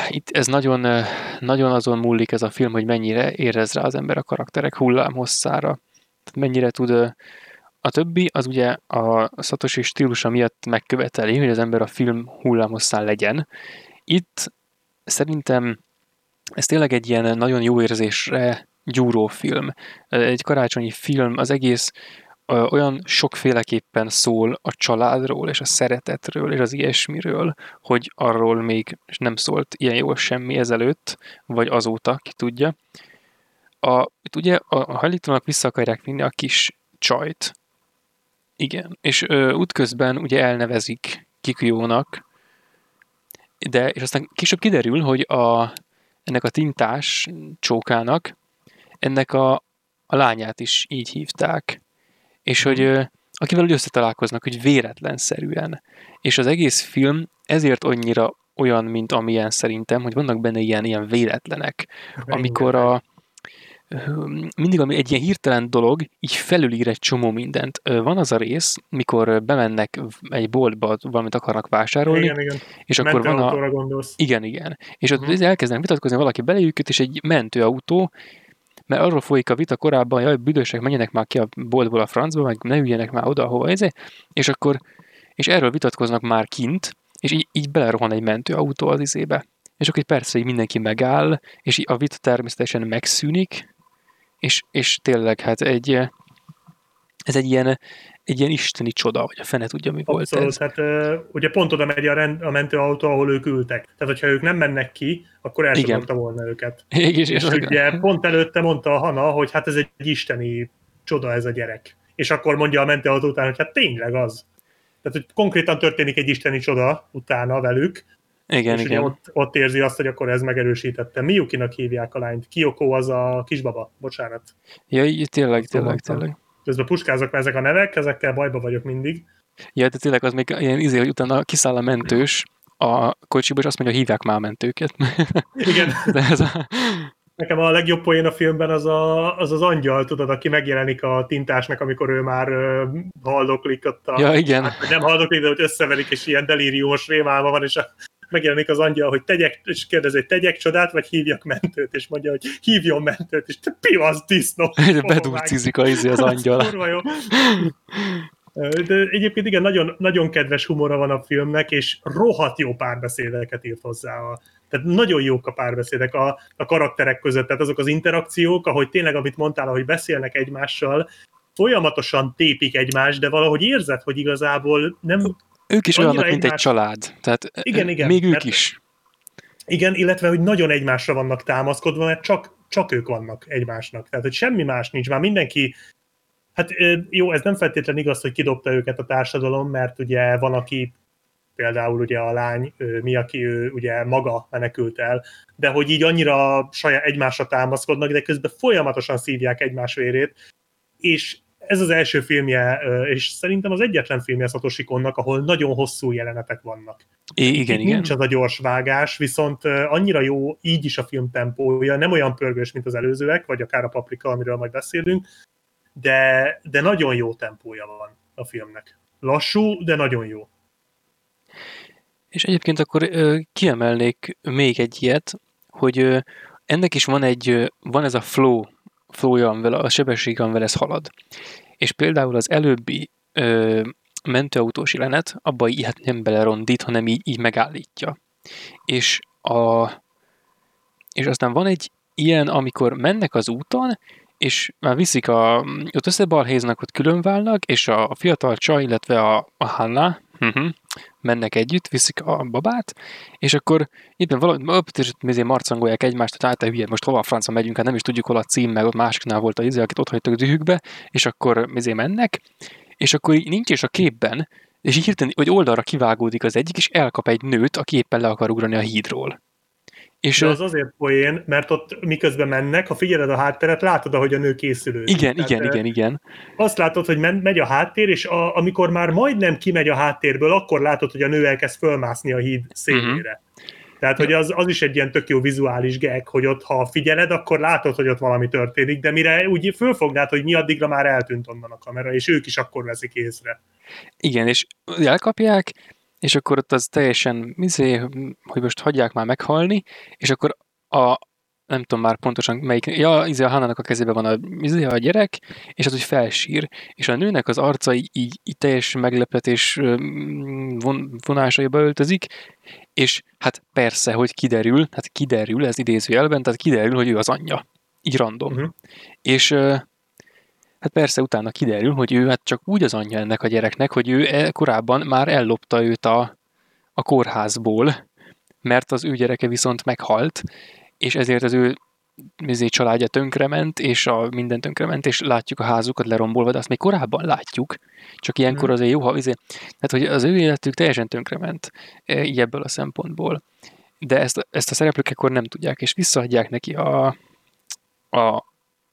itt ez nagyon, nagyon azon múlik ez a film, hogy mennyire érez rá az ember a karakterek hullámhosszára. Tehát mennyire tud... A többi az ugye a Satoshi stílusa miatt megköveteli, hogy az ember a film hullámhosszán legyen. Itt szerintem ez tényleg egy ilyen nagyon jó érzésre gyúró film. Egy karácsonyi film, az egész olyan sokféleképpen szól a családról, és a szeretetről, és az ilyesmiről, hogy arról még nem szólt ilyen jól semmi ezelőtt, vagy azóta, ki tudja. A, itt ugye a, a hajlítónak vissza akarják vinni a kis csajt. Igen, és ö, útközben ugye elnevezik Kikujónak, de, és aztán később kiderül, hogy a, ennek a tintás csókának, ennek a, a lányát is így hívták. És hogy akivel úgy összetalálkoznak, hogy véletlenszerűen. És az egész film ezért annyira olyan, mint amilyen szerintem, hogy vannak benne ilyen, ilyen véletlenek, amikor a mindig ami egy ilyen hirtelen dolog, így felülír egy csomó mindent. Van az a rész, mikor bemennek egy boltba, valamit akarnak vásárolni, Igen, igen. és akkor van a... Gondolsz. Igen, igen. És ott uh-huh. elkezdenek vitatkozni valaki belejük, és egy mentőautó, mert arról folyik a vita korábban, jaj, büdösek, menjenek már ki a boltból a francba, meg ne üljenek már oda, hova ez, és akkor, és erről vitatkoznak már kint, és így, így belerohan egy mentőautó az izébe. És akkor egy percre így mindenki megáll, és a vita természetesen megszűnik, és, és tényleg hát egy, ez egy ilyen, egy ilyen isteni csoda, vagy a fene tudja, mi volt Abszolút, ez. hát ugye pont oda megy a, rend, a mentőautó, ahol ők ültek. Tehát, hogyha ők nem mennek ki, akkor Igen. elsodorta volna őket. És, és, És ugye pont előtte mondta a Hana, hogy hát ez egy isteni csoda ez a gyerek. És akkor mondja a mentőautó után, hogy hát tényleg az. Tehát, hogy konkrétan történik egy isteni csoda utána velük, igen, és ugye igen. ott, ott érzi azt, hogy akkor ez megerősítette. Miyukinak hívják a lányt. Kyoko az a kisbaba, bocsánat. Ja, így tényleg, tényleg, mondtam. tényleg. Közben puskázok, ezek a nevek, ezekkel bajba vagyok mindig. Ja, de tényleg az még ilyen izé, hogy utána kiszáll a mentős a kocsiba, és azt mondja, hívják már a mentőket. Igen, De ez a... nekem a legjobb poén a filmben az, a, az az angyal, tudod, aki megjelenik a tintásnak, amikor ő már ö, haldoklik ott a... Ja, igen. Hát, nem haldoklik, de hogy összeverik, és ilyen delíriumos rémálma van, és a, megjelenik az angyal, hogy tegyek, és kérdezi, hogy tegyek csodát, vagy hívjak mentőt, és mondja, hogy hívjon mentőt, és te pivasz disznó. Bedurcizik a izé az angyal. Kurva jó. De egyébként igen, nagyon, nagyon kedves humora van a filmnek, és rohadt jó párbeszédeket írt hozzá. A, tehát nagyon jók a párbeszédek a, a karakterek között, tehát azok az interakciók, ahogy tényleg, amit mondtál, ahogy beszélnek egymással, folyamatosan tépik egymást, de valahogy érzed, hogy igazából nem... Ők is olyanok, mint egymás... egy család. Tehát igen, igen, még ők mert... is. Igen, illetve, hogy nagyon egymásra vannak támaszkodva, mert csak, csak ők vannak egymásnak. Tehát, hogy semmi más nincs. Már mindenki Hát jó, ez nem feltétlenül igaz, hogy kidobta őket a társadalom, mert ugye van, aki például ugye a lány, mi, aki ő ugye maga menekült el, de hogy így annyira saját egymásra támaszkodnak, de közben folyamatosan szívják egymás vérét, és ez az első filmje, és szerintem az egyetlen filmje Satoshi Konnak, ahol nagyon hosszú jelenetek vannak. I- igen, Itt igen. Nincs az a gyors vágás, viszont annyira jó így is a film tempója, nem olyan pörgős, mint az előzőek, vagy akár a Paprika, amiről majd beszélünk, de, de nagyon jó tempója van a filmnek. Lassú, de nagyon jó. És egyébként akkor ö, kiemelnék még egy ilyet, hogy ö, ennek is van egy, ö, van ez a flow, flowja, amivel a sebesség, amivel ez halad. És például az előbbi ö, mentőautós jelenet, abba így hát nem belerondít, hanem így, így megállítja. És, a, és aztán van egy ilyen, amikor mennek az úton, és már viszik a, ott összebalhéznak, ott külön válnak, és a, a fiatal csaj, illetve a, a Hanna uh-huh, mennek együtt, viszik a babát, és akkor éppen valahogy és marcangolják egymást, hogy által hülye, most hova a francia megyünk, hát nem is tudjuk, hol a cím, meg ott másiknál volt a izé, akit ott hagytak dühükbe, és akkor mizé mennek, és akkor így nincs is a képben, és így hirtelen, hogy oldalra kivágódik az egyik, és elkap egy nőt, aki éppen le akar ugrani a hídról. És De az azért poén, mert ott miközben mennek, ha figyeled a hátteret, látod, ahogy a nő készülődik. Igen, Tehát, igen, igen, igen. Azt látod, hogy men, megy a háttér, és a, amikor már majdnem kimegy a háttérből, akkor látod, hogy a nő elkezd fölmászni a híd szélére. Uh-huh. Tehát, hogy az, az is egy ilyen tök jó vizuális gag, hogy ott, ha figyeled, akkor látod, hogy ott valami történik, de mire úgy fölfognád, hogy mi addigra már eltűnt onnan a kamera, és ők is akkor veszik észre. Igen, és elkapják, és akkor ott az teljesen, mizé, hogy most hagyják már meghalni, és akkor a, nem tudom már pontosan melyik, ja, izé a Hannának a kezében van a, izé a gyerek, és az úgy felsír, és a nőnek az arca így, így, így teljes meglepetés von, vonásaiba öltözik, és hát persze, hogy kiderül, hát kiderül, ez idézőjelben, tehát kiderül, hogy ő az anyja. Így random. Uh-huh. És Hát persze utána kiderül, hogy ő hát csak úgy az anyja ennek a gyereknek, hogy ő e, korábban már ellopta őt a, a kórházból, mert az ő gyereke viszont meghalt, és ezért az ő mizé családja tönkrement, és a minden tönkrement, és látjuk a házukat lerombolva, de azt még korábban látjuk, csak ilyenkor mhm. azért jó, ha izé, tehát hogy az ő életük teljesen tönkrement e, így ebből a szempontból. De ezt, ezt a szereplők akkor nem tudják, és visszaadják neki a, a,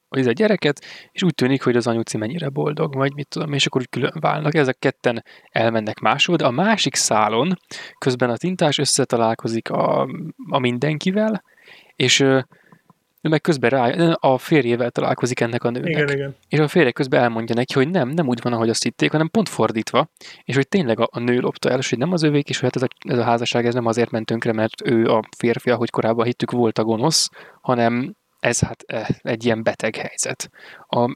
ez a gyereket, és úgy tűnik, hogy az anyuci mennyire boldog, vagy mit tudom, és akkor úgy külön válnak. Ezek ketten elmennek máshol, de a másik szálon közben a tintás összetalálkozik a, a mindenkivel, és ő meg közben rá, a férjével találkozik ennek a nőnek. Igen, igen. És a férje közben elmondja neki, hogy nem, nem úgy van, ahogy azt hitték, hanem pont fordítva, és hogy tényleg a, a nő lopta el, és hogy nem az övék, és hogy hát ez a, ez a házasság ez nem azért ment tönkre, mert ő a férfi, ahogy korábban hittük, volt a gonosz, hanem ez hát eh, egy ilyen beteg helyzet,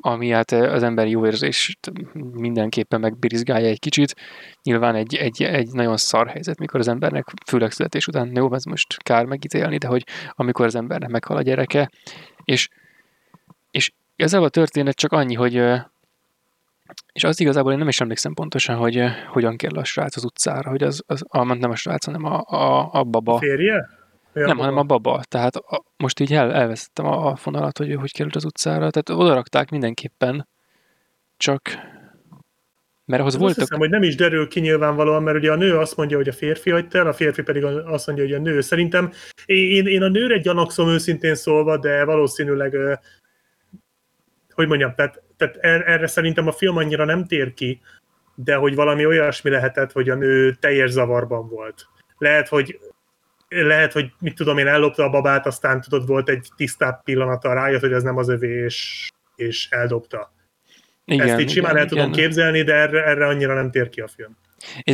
ami hát eh, az emberi jóérzést mindenképpen megbirizgálja egy kicsit. Nyilván egy, egy, egy nagyon szar helyzet, mikor az embernek, főleg születés után, jó, ez most kár megítélni, de hogy amikor az embernek meghal a gyereke, és, és ez a történet csak annyi, hogy eh, és az igazából én nem is emlékszem pontosan, hogy hogyan kell a srác az utcára, hogy az, az a, nem a srác, hanem a, a, a baba. A férje? Ja, nem, hanem a baba. Tehát a, most így el, elvesztettem a, a fonalat, hogy hogy került az utcára. Tehát oda rakták mindenképpen, csak mert ahhoz voltak... Azt hiszem, hogy nem is derül ki nyilvánvalóan, mert ugye a nő azt mondja, hogy a férfi hagyta el, a férfi pedig azt mondja, hogy a nő. Szerintem én, én a nőre gyanakszom őszintén szólva, de valószínűleg, hogy mondjam, tehát, tehát er, erre szerintem a film annyira nem tér ki, de hogy valami olyasmi lehetett, hogy a nő teljes zavarban volt. Lehet, hogy lehet, hogy mit tudom én, ellopta a babát, aztán tudod, volt egy tisztább pillanata, rájött, hogy ez nem az övé, és, és eldobta. Igen, Ezt így simán igen, el tudom igen. képzelni, de erre, erre annyira nem tér ki a film.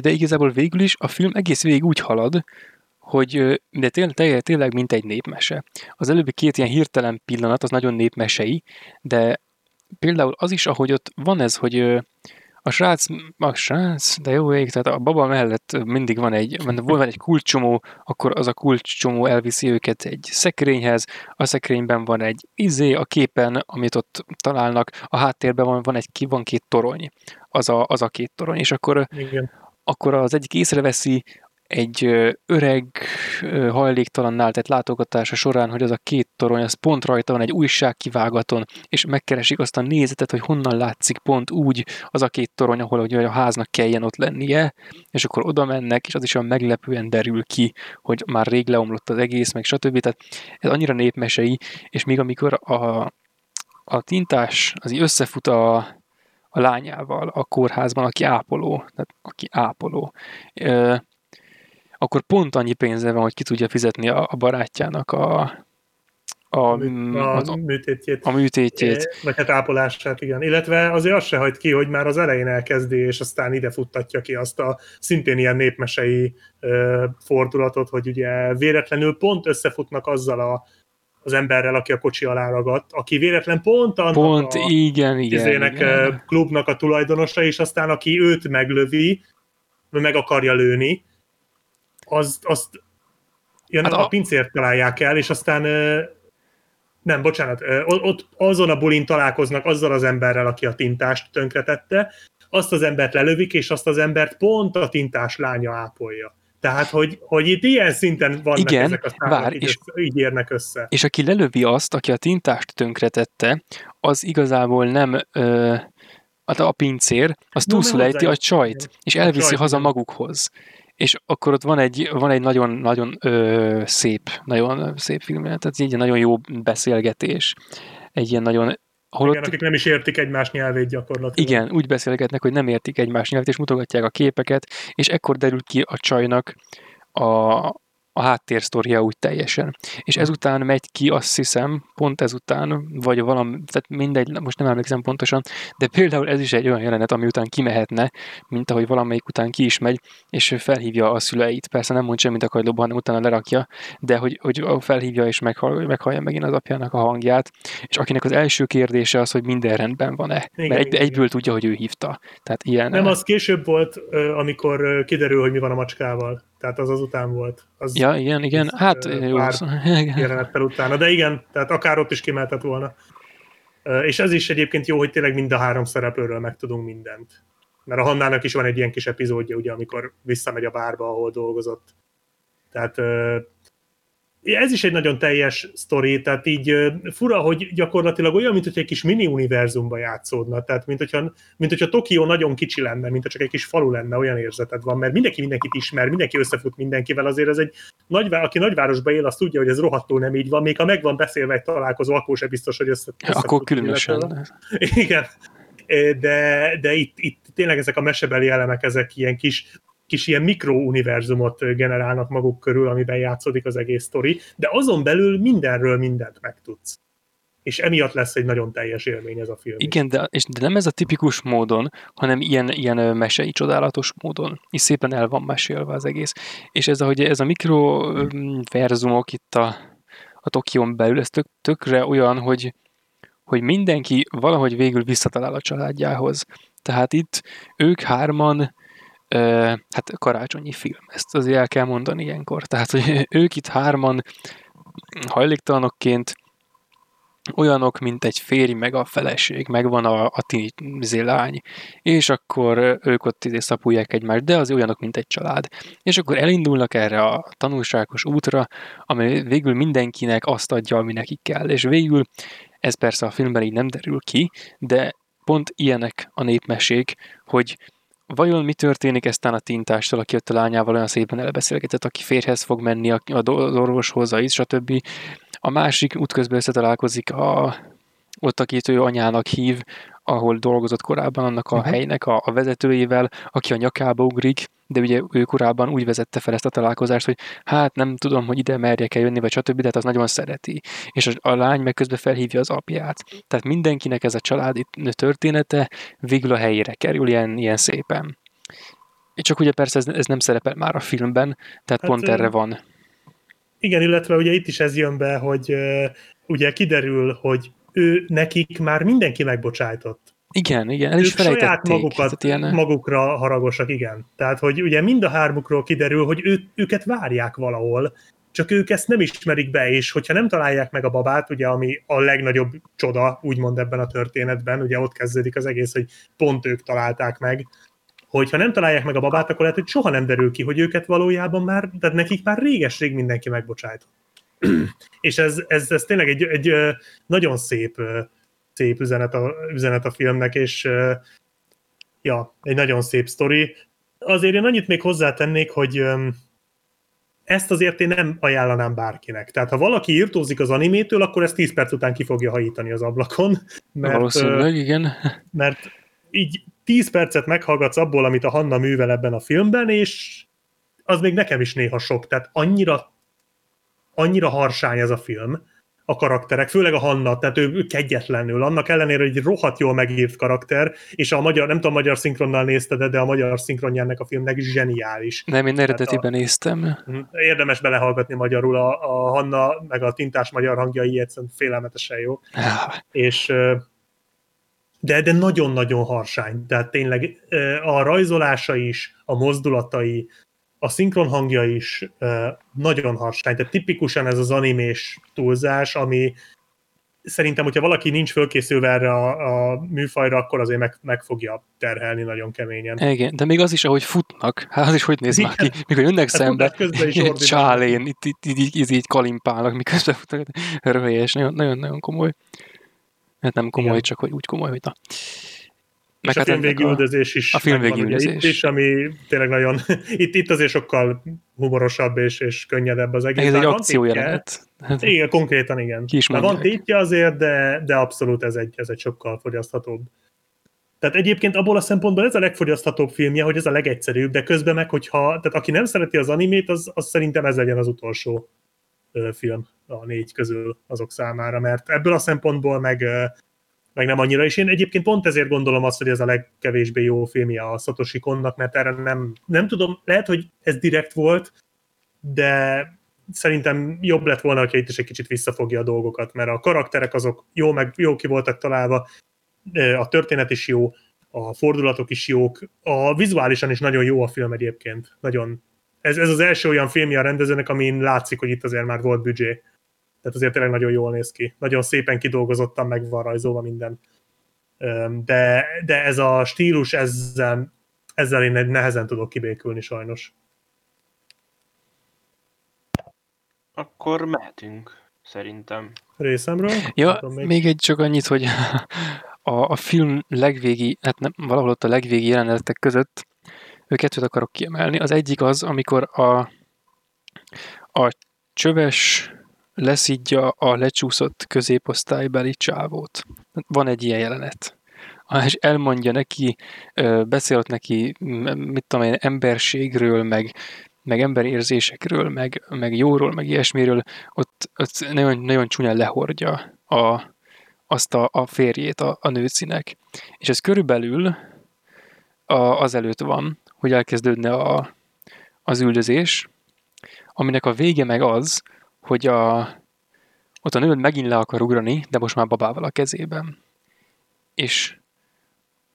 De igazából végül is a film egész végig úgy halad, hogy de tényleg, tényleg, mint egy népmese. Az előbbi két ilyen hirtelen pillanat, az nagyon népmesei, de például az is, ahogy ott van ez, hogy a srác, a srác, de jó ég, tehát a baba mellett mindig van egy, van egy kulcsomó, akkor az a kulcsomó elviszi őket egy szekrényhez, a szekrényben van egy izé, a képen, amit ott találnak, a háttérben van, van egy van két torony, az a, az a két torony, és akkor Igen. akkor az egyik észreveszi egy öreg hajléktalannál tett látogatása során, hogy az a két torony, az pont rajta van egy újság kivágaton, és megkeresik azt a nézetet, hogy honnan látszik pont úgy az a két torony, ahol ugye a háznak kelljen ott lennie, és akkor oda mennek, és az is olyan meglepően derül ki, hogy már rég leomlott az egész, meg stb. Tehát ez annyira népmesei, és még amikor a, a tintás az összefut a, a lányával a kórházban, aki ápoló, tehát aki ápoló, akkor pont annyi pénze van, hogy ki tudja fizetni a, a barátjának a, a, mm, A, az, a műtétjét. a műtétjét. Vagy hát ápolását, igen. Illetve azért azt se hagyd ki, hogy már az elején elkezdi, és aztán ide futtatja ki azt a szintén ilyen népmesei ö, fordulatot, hogy ugye véletlenül pont összefutnak azzal a, az emberrel, aki a kocsi alá ragadt, aki véletlen pont annak Pont, a igen, igen. izének, igen. klubnak a tulajdonosa, és aztán aki őt meglövi, meg akarja lőni, az, azt ja, Hát a- a... a pincért találják el, és aztán nem, bocsánat, ott azon a bulin találkoznak azzal az emberrel, aki a tintást tönkretette, azt az embert lelövik, és azt az embert pont a tintás lánya ápolja. Tehát, hogy, hogy itt ilyen szinten vannak Igen, ezek a számok, vár, így, és- össze, így érnek össze. És aki lelövi azt, aki a tintást tönkretette, az igazából nem ö, hát a pincér, az No, túlszul mert ejti a csajt, és A elviszi csajt, haza magukhoz. És akkor ott van egy, van egy nagyon, nagyon ö, szép, nagyon szép film, tehát egy nagyon jó beszélgetés. Egy ilyen nagyon, ahol Igen, akik nem is értik egymás nyelvét gyakorlatilag. igen, úgy beszélgetnek, hogy nem értik egymás nyelvet, és mutogatják a képeket, és ekkor derül ki a csajnak a, a háttérsztoria úgy teljesen. És ezután megy ki, azt hiszem, pont ezután, vagy valami, tehát mindegy, most nem emlékszem pontosan, de például ez is egy olyan jelenet, ami után kimehetne, mint ahogy valamelyik után ki is megy, és felhívja a szüleit. Persze nem mond semmit a kagylóban, hanem utána lerakja, de hogy, hogy felhívja és meghall, meghallja megint az apjának a hangját, és akinek az első kérdése az, hogy minden rendben van-e. Igen, Mert egy, igen, egyből tudja, hogy ő hívta. Tehát ilyen... Nem, az később volt, amikor kiderül, hogy mi van a macskával. Tehát az azután volt. Az Ja, igen, igen. Hát, jó. jelenettel utána. De igen, tehát akár ott is kimehetett volna. És ez is egyébként jó, hogy tényleg mind a három szereplőről megtudunk mindent. Mert a Hannának is van egy ilyen kis epizódja, ugye, amikor visszamegy a bárba, ahol dolgozott. Tehát ez is egy nagyon teljes sztori, tehát így fura, hogy gyakorlatilag olyan, mint hogy egy kis mini univerzumba játszódna, tehát mint hogyha, mint hogyha Tokió nagyon kicsi lenne, mint csak egy kis falu lenne, olyan érzeted van, mert mindenki mindenkit ismer, mindenki összefut mindenkivel, azért ez egy nagy, aki nagyvárosban él, az tudja, hogy ez rohadtul nem így van, még ha meg van beszélve egy találkozó, akkor sem biztos, hogy össze, összefut Akkor illetve- különösen. igen, de, de itt, itt tényleg ezek a mesebeli elemek, ezek ilyen kis, kis ilyen mikrouniverzumot generálnak maguk körül, amiben játszódik az egész sztori, de azon belül mindenről mindent megtudsz. És emiatt lesz egy nagyon teljes élmény ez a film. Igen, de, és, de nem ez a tipikus módon, hanem ilyen, ilyen mesei csodálatos módon. És szépen el van mesélve az egész. És ez, a, hogy ez a mikroverzumok itt a, a Tokion belül, ez tök, tökre olyan, hogy, hogy mindenki valahogy végül visszatalál a családjához. Tehát itt ők hárman hát karácsonyi film, ezt azért el kell mondani ilyenkor. Tehát, hogy ők itt hárman hajléktalanokként olyanok, mint egy férj, meg a feleség, meg van a, a tini lány, és akkor ők ott izé szapulják egymást, de az olyanok, mint egy család. És akkor elindulnak erre a tanulságos útra, ami végül mindenkinek azt adja, ami nekik kell. És végül, ez persze a filmben így nem derül ki, de pont ilyenek a népmesék, hogy vajon mi történik eztán a tintástól, aki ott a lányával olyan szépen elbeszélgetett, aki férhez fog menni, a- a orvoshoz, a stb. A másik útközben összetalálkozik a, ott, akit ő anyának hív, ahol dolgozott korábban annak a Mhm. helynek a, a vezetőjével, aki a nyakába ugrik, de ugye ő korábban úgy vezette fel ezt a találkozást, hogy hát nem tudom, hogy ide merjek-e jönni, vagy stb., de hát az nagyon szereti. És a, a lány meg közben felhívja az apját. Tehát mindenkinek ez a családi története végül a helyére kerül ilyen, ilyen szépen. Csak ugye persze ez, ez nem szerepel már a filmben, tehát Hát, pont erre van. igen, illetve ugye itt is ez jön be, hogy ugye kiderül, hogy ő nekik már mindenki megbocsájtott. Igen, igen, el is ők saját magukat, ilyen, magukra haragosak, igen. Tehát, hogy ugye mind a hármukról kiderül, hogy ő, őket várják valahol, csak ők ezt nem ismerik be, és hogyha nem találják meg a babát, ugye, ami a legnagyobb csoda, úgymond ebben a történetben, ugye ott kezdődik az egész, hogy pont ők találták meg, hogyha nem találják meg a babát, akkor lehet, hogy soha nem derül ki, hogy őket valójában már, tehát nekik már réges-rég mindenki megbocsájtott. és ez, ez, ez tényleg egy, egy nagyon szép, szép üzenet a, üzenet a filmnek, és ja, egy nagyon szép sztori. Azért én annyit még hozzátennék, hogy ezt azért én nem ajánlanám bárkinek. Tehát ha valaki írtózik az animétől, akkor ezt 10 perc után ki fogja hajítani az ablakon. Mert, valószínűleg, igen. mert így 10 percet meghallgatsz abból, amit a Hanna művel ebben a filmben, és az még nekem is néha sok. Tehát annyira, annyira harsány ez a film, a karakterek, főleg a Hanna, tehát ő kegyetlenül, annak ellenére, hogy egy rohadt jól megírt karakter, és a magyar, nem tudom, a magyar szinkronnal nézted, de a magyar szinkronja ennek a filmnek zseniális. Nem, én eredetiben néztem. Érdemes belehallgatni magyarul, a, a Hanna, meg a tintás magyar hangjai egyszerűen félelmetesen jó Ah, és de, de nagyon-nagyon harsány. Tehát tényleg a rajzolása is, a mozdulatai, a szinkron hangja is nagyon harsány. Tehát tipikusan ez az animés túlzás, ami szerintem, hogyha valaki nincs fölkészülve erre a, a műfajra, akkor azért meg, meg fogja terhelni nagyon keményen. igen, de még az is, ahogy futnak, hát az is hogy néz már ki, mikor jönnek Hát szembe, csálén, itt, itt, itt, így, így, kalimpálnak, miközben futnak, röhelyes, nagyon, nagyon, nagyon komoly. Hát nem komoly, Igen. csak hogy úgy komoly, hogy na. És a hát film ennek végi üldözés is a film megvan végi ugye üldözés. itt is, ami tényleg nagyon, itt, itt azért sokkal humorosabb és, és könnyedebb az egész. Ez egy akció jelenet. Hát, Igen, konkrétan igen. Ki is van tétje azért, de, de abszolút ez egy, ez egy sokkal fogyaszthatóbb. Tehát egyébként abból a szempontból ez a legfogyaszthatóbb filmje, hogy ez a legegyszerűbb, de közben meg, hogyha, tehát aki nem szereti az animét, az, az szerintem ez legyen az utolsó film a négy közül azok számára, mert ebből a szempontból meg, meg nem annyira, és én egyébként pont ezért gondolom azt, hogy ez a legkevésbé jó filmje a Satoshi Konnak, mert erre nem, nem tudom, lehet, hogy ez direkt volt, de szerintem jobb lett volna, hogyha itt is egy kicsit visszafogja a dolgokat, mert a karakterek azok jó, meg jó ki voltak találva, a történet is jó, a fordulatok is jók, a vizuálisan is nagyon jó a film egyébként. Nagyon. Ez, ez az első olyan filmje a rendezőnek, amin látszik, hogy itt azért már volt büdzsé. Tehát azért tényleg nagyon jól néz ki. Nagyon szépen kidolgozottan meg van rajzolva minden. De, de ez a stílus ezzel, ezzel én nehezen tudok kibékülni sajnos. Akkor mehetünk, szerintem. Részemről. Ja, még... még egy csak annyit, hogy a, a film legvégi, hát nem, valahol ott a legvégi jelenetek között ő kettőt akarok kiemelni. Az egyik az, amikor a, a csöves leszidja a lecsúszott középosztálybeli csávót. Van egy ilyen jelenet. És elmondja neki, ö, beszél ott neki, mit tudom én, emberségről, meg, meg emberérzésekről, meg, meg jóról, meg ilyesmiről, ott, ott nagyon, nagyon csúnyán lehordja a, azt a, a férjét a, a nőcinek. És ez körülbelül a, azelőtt van, hogy elkezdődne a, az üldözés, aminek a vége meg az, hogy a, ott a nő megint le akar ugrani, de most már babával a kezében. És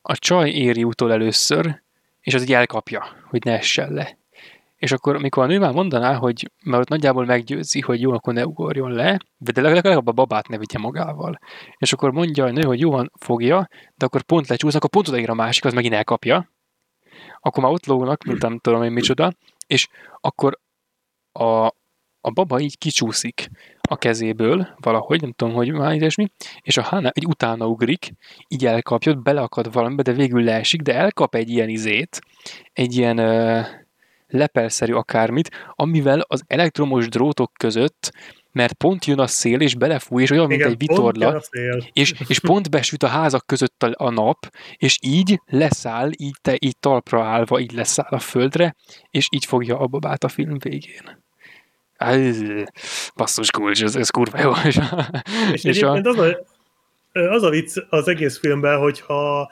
a csaj éri utol először, és az így elkapja, hogy ne essen le. És akkor, amikor a nő már mondaná, hogy mert ott nagyjából meggyőzi, hogy jó, akkor ne ugorjon le, de legalább a babát ne vigye magával. És akkor mondja a nő, hogy jó van, fogja, de akkor pont lecsúsz, akkor pont odaér a másik, az megint elkapja. Akkor már ott lógnak, mint nem tudom én micsoda, és akkor a, a baba így kicsúszik a kezéből valahogy, nem tudom, hogy már ilyesmi, és a Hana egy utána ugrik, így elkapja, beleakad valamibe, de végül leesik, de elkap egy ilyen izét, egy ilyen ö, lepelszerű akármit, amivel az elektromos drótok között, mert pont jön a szél, és belefúj, és olyan, mint egy vitorla, és, és pont besüt a házak között a, a nap, és így leszáll, így, te, így talpra állva, így leszáll a földre, és így fogja a babát a film végén. Basszus kulcs, ez, ez kurva jó. És, És, és a, az a, az a vicc az egész filmben, hogyha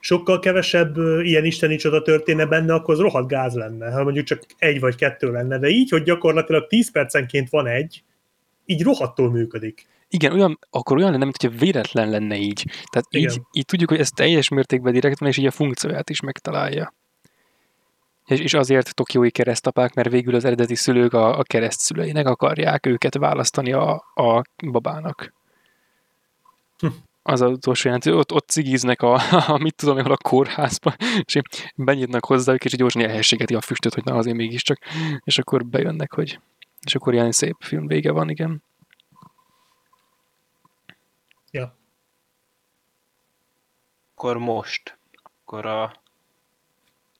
sokkal kevesebb ilyen isteni csoda történne benne, akkor az rohadt gáz lenne, ha mondjuk csak egy vagy kettő lenne, de így, hogy gyakorlatilag 10 percenként van egy, így rohadtól működik. Igen, olyan, akkor olyan lenne, mint hogyha véletlen lenne így. Tehát így, így tudjuk, hogy ez teljes mértékben direkt van, és így a funkcióját is megtalálja. És, és azért tokiói keresztapák, mert végül az eredeti szülők a, a keresztszüleinek akarják őket választani a, a babának. Hm. Az az utolsó jelent, ott, ott cigiznek a, a, mit tudom, ahol a kórházba, és benyitnak hozzájuk, és így gyorsan elhességeti a füstöt, hogy na azért mégiscsak, és akkor bejönnek, hogy és akkor ilyen szép film vége van, igen. Ja. Akkor most, akkor a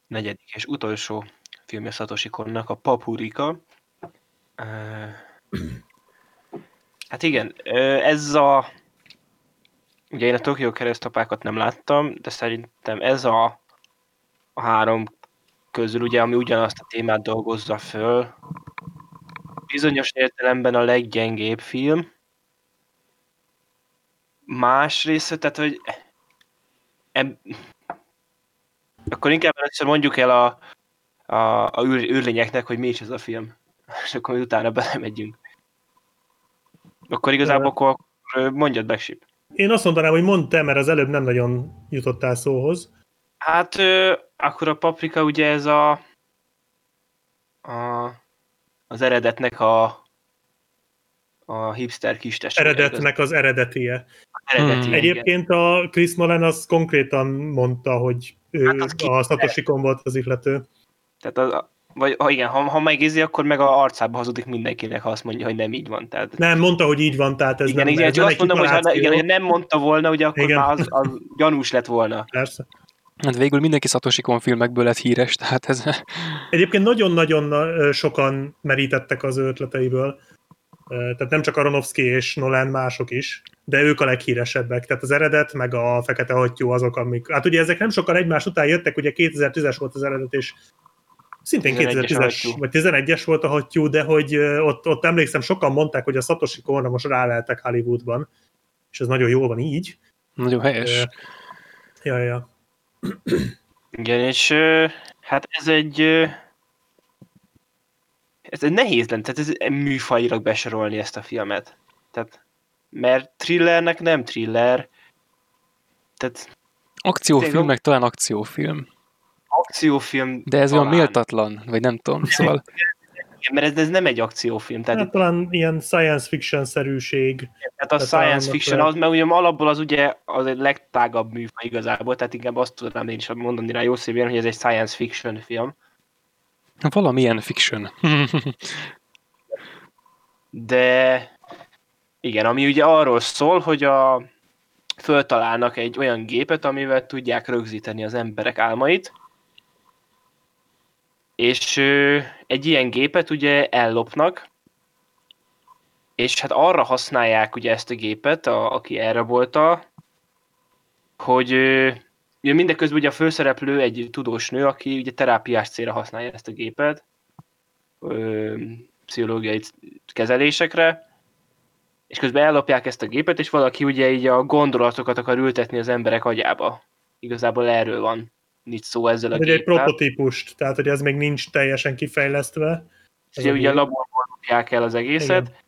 negyedik és utolsó filmje Satoshi Konnak, a Papurika. Hát igen, ez a... Ugye én a Tokyo keresztapákat nem láttam, de szerintem ez a, a három közül, ugye, ami ugyanazt a témát dolgozza föl, bizonyos értelemben a leggyengébb film. Másrészt, tehát, hogy eb... akkor inkább először mondjuk el a, a, a űr, űrlényeknek, hogy mi is ez a film. És akkor majd utána belemegyünk. Akkor igazából akkor mondjad be, Sip. Én azt mondanám, hogy mondd te, mert az előbb nem nagyon jutottál szóhoz. Hát ö, akkor a paprika ugye ez a, a az eredetnek a a hipster kis? Eredetnek az eredetie. Eredeti, Hmm. Egyébként a Chris Nolan az konkrétan mondta, hogy ő Hát a Satoshi volt az ihlető. Tehát az, vagy ha igen, ha, ha megízi, akkor meg a arcába hazudik mindenkinek, ha azt mondja, hogy nem így van. Tehát, Nem, mondta, hogy így van, tehát ez igen, nem, igen, ez nem azt mondom, hogy ha igen, ha nem mondta volna, ugye akkor Igen. már az, az gyanús lett volna. Persze. Hát végül mindenki Satoshi Kon filmekből lett híres, tehát ez... Egyébként nagyon-nagyon sokan merítettek az ő ötleteiből. Tehát nem csak Aronofsky és Nolan, mások is, de ők a leghíresebbek. Tehát az eredet, meg a Fekete Hattyú azok, amik... Hát ugye ezek nem sokkal egymás után jöttek, ugye 2010-es volt az eredet, és szintén 11-es a 2010-es, hattyú. vagy 11-es volt a hattyú, de hogy ott, ott emlékszem, sokan mondták, hogy a Satoshi Konra most ráleltek Hollywoodban, és ez nagyon jól van így. Nagyon helyes. Ja, ja. Igen, és hát ez egy ez nehéz lenne, tehát ez műfajilag besorolni ezt a filmet. Tehát, mert thrillernek nem thriller, tehát Akciófilm, meg talán akciófilm. akciófilm De ez olyan talán. méltatlan, vagy nem tudom, szóval... Mert ez, ez nem egy akciófilm, tehát, Hát talán ilyen science fiction-szerűség. tehát a science fiction, az, mert ugye alapból az ugye az egy legtágabb műfaj igazából, tehát inkább azt tudnám én is mondani rá jó szívén, hogy ez egy science fiction film. Valamilyen fiction. De igen, ami ugye arról szól, hogy a föltalálnak egy olyan gépet, amivel tudják rögzíteni az emberek álmait, és egy ilyen gépet ugye ellopnak, és hát arra használják ugye ezt a gépet, a, aki elrabolta, hogy ö, ugye mindeközben ugye a főszereplő egy tudós nő, aki ugye terápiás célra használja ezt a gépet, ö, pszichológiai kezelésekre, és közben ellopják ezt a gépet, és valaki ugye így a gondolatokat akar ültetni az emberek agyába. Igazából erről van nincs szó ezzel a Ez egy, prototípust, tehát hogy ez még nincs teljesen kifejlesztve. Ugye, Ez a ugye a laborból lopják el az egészet.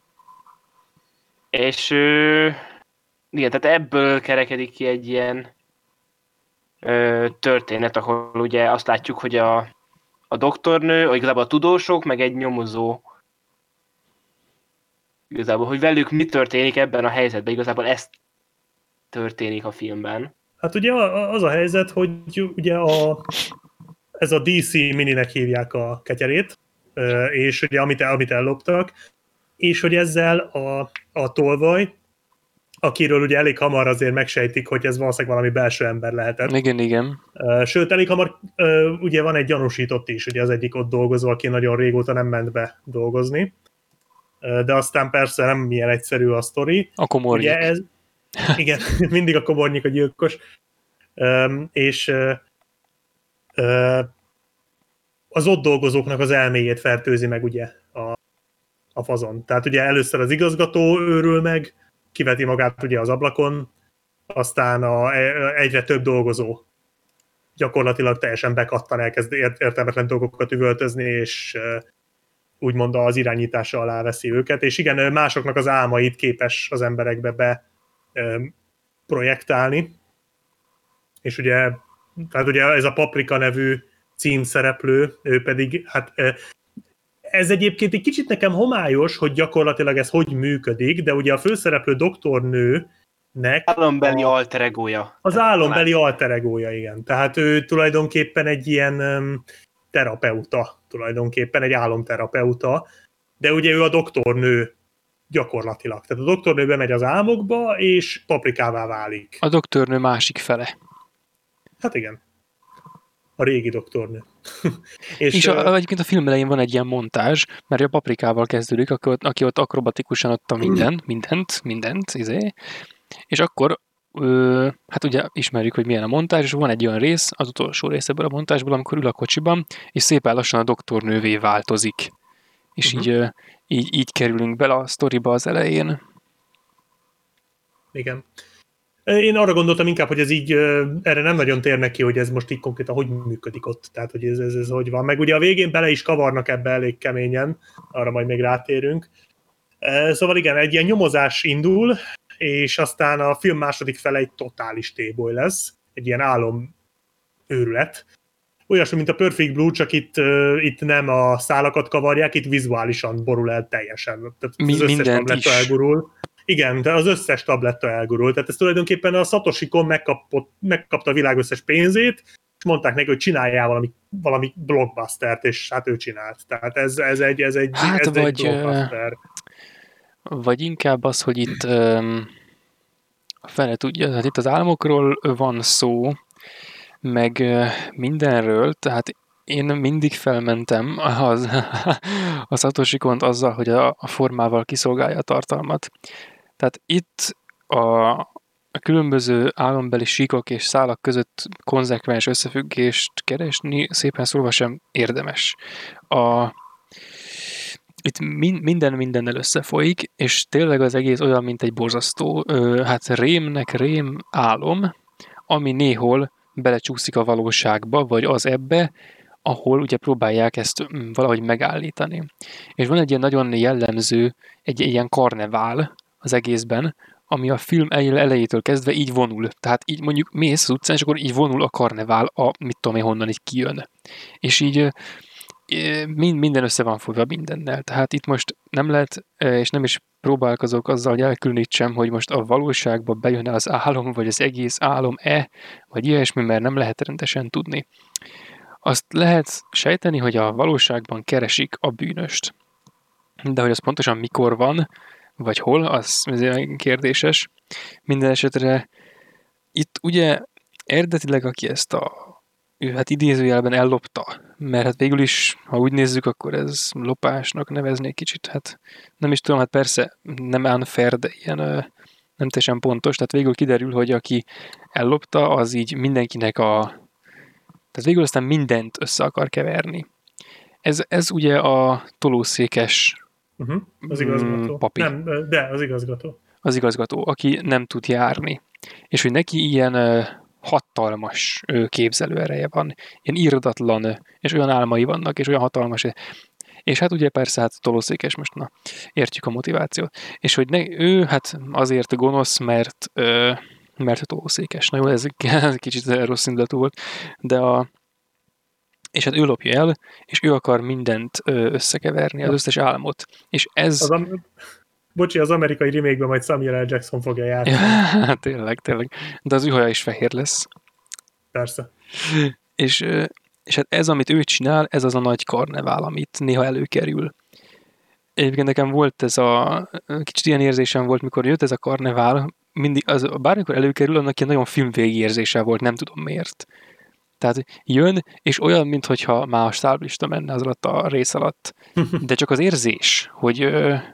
És ö, igen, tehát ebből kerekedik ki egy ilyen történet, ahol ugye azt látjuk, hogy a, a doktornő, vagy igazából a tudósok, meg egy nyomozó igazából, hogy velük mi történik ebben a helyzetben, igazából ez történik a filmben. Hát ugye az a helyzet, hogy ugye a, ez a DC mininek hívják a ketyerét, és ugye amit, amit elloptak, és hogy ezzel a, a tolvaj, akiről ugye elég hamar azért megsejtik, hogy ez valószínűleg valami belső ember lehetett. Igen, igen. Sőt, elég hamar ugye van egy gyanúsított is, ugye az egyik ott dolgozó, aki nagyon régóta nem ment be dolgozni. De aztán persze nem ilyen egyszerű a sztori. A komornyik. Ugye ez, igen, mindig a komornyik a gyilkos. És az ott dolgozóknak az elméjét fertőzi meg ugye a, a fazon. Tehát ugye először az igazgató őrül meg, kiveti magát ugye az ablakon, aztán a, e- egyre több dolgozó gyakorlatilag teljesen bekattan, elkezd ért- értelmetlen dolgokat üvöltözni, és ö, úgymond az irányítása alá veszi őket, és igen, másoknak az álmait képes az emberekbe be ö, projektálni, és ugye, tehát ugye ez a Paprika nevű címszereplő, ő pedig, hát ez egyébként egy kicsit nekem homályos, hogy gyakorlatilag ez hogy működik, de ugye a főszereplő doktornőnek Álombeli a- alter egója. az álombeli alter egója, igen. Tehát ő tulajdonképpen egy ilyen um, terapeuta, tulajdonképpen egy álomterapeuta, de ugye ő a doktornő gyakorlatilag. Tehát a doktornő bemegy az álmokba, és paprikává válik. A doktornő másik fele. Hát igen. A régi doktornő. És, és a, egyébként a film elején van egy ilyen montázs, mert a paprikával kezdődik, aki ott, aki ott akrobatikusan adta minden, mindent, mindent, izé. És akkor, ö, hát ugye ismerjük, hogy milyen a montázs, és van egy olyan rész, az utolsó rész ebből a montázsból, amikor ül a kocsiban, és szépen lassan a doktornővé változik. És Mhm. így, így, így kerülünk bele a sztoriba az elején. Igen. Én arra gondoltam inkább, hogy ez így, erre nem nagyon térnek ki, hogy ez most így konkrétan hogy működik ott, tehát hogy ez, ez, ez hogy van. Meg ugye a végén bele is kavarnak ebbe elég keményen, arra majd még rátérünk. Szóval igen, egy ilyen nyomozás indul, és aztán a film második fele egy totális téboly lesz, egy ilyen álom őrület. Olyasmi, mint a Perfect Blue, csak itt, itt nem a szálakat kavarják, itt vizuálisan borul el teljesen. Tehát Mi- az összes mindent is. elgurul. Igen, de az összes tabletta elgurult. Tehát ez tulajdonképpen a Satoshi Kon megkapott, megkapta a világ összes pénzét, és mondták neki, hogy csináljál valami, valami blockbustert, és hát ő csinált. Tehát ez, ez egy, ez egy, Hát ez vagy, egy blockbuster. Vagy inkább az, hogy itt a fele tudja, tehát itt az álmokról van szó, meg mindenről, tehát én mindig felmentem az, a Satoshi Kont azzal, hogy a, a formával kiszolgálja a tartalmat. Tehát itt a, különböző álombeli síkok és szálak között konzekvens összefüggést keresni szépen szólva sem érdemes. A, itt min, minden mindennel összefolyik, és tényleg az egész olyan, mint egy borzasztó, hát rémnek rém álom, ami néhol belecsúszik a valóságba, vagy az ebbe, ahol ugye próbálják ezt valahogy megállítani. És van egy ilyen nagyon jellemző, egy ilyen karnevál az egészben, ami a film ele- elejétől kezdve így vonul. Tehát így mondjuk mész az utcán, és akkor így vonul a karnevál, a mit tudom én honnan így kijön. És így mind, minden össze van fogva mindennel. Tehát itt most nem lehet, és nem is próbálkozok azzal, hogy elkülönítsem, hogy most a valóságba bejön az álom, vagy az egész álom-e, vagy ilyesmi, mert nem lehet rendesen tudni. Azt lehet sejteni, hogy a valóságban keresik a bűnöst. De hogy az pontosan mikor van, vagy hol, az azért kérdéses. Minden esetre itt ugye eredetileg, aki ezt a ő hát idézőjelben ellopta, mert hát végül is, ha úgy nézzük, akkor ez lopásnak neveznék kicsit, hát nem is tudom, hát persze nem unfair, de ilyen nem teljesen pontos, tehát végül kiderül, hogy aki ellopta, az így mindenkinek a tehát végül aztán mindent össze akar keverni. Ez, ez ugye a tolószékes Uh-huh. Az Mm, igazgató. papi. Nem, de az igazgató. az igazgató, aki nem tud járni. És hogy neki ilyen hatalmas képzelőereje van, ilyen írdatlan, ö, és olyan álmai vannak, és olyan hatalmas. És hát ugye persze, hát tolószékes most, na, értjük a motivációt. És hogy ne, ő hát azért gonosz, mert, ö, mert tolószékes. Na jó, ez, ez kicsit rossz indulatú volt, de a, és hát ő lopja el, és ő akar mindent összekeverni, az összes álmot. És ez... Az am- Bocsi, az amerikai remake majd Samuel L. Jackson fogja járni. Ja, tényleg, tényleg. De az ő haja is fehér lesz. Persze. És, és hát ez, amit ő csinál, ez az a nagy karnevál, amit néha előkerül. Egyébként nekem volt ez a, kicsit ilyen érzésem volt, mikor jött ez a karnevál, mindig, az, bármikor előkerül, annak ilyen nagyon filmvégi érzése volt, nem tudom miért. Tehát jön, és olyan, mintha már a stáblista menne az alatt a rész alatt. De csak az érzés, hogy ö, Lehet,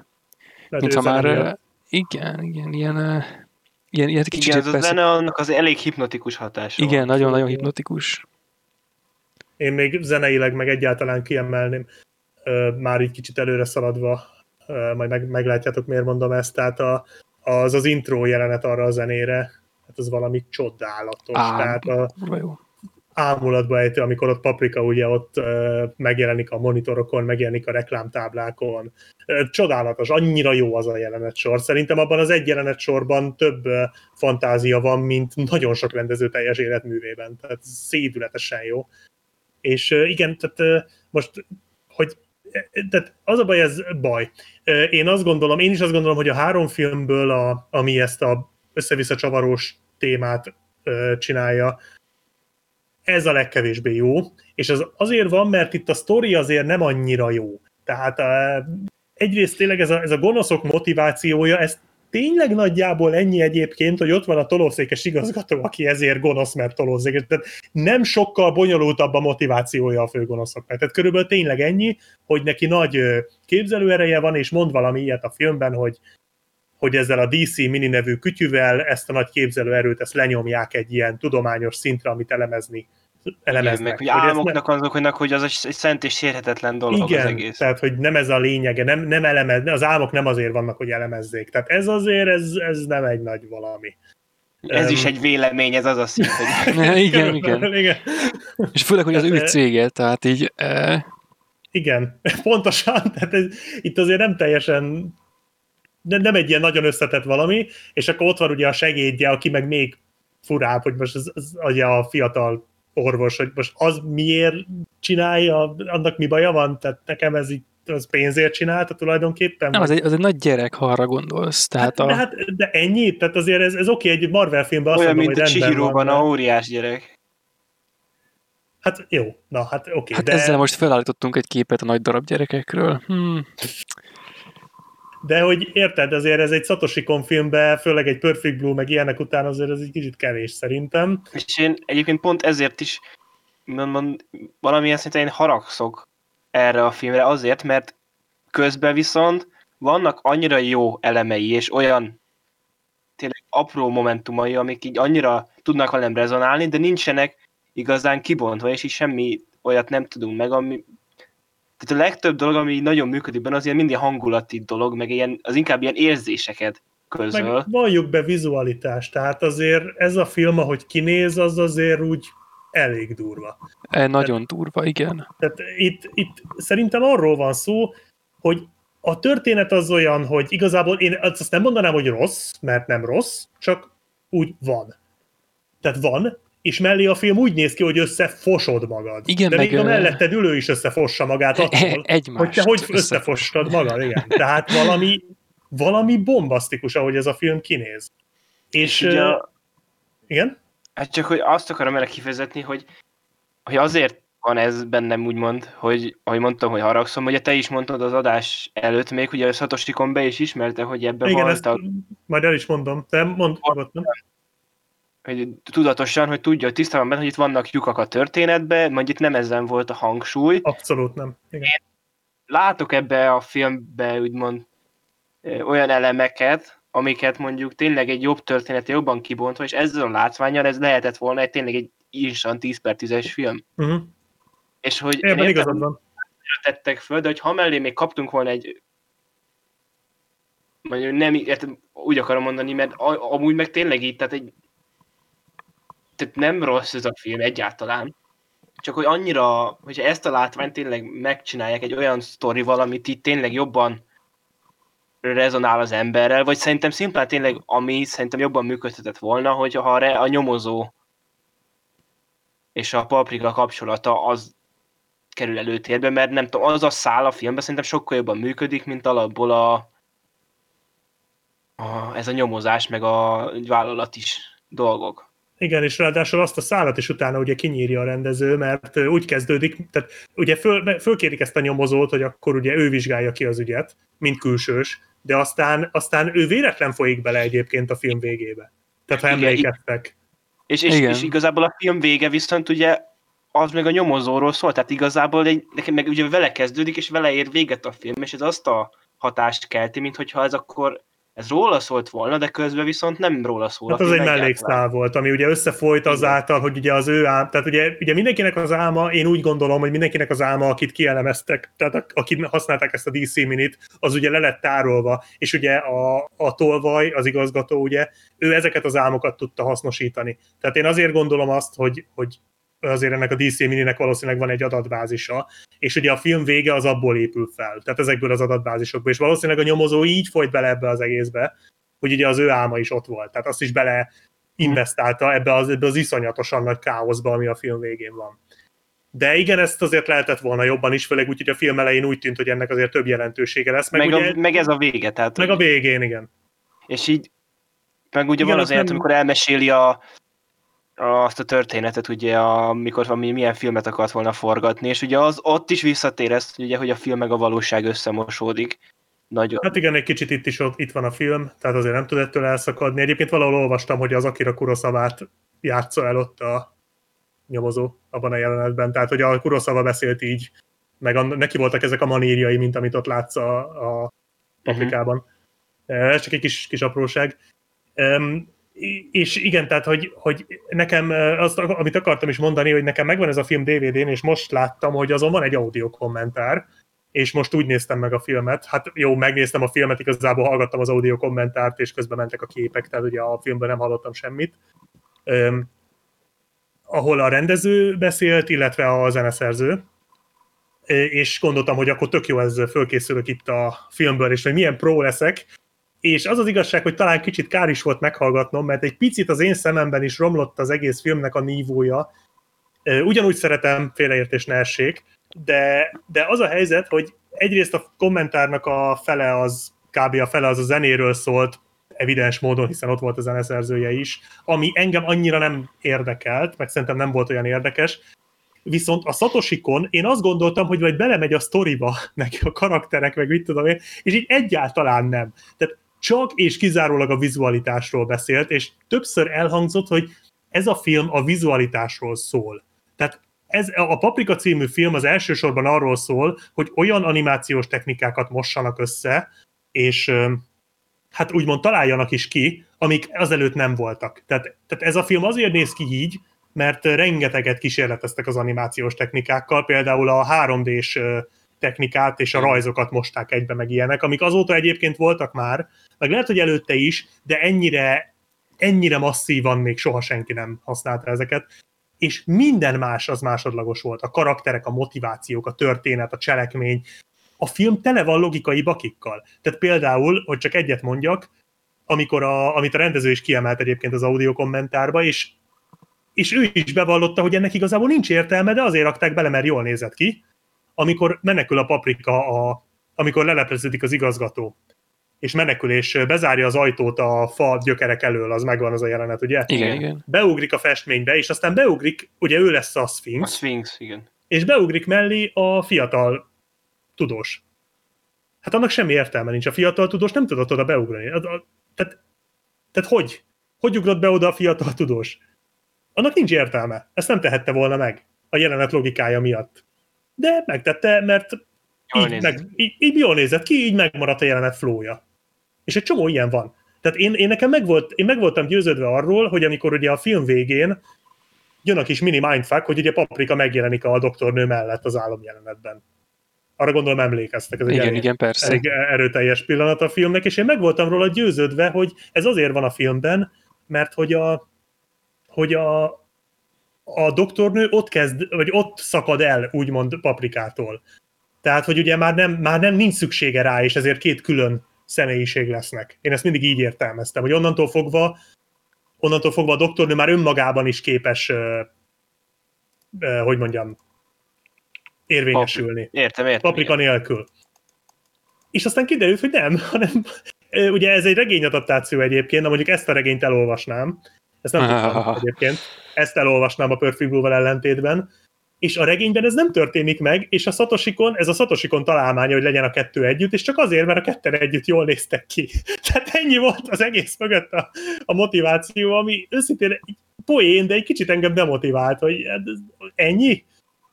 mintha már, igen, igen, ilyen, ilyen, ilyen kicsit Igen, ez a persze- zene annak az elég hipnotikus hatása igen, nagyon-nagyon hipnotikus. Én még zeneileg meg egyáltalán kiemelném, már így kicsit előre szaladva, majd meg, meglátjátok, miért mondom ezt, tehát a, az az intro jelenet arra a zenére, hát az valami csodálatos. Á, tehát a, jó. Ámulatba ejtő, amikor ott Paprika ugye ott megjelenik a monitorokon, megjelenik a reklámtáblákon. Csodálatos, annyira jó az a jelenet sor. Szerintem abban az egy jelenet sorban több fantázia van, mint nagyon sok rendező teljes életművében. Tehát szédületesen jó. És igen, tehát most, hogy tehát az a baj, ez baj. Én azt gondolom, én is azt gondolom, hogy a három filmből, a, ami ezt a össze-vissza csavarós témát csinálja, ez a legkevésbé jó, és az azért van, mert itt a sztori azért nem annyira jó. Tehát egyrészt tényleg ez a, ez a gonoszok motivációja, ez tényleg nagyjából ennyi egyébként, hogy ott van a tolószékes igazgató, aki ezért gonosz, mert tolószékes. Tehát nem sokkal bonyolultabb a motivációja a főgonoszoknak. Tehát körülbelül tényleg ennyi, hogy neki nagy képzelőereje van, és mond valami ilyet a filmben, hogy hogy ezzel a DC mini nevű kütyüvel ezt a nagy képzelőerőt ezt lenyomják egy ilyen tudományos szintre, amit elemezni elemeznek. Igen, meg, hogy álmoknak ne... azoknak, hogy az egy szent és sérhetetlen dolog Igen, az egész. tehát hogy nem ez a lényege, nem, nem elemez, az álmok nem azért vannak, hogy elemezzék. Tehát ez azért, ez, ez nem egy nagy valami. Ez um, is egy vélemény, ez az a szint, hogy... igen, igen, igen. És főleg, hogy az ő cége, tehát így... E... Igen, pontosan, tehát ez, itt azért nem teljesen nem egy ilyen nagyon összetett valami, és akkor ott van ugye a segédje, aki meg még furább, hogy most az, az, az a fiatal orvos, hogy most az miért csinálja, annak mi baja van, tehát nekem ez így az pénzért csinálta tulajdonképpen? Nem, az egy, az egy nagy gyerek, ha arra gondolsz. Tehát hát, a... de, hát, de ennyi? Tehát azért ez, ez oké, egy Marvel filmben azt Olyan, mondom, mint hogy a Chihiro-ban a óriás gyerek. Hát jó, na hát oké. Hát de... ezzel most felállítottunk egy képet a nagy darab gyerekekről. Hmm. De hogy érted, azért ez egy Satoshi filmbe, főleg egy Perfect Blue, meg ilyenek után azért ez egy kicsit kevés szerintem. És én egyébként pont ezért is mondom, valamilyen szinten én haragszok erre a filmre azért, mert közben viszont vannak annyira jó elemei, és olyan tényleg apró momentumai, amik így annyira tudnak velem rezonálni, de nincsenek igazán kibontva, és így semmi olyat nem tudunk meg, ami, tehát a legtöbb dolog, ami nagyon működik benne, az ilyen mindig hangulati dolog, meg ilyen, az inkább ilyen érzéseket közöl. Meg valljuk be vizualitást, tehát azért ez a film, ahogy kinéz, az azért úgy elég durva. E, nagyon tehát, durva, igen. Tehát itt, itt szerintem arról van szó, hogy a történet az olyan, hogy igazából én azt nem mondanám, hogy rossz, mert nem rossz, csak úgy van. Tehát van, és mellé a film úgy néz ki, hogy összefosod magad. Igen, De meg, még a melletted ülő is összefossa magát attól, hogy te hogy összefostad magad, igen. Tehát valami, valami bombasztikus, ahogy ez a film kinéz. És, és ugye, uh, igen? Hát csak, hogy azt akarom erre kifejezetni, hogy, hogy azért van ez bennem úgymond, hogy ahogy mondtam, hogy haragszom, ugye te is mondtad az adás előtt még, ugye a Satoshi Kon be is ismerte, hogy ebben Igen, volt ezt majd el is mondom. Te mondd, hogy tudatosan, hogy tudja, hogy tisztában benne, hogy itt vannak lyukak a történetben, majd itt nem ezen volt a hangsúly. Abszolút nem. Igen. Én látok ebbe a filmbe úgymond olyan elemeket, amiket mondjuk tényleg egy jobb története jobban kibontva, és ezzel a látványal ez lehetett volna egy tényleg egy instant 10 per 10-es film. Uh-huh. És hogy én értem, igazad van. tettek föl, de hogy ha mellé még kaptunk volna egy mondjuk nem, úgy akarom mondani, mert amúgy meg tényleg így, tehát egy tehát nem rossz ez a film egyáltalán, csak hogy annyira, hogyha ezt a látványt tényleg megcsinálják egy olyan sztori valamit itt tényleg jobban rezonál az emberrel, vagy szerintem szimplán tényleg, ami szerintem jobban működhetett volna, hogy ha a nyomozó és a paprika kapcsolata az kerül előtérbe, mert nem tudom, az a szál a filmben szerintem sokkal jobban működik, mint alapból a, a ez a nyomozás, meg a vállalat is dolgok. Igen, és ráadásul azt a szállat is utána ugye kinyírja a rendező, mert úgy kezdődik, tehát ugye föl, fölkérik ezt a nyomozót, hogy akkor ugye ő vizsgálja ki az ügyet, mint külsős, de aztán, aztán ő véletlen folyik bele egyébként a film végébe. Tehát ha emlékeztek. És, és, és igazából a film vége viszont ugye az meg a nyomozóról szól, tehát igazából egy, nekem meg ugye vele kezdődik, és vele ér véget a film, és ez azt a hatást kelti, mint hogyha ez akkor ez róla szólt volna, de közben viszont nem róla szól. Hát az egy mellékszál volt, ami ugye összefolyt azáltal, hogy ugye az ő ám, tehát ugye, ugye mindenkinek az álma, én úgy gondolom, hogy mindenkinek az álma, akit kielemeztek, tehát akit használták ezt a DC minit, az ugye le lett tárolva, és ugye a, a tolvaj, az igazgató, ugye, ő ezeket az álmokat tudta hasznosítani. Tehát én azért gondolom azt, hogy, hogy azért ennek a DC mininek valószínűleg van egy adatbázisa, és ugye a film vége az abból épül fel, tehát ezekből az adatbázisokból, és valószínűleg a nyomozó így folyt bele ebbe az egészbe, hogy ugye az ő álma is ott volt, tehát azt is bele investálta ebbe az, ebbe az iszonyatosan nagy káoszba, ami a film végén van. De igen, ezt azért lehetett volna jobban is, főleg úgy, hogy a film elején úgy tűnt, hogy ennek azért több jelentősége lesz. Meg, meg, ugye, a, meg ez a vége. Tehát, meg a végén, igen. És így, meg ugye igen, van az nem... amikor elmeséli a, azt a történetet, ugye, amikor valami milyen filmet akart volna forgatni, és ugye az ott is visszatér ezt, ugye, hogy a film meg a valóság összemosódik. Nagyon. Hát igen, egy kicsit itt is ott, itt van a film, tehát azért nem tud ettől elszakadni. Egyébként valahol olvastam, hogy az Akira Kuroszavát játsza el ott a nyomozó abban a jelenetben, tehát hogy a Kuroszava beszélt így, meg a, neki voltak ezek a manírjai, mint amit ott látsz a, a paprikában. Uh-huh. Ez csak egy kis, kis apróság. Um, és igen, tehát, hogy, hogy nekem azt, amit akartam is mondani, hogy nekem megvan ez a film DVD-n, és most láttam, hogy azon van egy audio kommentár, és most úgy néztem meg a filmet, hát jó, megnéztem a filmet, igazából hallgattam az audio kommentárt, és közben mentek a képek, tehát ugye a filmben nem hallottam semmit. Um, ahol a rendező beszélt, illetve a zeneszerző, és gondoltam, hogy akkor tök jó ez fölkészülök itt a filmből, és hogy milyen pro leszek, és az az igazság, hogy talán kicsit kár is volt meghallgatnom, mert egy picit az én szememben is romlott az egész filmnek a nívója. Ugyanúgy szeretem, félreértés ne essék, de, de az a helyzet, hogy egyrészt a kommentárnak a fele az, kb. a fele az a zenéről szólt, evidens módon, hiszen ott volt a zeneszerzője is, ami engem annyira nem érdekelt, meg szerintem nem volt olyan érdekes, Viszont a Satoshikon én azt gondoltam, hogy majd belemegy a sztoriba, neki a karakterek, meg mit tudom én, és így egyáltalán nem. Tehát csak és kizárólag a vizualitásról beszélt, és többször elhangzott, hogy ez a film a vizualitásról szól. Tehát ez, a Paprika című film az elsősorban arról szól, hogy olyan animációs technikákat mossanak össze, és hát úgymond találjanak is ki, amik azelőtt nem voltak. Tehát, tehát ez a film azért néz ki így, mert rengeteget kísérleteztek az animációs technikákkal, például a 3D-s technikát és a rajzokat mosták egybe, meg ilyenek, amik azóta egyébként voltak már, meg lehet, hogy előtte is, de ennyire, ennyire masszívan még soha senki nem használta ezeket, és minden más az másodlagos volt. A karakterek, a motivációk, a történet, a cselekmény. A film tele van logikai bakikkal. Tehát például, hogy csak egyet mondjak, amikor a, amit a rendező is kiemelt egyébként az audio kommentárba, és, és ő is bevallotta, hogy ennek igazából nincs értelme, de azért rakták bele, mert jól nézett ki, amikor menekül a paprika, a, amikor lelepleződik az igazgató, és menekül, és bezárja az ajtót a fa gyökerek elől, az megvan az a jelenet, ugye? Igen, igen. Beugrik a festménybe, és aztán beugrik, ugye ő lesz a Sphinx. A Sphinx, igen. És beugrik mellé a fiatal tudós. Hát annak semmi értelme nincs. A fiatal tudós nem tudott oda beugrani. Tehát, tehát hogy? Hogy ugrott be oda a fiatal tudós? Annak nincs értelme. Ezt nem tehette volna meg a jelenet logikája miatt. De megtette, mert jól így, meg, így, így jól nézett ki, így megmaradt a jelenet flója. És egy csomó ilyen van. Tehát én, én nekem meg, volt, én meg voltam győződve arról, hogy amikor ugye a film végén jön a kis mini mindfuck, hogy ugye Paprika megjelenik a doktornő mellett az álomjelenetben. Arra gondolom emlékeztek, ez egy igen, elég, igen, persze. elég erőteljes pillanat a filmnek, és én meg voltam róla győződve, hogy ez azért van a filmben, mert hogy a, hogy a, a doktornő ott kezd, vagy ott szakad el, úgymond paprikától. Tehát, hogy ugye már nem, már nem nincs szüksége rá, és ezért két külön személyiség lesznek. Én ezt mindig így értelmeztem, hogy onnantól fogva, onnantól fogva a doktornő már önmagában is képes, hogy mondjam, érvényesülni. Értem, értem. Paprika igen. nélkül. És aztán kiderült, hogy nem, hanem ugye ez egy regényadaptáció egyébként, de mondjuk ezt a regényt elolvasnám, ezt nem tudtam egyébként, ezt elolvasnám a Perfect Blue-val ellentétben, és a regényben ez nem történik meg, és a Satoshikon, ez a Satoshikon találmánya, hogy legyen a kettő együtt, és csak azért, mert a ketten együtt jól néztek ki. Tehát ennyi volt az egész mögött a, a motiváció, ami őszintén poén, de egy kicsit engem demotivált, hogy ennyi?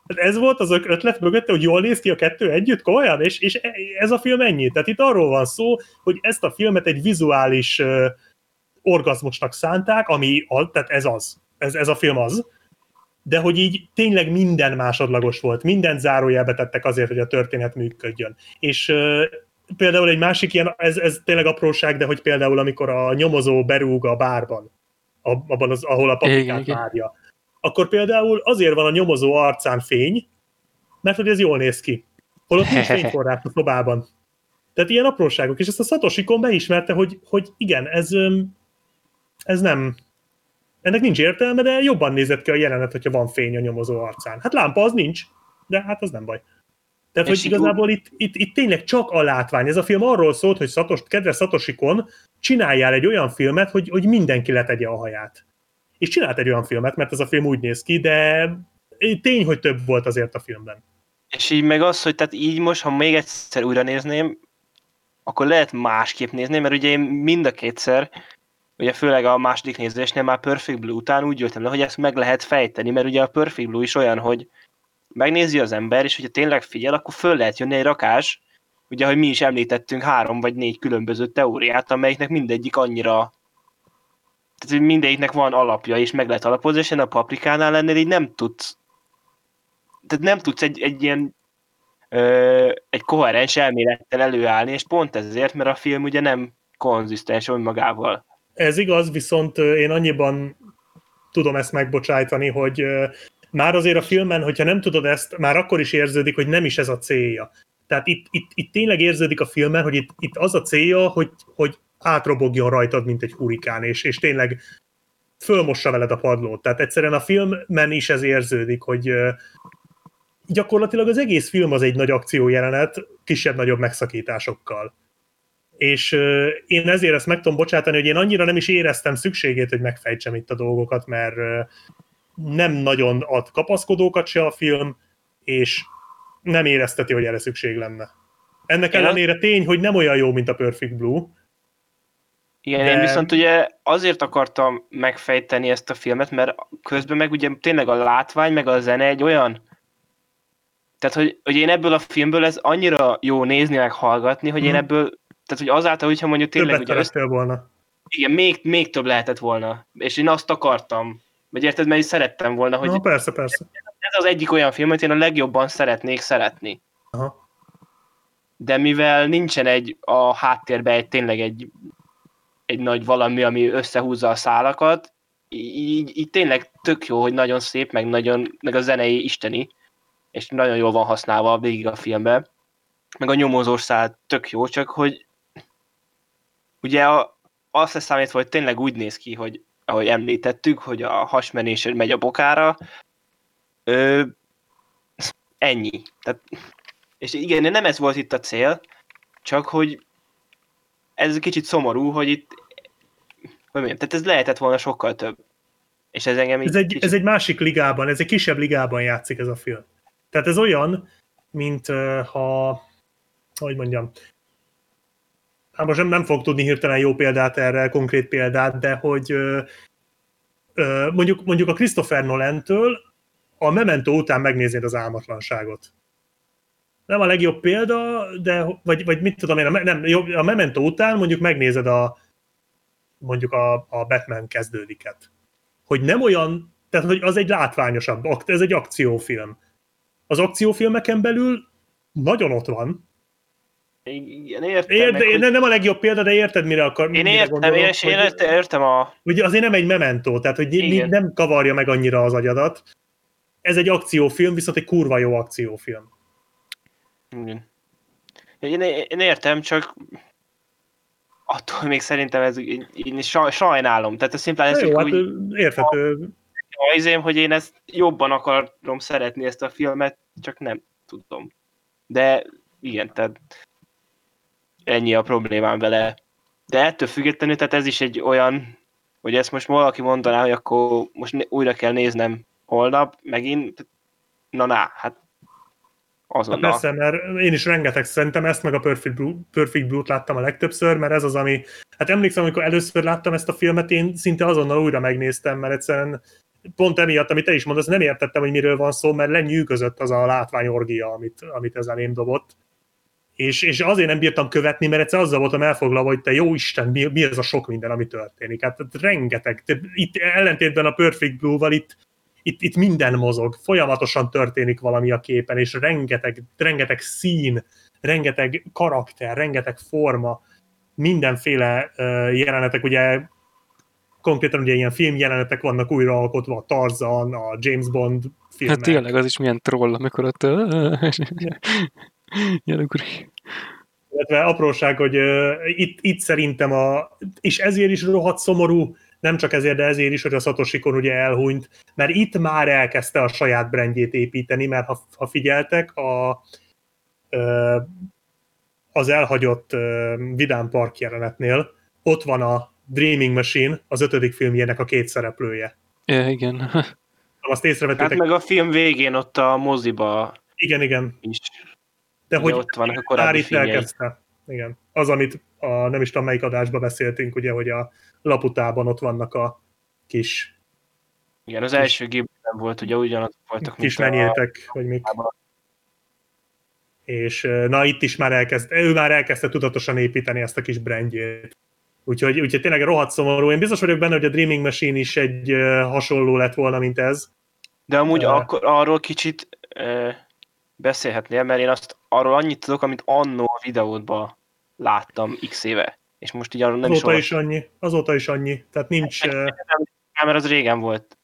Ez volt az ötlet mögötte, hogy jól néz ki a kettő együtt, komolyan? És, és ez a film ennyi. Tehát itt arról van szó, hogy ezt a filmet egy vizuális uh, orgazmusnak szánták, ami, tehát ez az. Ez, ez a film az de hogy így tényleg minden másodlagos volt, mindent zárójelbe tettek azért, hogy a történet működjön. És például egy másik ilyen, ez, ez tényleg apróság, de hogy például amikor a nyomozó berúg a bárban, abban az, ahol a papikát várja, akkor például azért van a nyomozó arcán fény, mert hogy ez jól néz ki. Holott nincs fényforrás a szobában. Tehát ilyen apróságok, és ezt a Satoshi Kon beismerte, hogy, hogy igen, ez, ez nem, ennek nincs értelme, de jobban nézett ki a jelenet, hogyha van fény a nyomozó arcán. Hát lámpa az nincs, de hát az nem baj. Tehát, hogy igazából itt, itt, itt tényleg csak a látvány. Ez a film arról szólt, hogy Szatos, kedves Satosikon, csináljál egy olyan filmet, hogy, hogy mindenki letegye a haját. És csinált egy olyan filmet, mert ez a film úgy néz ki, de tény, hogy több volt azért a filmben. És így meg az, hogy tehát így most, ha még egyszer újra nézném, akkor lehet másképp nézni, mert ugye én mind a kétszer, ugye főleg a második nézésnél már Perfect Blue után úgy jöttem le, hogy ezt meg lehet fejteni, mert ugye a Perfect Blue is olyan, hogy megnézi az ember, és hogyha tényleg figyel, akkor föl lehet jönni egy rakás, ugye, hogy mi is említettünk három vagy négy különböző teóriát, amelyiknek mindegyik annyira tehát mindegyiknek van alapja, és meg lehet alapozni, és a paprikánál lennél így nem tudsz tehát nem tudsz egy, egy ilyen ö, egy koherens elmélettel előállni, és pont ezért, mert a film ugye nem konzisztens önmagával. Ez igaz, viszont én annyiban tudom ezt megbocsájtani, hogy már azért a filmen, hogyha nem tudod ezt, már akkor is érződik, hogy nem is ez a célja. Tehát itt, itt, itt tényleg érződik a filmen, hogy itt, itt az a célja, hogy, hogy átrobogjon rajtad, mint egy hurikán, és, és tényleg fölmossa veled a padlót. Tehát egyszerűen a filmben is ez érződik, hogy gyakorlatilag az egész film az egy nagy akciójelenet, kisebb-nagyobb megszakításokkal. És én ezért ezt meg tudom bocsátani, hogy én annyira nem is éreztem szükségét, hogy megfejtsem itt a dolgokat, mert nem nagyon ad kapaszkodókat se a film, és nem érezteti, hogy erre szükség lenne. Ennek én ellenére tény, hogy nem olyan jó, mint a Perfect Blue. Igen, de... én viszont ugye azért akartam megfejteni ezt a filmet, mert közben meg ugye tényleg a látvány, meg a zene egy olyan tehát, hogy, hogy én ebből a filmből ez annyira jó nézni, meg hallgatni, hogy hmm. én mhm. ebből, tehát, hogy azáltal, hogyha mondjuk tényleg... Többet ugye össze... volna. Igen, még, még több lehetett volna. És én azt akartam. Vagy érted, mert szerettem volna, hogy... Na, persze, persze. Ez az egyik olyan film, amit én a legjobban szeretnék szeretni. Aha. De mivel nincsen egy a háttérben egy tényleg egy, egy nagy valami, ami összehúzza a szálakat, így, így tényleg tök jó, hogy nagyon szép, meg, nagyon, meg a zenei isteni, és nagyon jól van használva végig a filmben. Meg a nyomozós szál tök jó, csak hogy ugye a, azt számítva, hogy tényleg úgy néz ki, hogy ahogy említettük, hogy a hasmenés megy a bokára, ö, ennyi. Tehát, és igen, nem ez volt itt a cél, csak hogy ez kicsit szomorú, hogy itt hogy mondjam, tehát ez lehetett volna sokkal több. És ez engem ez egy, kicsit... ez egy másik ligában, ez egy kisebb ligában játszik ez a film. Tehát ez olyan, mint ha, hogy mondjam, hát most nem, nem fog tudni hirtelen jó példát erre, konkrét példát, de hogy mondjuk, mondjuk a Christopher Nolan-től a Memento után megnéznéd az álmatlanságot. Nem a legjobb példa, de, vagy, vagy mit tudom én, a, nem, a Memento után mondjuk megnézed a mondjuk a, a Batman kezdődiket. Hogy nem olyan, tehát hogy az egy látványosabb, ez egy akciófilm az akciófilmeken belül nagyon ott van. Igen, értem. Érde, meg, hogy... Nem a legjobb példa, de érted, mire akar. Én értem, gondolok, én, én hogy, értem a... Ugye azért nem egy mementó, tehát hogy Igen. nem kavarja meg annyira az agyadat. Ez egy akciófilm, viszont egy kurva jó akciófilm. Igen. Én, én értem, csak attól még szerintem ez, én, én sajnálom. Tehát ez szimplán ez, jó, hát úgy, érthető izém, hogy én ezt jobban akarom szeretni ezt a filmet, csak nem tudom. De igen, tehát ennyi a problémám vele. De ettől függetlenül, tehát ez is egy olyan, hogy ezt most valaki mondaná, hogy akkor most újra kell néznem holnap, megint, na na, hát azonnal. Hát persze, mert én is rengeteg szerintem ezt meg a Perfect, Blue, Perfect Blue-t láttam a legtöbbször, mert ez az, ami, hát emlékszem, amikor először láttam ezt a filmet, én szinte azonnal újra megnéztem, mert egyszerűen pont emiatt, amit te is mondasz, nem értettem, hogy miről van szó, mert lenyűgözött az a látványorgia, amit, amit ez elém dobott. És, és azért nem bírtam követni, mert egyszer azzal voltam elfoglalva, hogy te jó Isten, mi, mi ez a sok minden, ami történik. Hát rengeteg. Itt ellentétben a Perfect Blue-val itt, itt, itt minden mozog, folyamatosan történik valami a képen, és rengeteg, rengeteg szín, rengeteg karakter, rengeteg forma, mindenféle uh, jelenetek, ugye konkrétan ugye ilyen filmjelenetek vannak újraalkotva, a Tarzan, a James Bond filmek. Hát tényleg, az is milyen troll, amikor ott... Ilyen, akkor... Illetve apróság, hogy uh, itt, itt szerintem a... És ezért is rohadt szomorú, nem csak ezért, de ezért is, hogy a Satoshi Kon ugye elhunyt, mert itt már elkezdte a saját brandjét építeni, mert ha, ha figyeltek, a, uh, az elhagyott uh, Vidám Park jelenetnél, ott van a Dreaming Machine, az ötödik filmjének a két szereplője. Ja, igen. Azt észrevettétek? Hát meg a film végén ott a moziba Igen, igen. is. De Ugye hogy ott vannak a már korábbi itt filmjei. elkezdte. Igen. Az, amit a, nem is tudom melyik adásban beszéltünk, ugye, hogy a laputában ott vannak a kis, Igen, az első gépben volt, ugye ugyanaz voltak, kis mint a- menyétek, hogy mik. És na itt is már elkezd, ő már elkezdte tudatosan építeni ezt a kis brandjét. Úgyhogy, úgyhogy tényleg rohadt szomorú. Én biztos vagyok benne, hogy a Dreaming Machine is egy hasonló lett volna, mint ez. De amúgy Ö. akkor arról kicsit ö, beszélhetnél, mert én azt arról annyit tudok, amit annó a videódban láttam x éve. És most így arról nem is azóta is olvastam, annyi. Azóta is annyi. Tehát nincs... ö, mert az régen volt.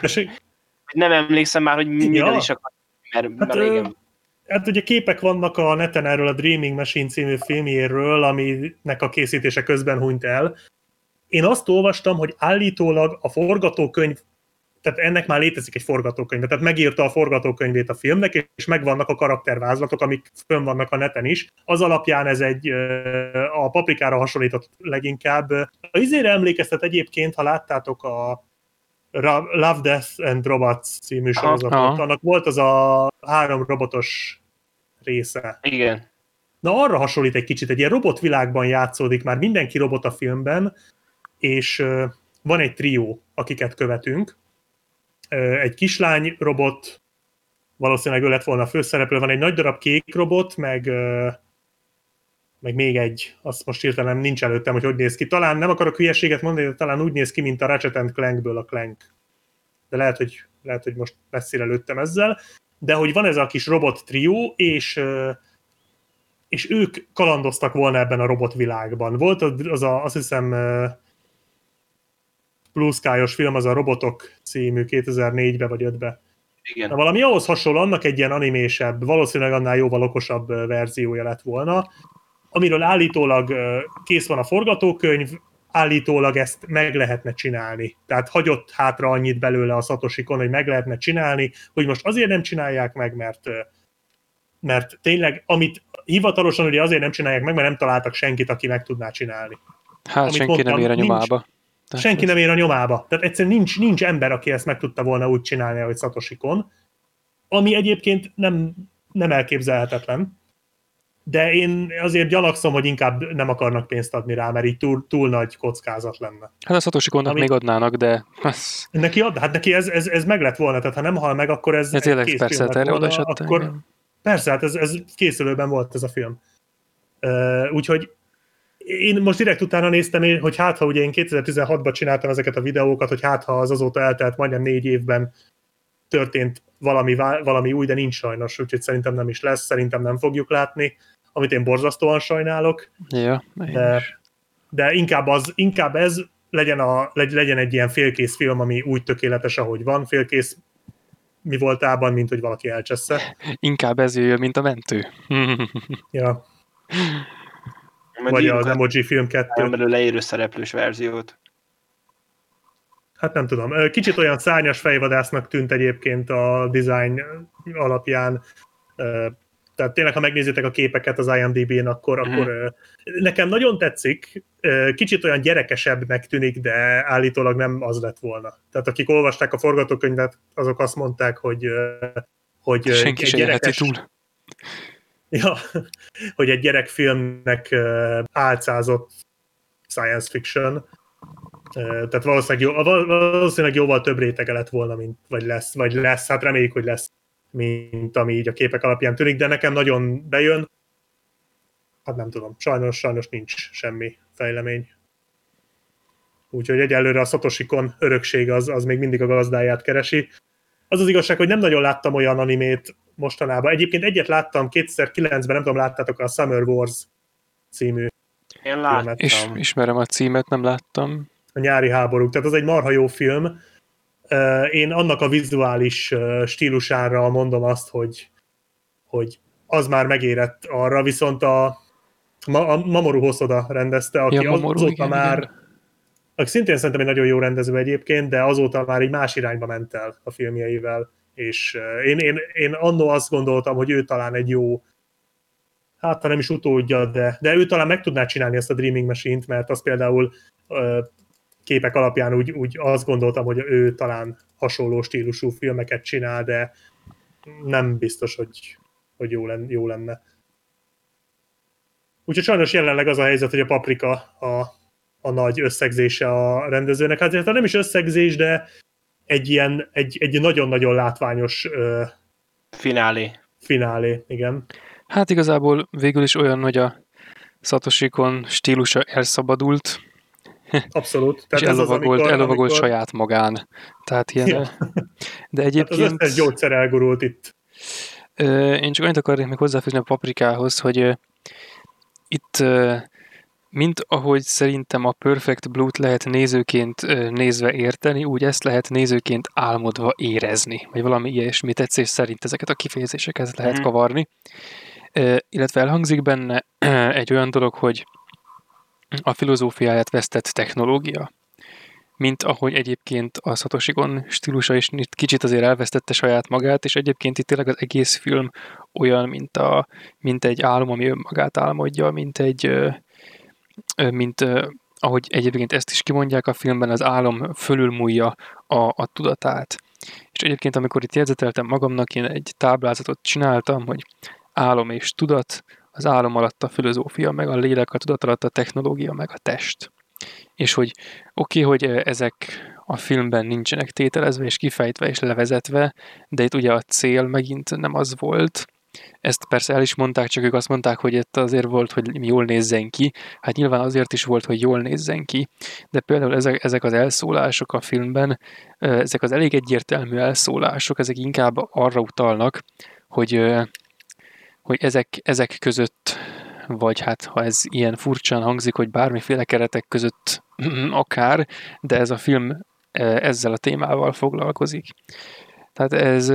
tessék? nem emlékszem már, hogy mi- Ja. is akar, mert, mert Hát, régen. Hát ugye képek vannak a neten erről a Dreaming Machine című filmjéről, aminek a készítése közben hunyt el. Én azt olvastam, hogy állítólag a forgatókönyv, tehát ennek már létezik egy forgatókönyv, tehát megírta a forgatókönyvét a filmnek, és megvannak a karaktervázlatok, amik fönn vannak a neten is. Az alapján ez egy a paprikára hasonlított leginkább. A izére emlékeztet egyébként, ha láttátok a Love, Death and Robots című sorozatot, Aha. annak volt az a három robotos része. Igen. Na arra hasonlít egy kicsit, egy ilyen robotvilágban játszódik, már mindenki robot a filmben, és van egy trió, akiket követünk. Egy kislány robot, valószínűleg ő lett volna a főszereplő, van egy nagy darab kék robot, meg, meg még egy, azt most hirtelen nincs előttem, hogy hogy néz ki. Talán nem akarok hülyeséget mondani, de talán úgy néz ki, mint a Ratchet Clankből a Clank. De lehet, hogy, lehet, hogy most messzire lőttem ezzel. De hogy van ez a kis robot trió, és és ők kalandoztak volna ebben a robotvilágban. Volt az, a, azt hiszem, Blue Sky-os film, az a Robotok című 2004-be vagy 5-be. Igen. Na, valami ahhoz hasonló, annak egy ilyen animésebb, valószínűleg annál jóval okosabb verziója lett volna, amiről állítólag kész van a forgatókönyv, állítólag ezt meg lehetne csinálni. Tehát hagyott hátra annyit belőle a Satoshi Kon, hogy meg lehetne csinálni, hogy most azért nem csinálják meg, mert mert tényleg, amit hivatalosan ugye azért nem csinálják meg, mert nem találtak senkit, aki meg tudná csinálni. Hát Amit senki nem mondtam, ér a nincs- nyomába. Tehát Senki ez- nem ér a nyomába. Tehát egyszerűen nincs, nincs ember, aki ezt meg tudta volna úgy csinálni, ahogy Satoshi Kon, ami egyébként nem, nem elképzelhetetlen. De én azért gyanakszom, hogy inkább nem akarnak pénzt adni rá, mert így túl, túl nagy kockázat lenne. Hát a Satoshi Konnak Ami- még adnának, de Neki ad, hát neki ez, ez, ez meg lett volna, tehát ha nem hal meg, akkor ez ez tényleg persze, lett erre volna, akkor. Persze, hát ez, ez készülőben volt ez a film. Uh, úgyhogy én most direkt utána néztem, hogy hát, ha ugye én 2016-ban csináltam ezeket a videókat, hogy hát, ha az azóta eltelt majdnem négy évben történt valami, valami új, de nincs sajnos, úgyhogy szerintem nem is lesz, szerintem nem fogjuk látni, amit én borzasztóan sajnálok, Ja, de, is. de inkább, az, inkább ez legyen, a, legy- legyen egy ilyen félkész film, ami úgy tökéletes, ahogy van, félkész mi voltában, mint hogy valaki elcsessze. Inkább ez jöjjön, mint a mentő. Ja, vagy az a Emoji film 2. belőle élő szereplős verziót. Hát nem tudom. Kicsit olyan szárnyas fejvadásznak tűnt egyébként a design alapján. Tehát tényleg, ha megnézitek a képeket az IMDb-n, akkor, Mhm. akkor nekem nagyon tetszik. Kicsit olyan gyerekesebbnek tűnik, de állítólag nem az lett volna. Tehát akik olvasták a forgatókönyvet, azok azt mondták, hogy hogy Senki egy gyerekes- túl. Ja, hogy egy gyerekfilmnek álcázott science fiction. Tehát valószínűleg, jó, val- valószínűleg jóval több rétege lett volna, mint, vagy lesz, vagy lesz, hát reméljük, hogy lesz, mint ami így a képek alapján tűnik, de nekem nagyon bejön. Hát nem tudom, sajnos, sajnos nincs semmi fejlemény. Úgyhogy egyelőre a Satoshi Kon örökség az, az még mindig a gazdáját keresi. Az az igazság, hogy nem nagyon láttam olyan animét mostanában. Egyébként egyet láttam 2009-ben, nem tudom, láttátok a Summer Wars című Én láttam. És ismerem a címet, nem láttam. a nyári háborúk, tehát az egy marha jó film. Én annak a vizuális stílusára mondom azt, hogy, hogy az már megérett arra, viszont a, a Mamoru Hosoda rendezte, aki ja, Mamoru, azóta igen, már igen. Aki szintén szerintem egy nagyon jó rendező egyébként, de azóta már egy más irányba ment el a filmjeivel, és én, én, én annó azt gondoltam, hogy ő talán egy jó hát ha nem is utódja, de, de ő talán meg tudná csinálni ezt a Dreaming Machine-t, mert az például képek alapján úgy, úgy azt gondoltam, hogy ő talán hasonló stílusú filmeket csinál, de nem biztos, hogy, hogy jó, lenne, jó lenne. Úgyhogy sajnos jelenleg az a helyzet, hogy a Paprika a, a nagy összegzése a rendezőnek. Hát nem is összegzés, de egy ilyen, egy, egy nagyon-nagyon látványos uh, finálé. Finálé, igen. Hát igazából végül is olyan, hogy a Satoshi-kon stílusa elszabadult, Abszolút. Tehát és ez elovagolt, az, amikor, elovagolt amikor... saját magán. Tehát ilyen... Ja. De egyébként... Hát az összes gyógyszer elgurult itt. Én csak annyit akarnék még hozzáfűzni a paprikához, hogy itt mint ahogy szerintem a Perfect Blue-t lehet nézőként nézve érteni, úgy ezt lehet nézőként álmodva érezni, vagy valami ilyesmi tetszés szerint ezeket a kifejezéseket lehet mm. kavarni. Illetve elhangzik benne egy olyan dolog, hogy a filozófiáját vesztett technológia, mint ahogy egyébként a Satoshi Gon stílusa is kicsit azért elvesztette saját magát, és egyébként itt tényleg az egész film olyan, mint, a, mint egy álom, ami önmagát álmodja, mint egy, mint ahogy egyébként ezt is kimondják a filmben, az álom fölülmúlja a, a tudatát. És egyébként, amikor itt jegyzeteltem magamnak, én egy táblázatot csináltam, hogy álom és tudat, az álom alatt a filozófia, meg a lélek, a tudat alatt a technológia, meg a test. És hogy oké, okay, hogy ezek a filmben nincsenek tételezve és kifejtve és levezetve, de itt ugye a cél megint nem az volt, ezt persze el is mondták, csak ők azt mondták, hogy itt azért volt, hogy jól nézzen ki. Hát nyilván azért is volt, hogy jól nézzen ki, de például ezek, ezek az elszólások a filmben, ezek az elég egyértelmű elszólások, ezek inkább arra utalnak, hogy, hogy ezek, ezek között, vagy hát ha ez ilyen furcsán hangzik, hogy bármiféle keretek között akár, de ez a film ezzel a témával foglalkozik. Tehát ez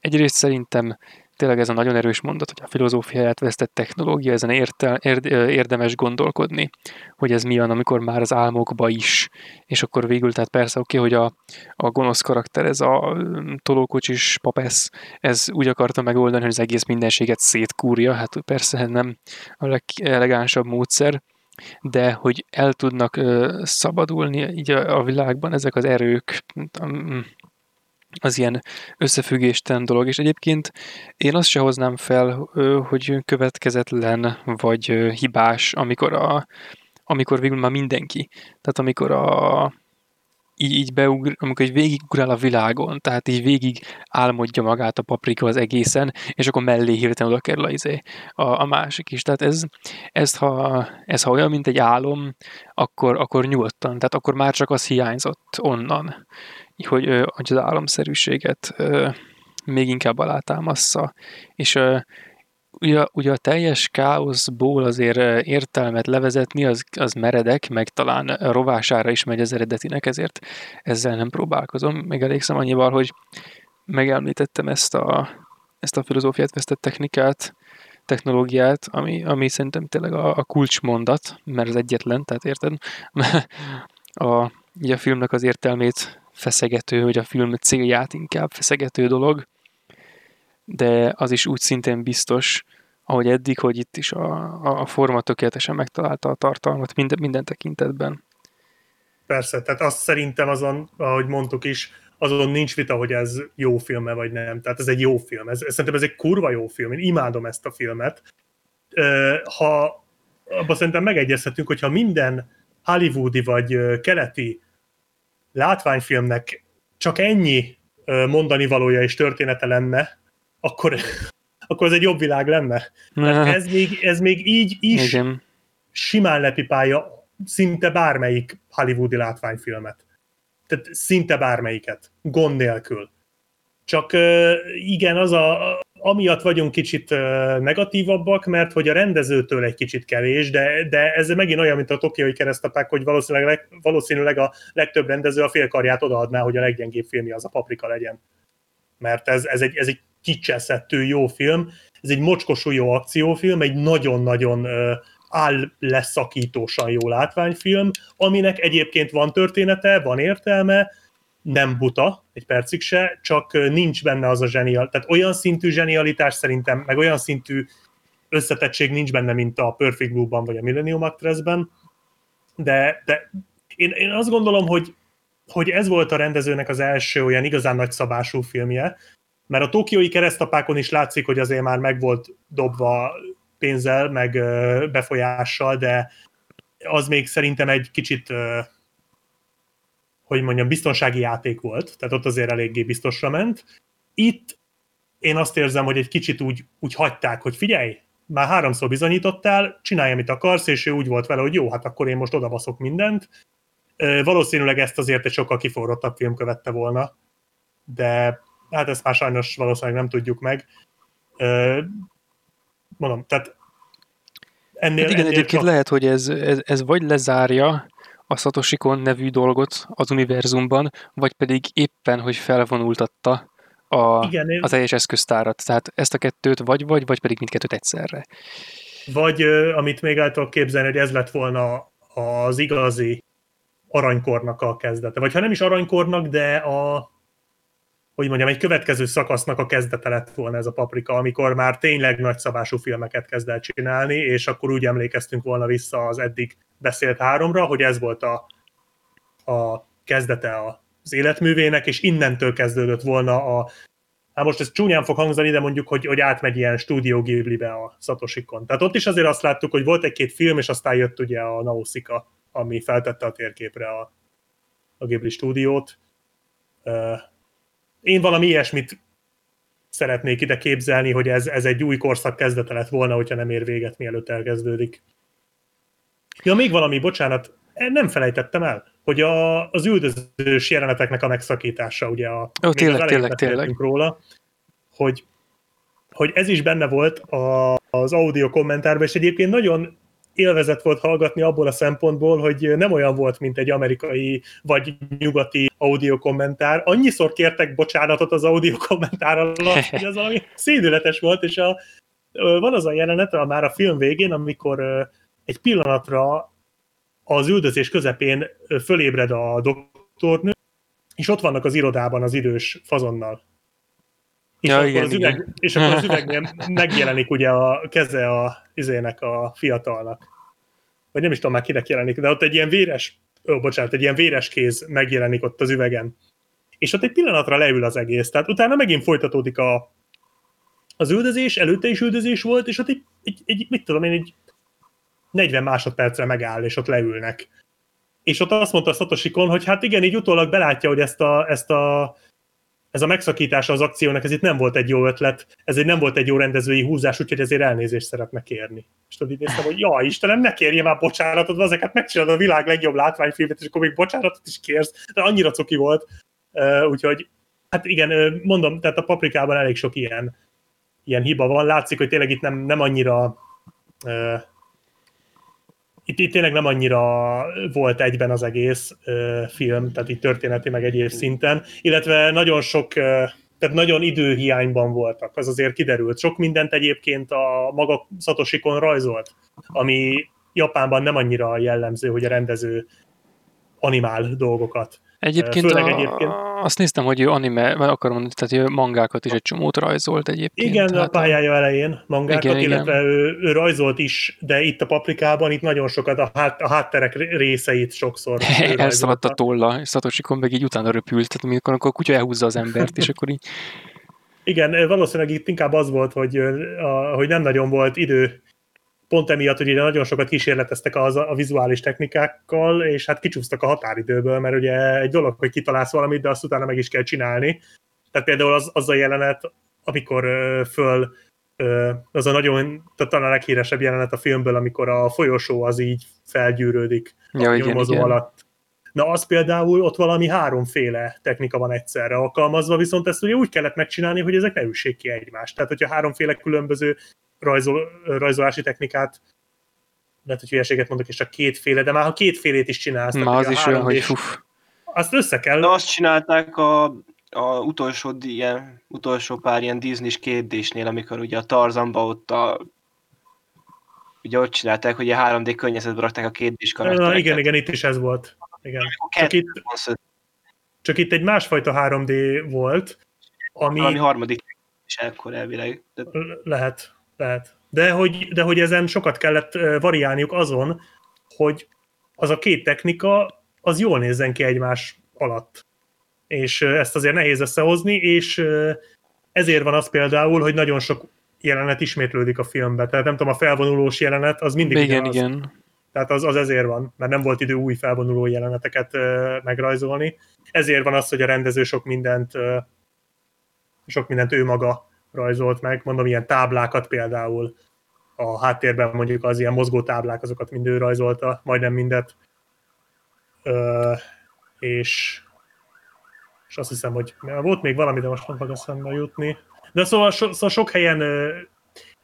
egyrészt szerintem tényleg ez a nagyon erős mondat, hogy a filozófiáját vesztett technológia, ezen érte, érdemes gondolkodni, hogy ez milyen, amikor már az álmokba is, és akkor végül, tehát persze oké, okay, hogy a, a gonosz karakter, ez a mm, tolókocsis papesz, ez úgy akarta megoldani, hogy az egész mindenséget szétkúrja, hát persze nem a legelegánsabb módszer, de hogy el tudnak ö, szabadulni így a, a világban ezek az erők, az ilyen összefüggéstelen dolog, és egyébként én azt se hoznám fel, hogy következetlen vagy hibás, amikor, a, amikor végül már mindenki, tehát amikor a, így, így beugr, amikor így végigugrál a világon, tehát így végig álmodja magát a paprika az egészen, és akkor mellé hirtelen oda kerül a, izé, a, a másik is. Tehát ez, ez, ha, ez ha olyan, mint egy álom, akkor, akkor nyugodtan, tehát akkor már csak az hiányzott onnan hogy, hogy az államszerűséget még inkább alátámassza. És ugye, ugye a teljes káoszból azért értelmet levezetni, az, az meredek, meg talán rovására is megy az eredetinek, ezért ezzel nem próbálkozom. Megelégszem annyival, hogy megemlítettem ezt a, ezt a filozófiát vesztett technikát, technológiát, ami, ami szerintem tényleg a, a kulcsmondat, mert az egyetlen, tehát érted? a, ugye a filmnek az értelmét feszegető, hogy a film célját inkább feszegető dolog, de az is úgy szintén biztos, ahogy eddig, hogy itt is a, a forma tökéletesen megtalálta a tartalmat minden, minden tekintetben. Persze, tehát azt szerintem azon, ahogy mondtuk is, azon nincs vita, hogy ez jó film vagy nem. Tehát ez egy jó film. Ez, szerintem ez egy kurva jó film. Én imádom ezt a filmet. Ha abban szerintem megegyezhetünk, hogyha minden hollywoodi vagy keleti látványfilmnek csak ennyi mondani valója és története lenne, akkor, akkor ez egy jobb világ lenne. ez még, ez még így is Igen. simán lepipálja szinte bármelyik hollywoodi látványfilmet. Tehát szinte bármelyiket, gond nélkül. Csak igen, az a, amiatt vagyunk kicsit negatívabbak, mert hogy a rendezőtől egy kicsit kevés, de, de ez megint olyan, mint a tokiai keresztapák, hogy valószínűleg, valószínűleg a legtöbb rendező a félkarját odaadná, hogy a leggyengébb filmje az a paprika legyen. Mert ez, ez egy, ez egy kicseszettő jó film, ez egy mocskosú jó akciófilm, egy nagyon-nagyon áll leszakítósan jó látványfilm, aminek egyébként van története, van értelme, nem buta, egy percig se, csak nincs benne az a zsenial, tehát olyan szintű zsenialitás szerintem, meg olyan szintű összetettség nincs benne, mint a Perfect Blue-ban vagy a Millennium Actress-ben, de, de én, én azt gondolom, hogy, hogy ez volt a rendezőnek az első olyan igazán nagy szabású filmje, mert a tokiói keresztapákon is látszik, hogy azért már meg volt dobva pénzzel, meg befolyással, de az még szerintem egy kicsit hogy mondjam, biztonsági játék volt, tehát ott azért eléggé biztosra ment. Itt én azt érzem, hogy egy kicsit úgy, úgy hagyták, hogy figyelj, már háromszor bizonyítottál, csinálj, amit akarsz, és ő úgy volt vele, hogy jó, hát akkor én most odabaszok mindent. Valószínűleg ezt azért egy sokkal kiforrottabb film követte volna, de hát ezt már sajnos valószínűleg nem tudjuk meg. Mondom, tehát ennél, hát igen, ennél egyébként csak... lehet, hogy ez, ez, ez vagy lezárja a Satoshi Kon nevű dolgot az univerzumban, vagy pedig éppen, hogy felvonultatta a, Igen, az teljes eszköztárat. Tehát ezt a kettőt vagy vagy, vagy pedig mindkettőt egyszerre. Vagy amit még el tudok képzelni, hogy ez lett volna az igazi aranykornak a kezdete. Vagy ha nem is aranykornak, de a hogy mondjam, egy következő szakasznak a kezdete lett volna ez a paprika, amikor már tényleg nagyszabású filmeket kezd el csinálni, és akkor úgy emlékeztünk volna vissza az eddig beszélt háromra, hogy ez volt a, a kezdete az életművének, és innentől kezdődött volna a Hát most ez csúnyán fog hangzani, de mondjuk, hogy, hogy átmegy ilyen stúdió Ghibli-be a Satoshi-kon. Tehát ott is azért azt láttuk, hogy volt egy-két film, és aztán jött ugye a Nausicaa, ami feltette a térképre a, a Ghibli stúdiót. Én valami ilyesmit szeretnék ide képzelni, hogy ez, ez egy új korszak kezdete lett volna, hogyha nem ér véget, mielőtt elkezdődik. Ja, még valami, bocsánat, nem felejtettem el, hogy a, az üldözős jeleneteknek a megszakítása, ugye a, Ó, tényleg, tényleg, tényleg. róla, hogy, hogy ez is benne volt a, az audio kommentárban, és egyébként nagyon élvezet volt hallgatni abból a szempontból, hogy nem olyan volt, mint egy amerikai vagy nyugati audio kommentár. Annyiszor kértek bocsánatot az audio kommentár alatt, hogy az valami szédületes volt, és a, van az a jelenet a, már a film végén, amikor egy pillanatra az üldözés közepén fölébred a doktornő, és ott vannak az irodában az idős fazonnal. És, ja, akkor igen, az üveg, igen. és akkor az üvegnél megjelenik ugye a keze a izének a fiatalnak. Vagy nem is tudom már kinek jelenik, de ott egy ilyen véres, ó, bocsánat, egy ilyen véres kéz megjelenik ott az üvegen. És ott egy pillanatra leül az egész. Tehát utána megint folytatódik a, az üldözés, előtte is üldözés volt, és ott egy, egy, egy mit tudom én, egy 40 másodpercre megáll, és ott leülnek. És ott azt mondta Satoshi Kon, hogy hát igen, így utólag belátja, hogy ezt a, ezt a ez a megszakítása az akciónak, ez itt nem volt egy jó ötlet, ez egy nem volt egy jó rendezői húzás, úgyhogy ezért elnézést szeretne kérni. És tudod, így néztem, hogy ja, Istenem, ne kérje már bocsánatot, ezeket megcsinálod a világ legjobb látványfilmet, és akkor még bocsánatot is kérsz, de annyira cuki volt. Úgyhogy, hát igen, mondom, tehát a paprikában elég sok ilyen, ilyen hiba van. Látszik, hogy tényleg itt nem, nem annyira itt, itt tényleg nem annyira volt egyben az egész uh, film, tehát itt történeti meg egyéb szinten, illetve nagyon sok, uh, tehát nagyon időhiányban voltak, az azért kiderült. Sok mindent egyébként a maga Szatosikon rajzolt, ami Japánban nem annyira jellemző, hogy a rendező animál dolgokat. Egyébként, Főleg a, egyébként azt néztem, hogy ő anime, vagy akarom mondani, tehát ő mangákat is egy csomót rajzolt egyébként. Igen, hát a pályája elején mangákat, igen, illetve igen. Ő, ő rajzolt is, de itt a paprikában itt nagyon sokat a, hát, a hátterek részeit sokszor Elszaladt a tolla, és Satoshi Kon meg így utána röpült, tehát amikor a kutya elhúzza az embert, és akkor így... Igen, valószínűleg itt inkább az volt, hogy, a, hogy nem nagyon volt idő pont emiatt, hogy ugye nagyon sokat kísérleteztek az, a vizuális technikákkal, és hát kicsúsztak a határidőből, mert ugye egy dolog, hogy kitalálsz valamit, de azt utána meg is kell csinálni. Tehát például az, az a jelenet, amikor föl, az a nagyon, tehát talán a leghíresebb jelenet a filmből, amikor a folyosó az így felgyűrődik ja, a igen. alatt. Na az például ott valami háromféle technika van egyszerre alkalmazva, viszont ezt ugye úgy kellett megcsinálni, hogy ezek ne üssék ki egymást. Tehát, hogyha háromféle különböző rajzol, rajzolási technikát lehet, hogy hülyeséget mondok, és csak kétféle, de már ha kétfélét is csinálsz, Már az is olyan, hogy fuf. Azt össze kell. De azt csinálták a, a utolsó, ilyen, utolsó pár ilyen Disney-s kérdésnél, amikor ugye a Tarzanba ott a ugye ott csinálták, hogy a 3D környezetbe rakták a két is karaktereket. Igen, igen, itt is ez volt. Igen. Csak itt, csak itt egy másfajta 3D volt, ami... Valami harmadik is ekkor elvileg. De... Lehet, lehet. De hogy, de hogy ezen sokat kellett variálniuk azon, hogy az a két technika, az jól nézzen ki egymás alatt. És ezt azért nehéz összehozni, és ezért van az például, hogy nagyon sok jelenet ismétlődik a filmben. Tehát nem tudom, a felvonulós jelenet az mindig igen, ugyanaz. igen. Tehát az, az ezért van, mert nem volt idő új felvonuló jeleneteket megrajzolni. Ezért van az, hogy a rendező sok mindent, sok mindent ő maga rajzolt meg. Mondom, ilyen táblákat például a háttérben mondjuk az ilyen mozgó táblák, azokat mind ő rajzolta, majdnem mindet. Uh, és, és azt hiszem, hogy volt még valami, de most nem fog eszembe jutni. De szóval, so, szóval sok helyen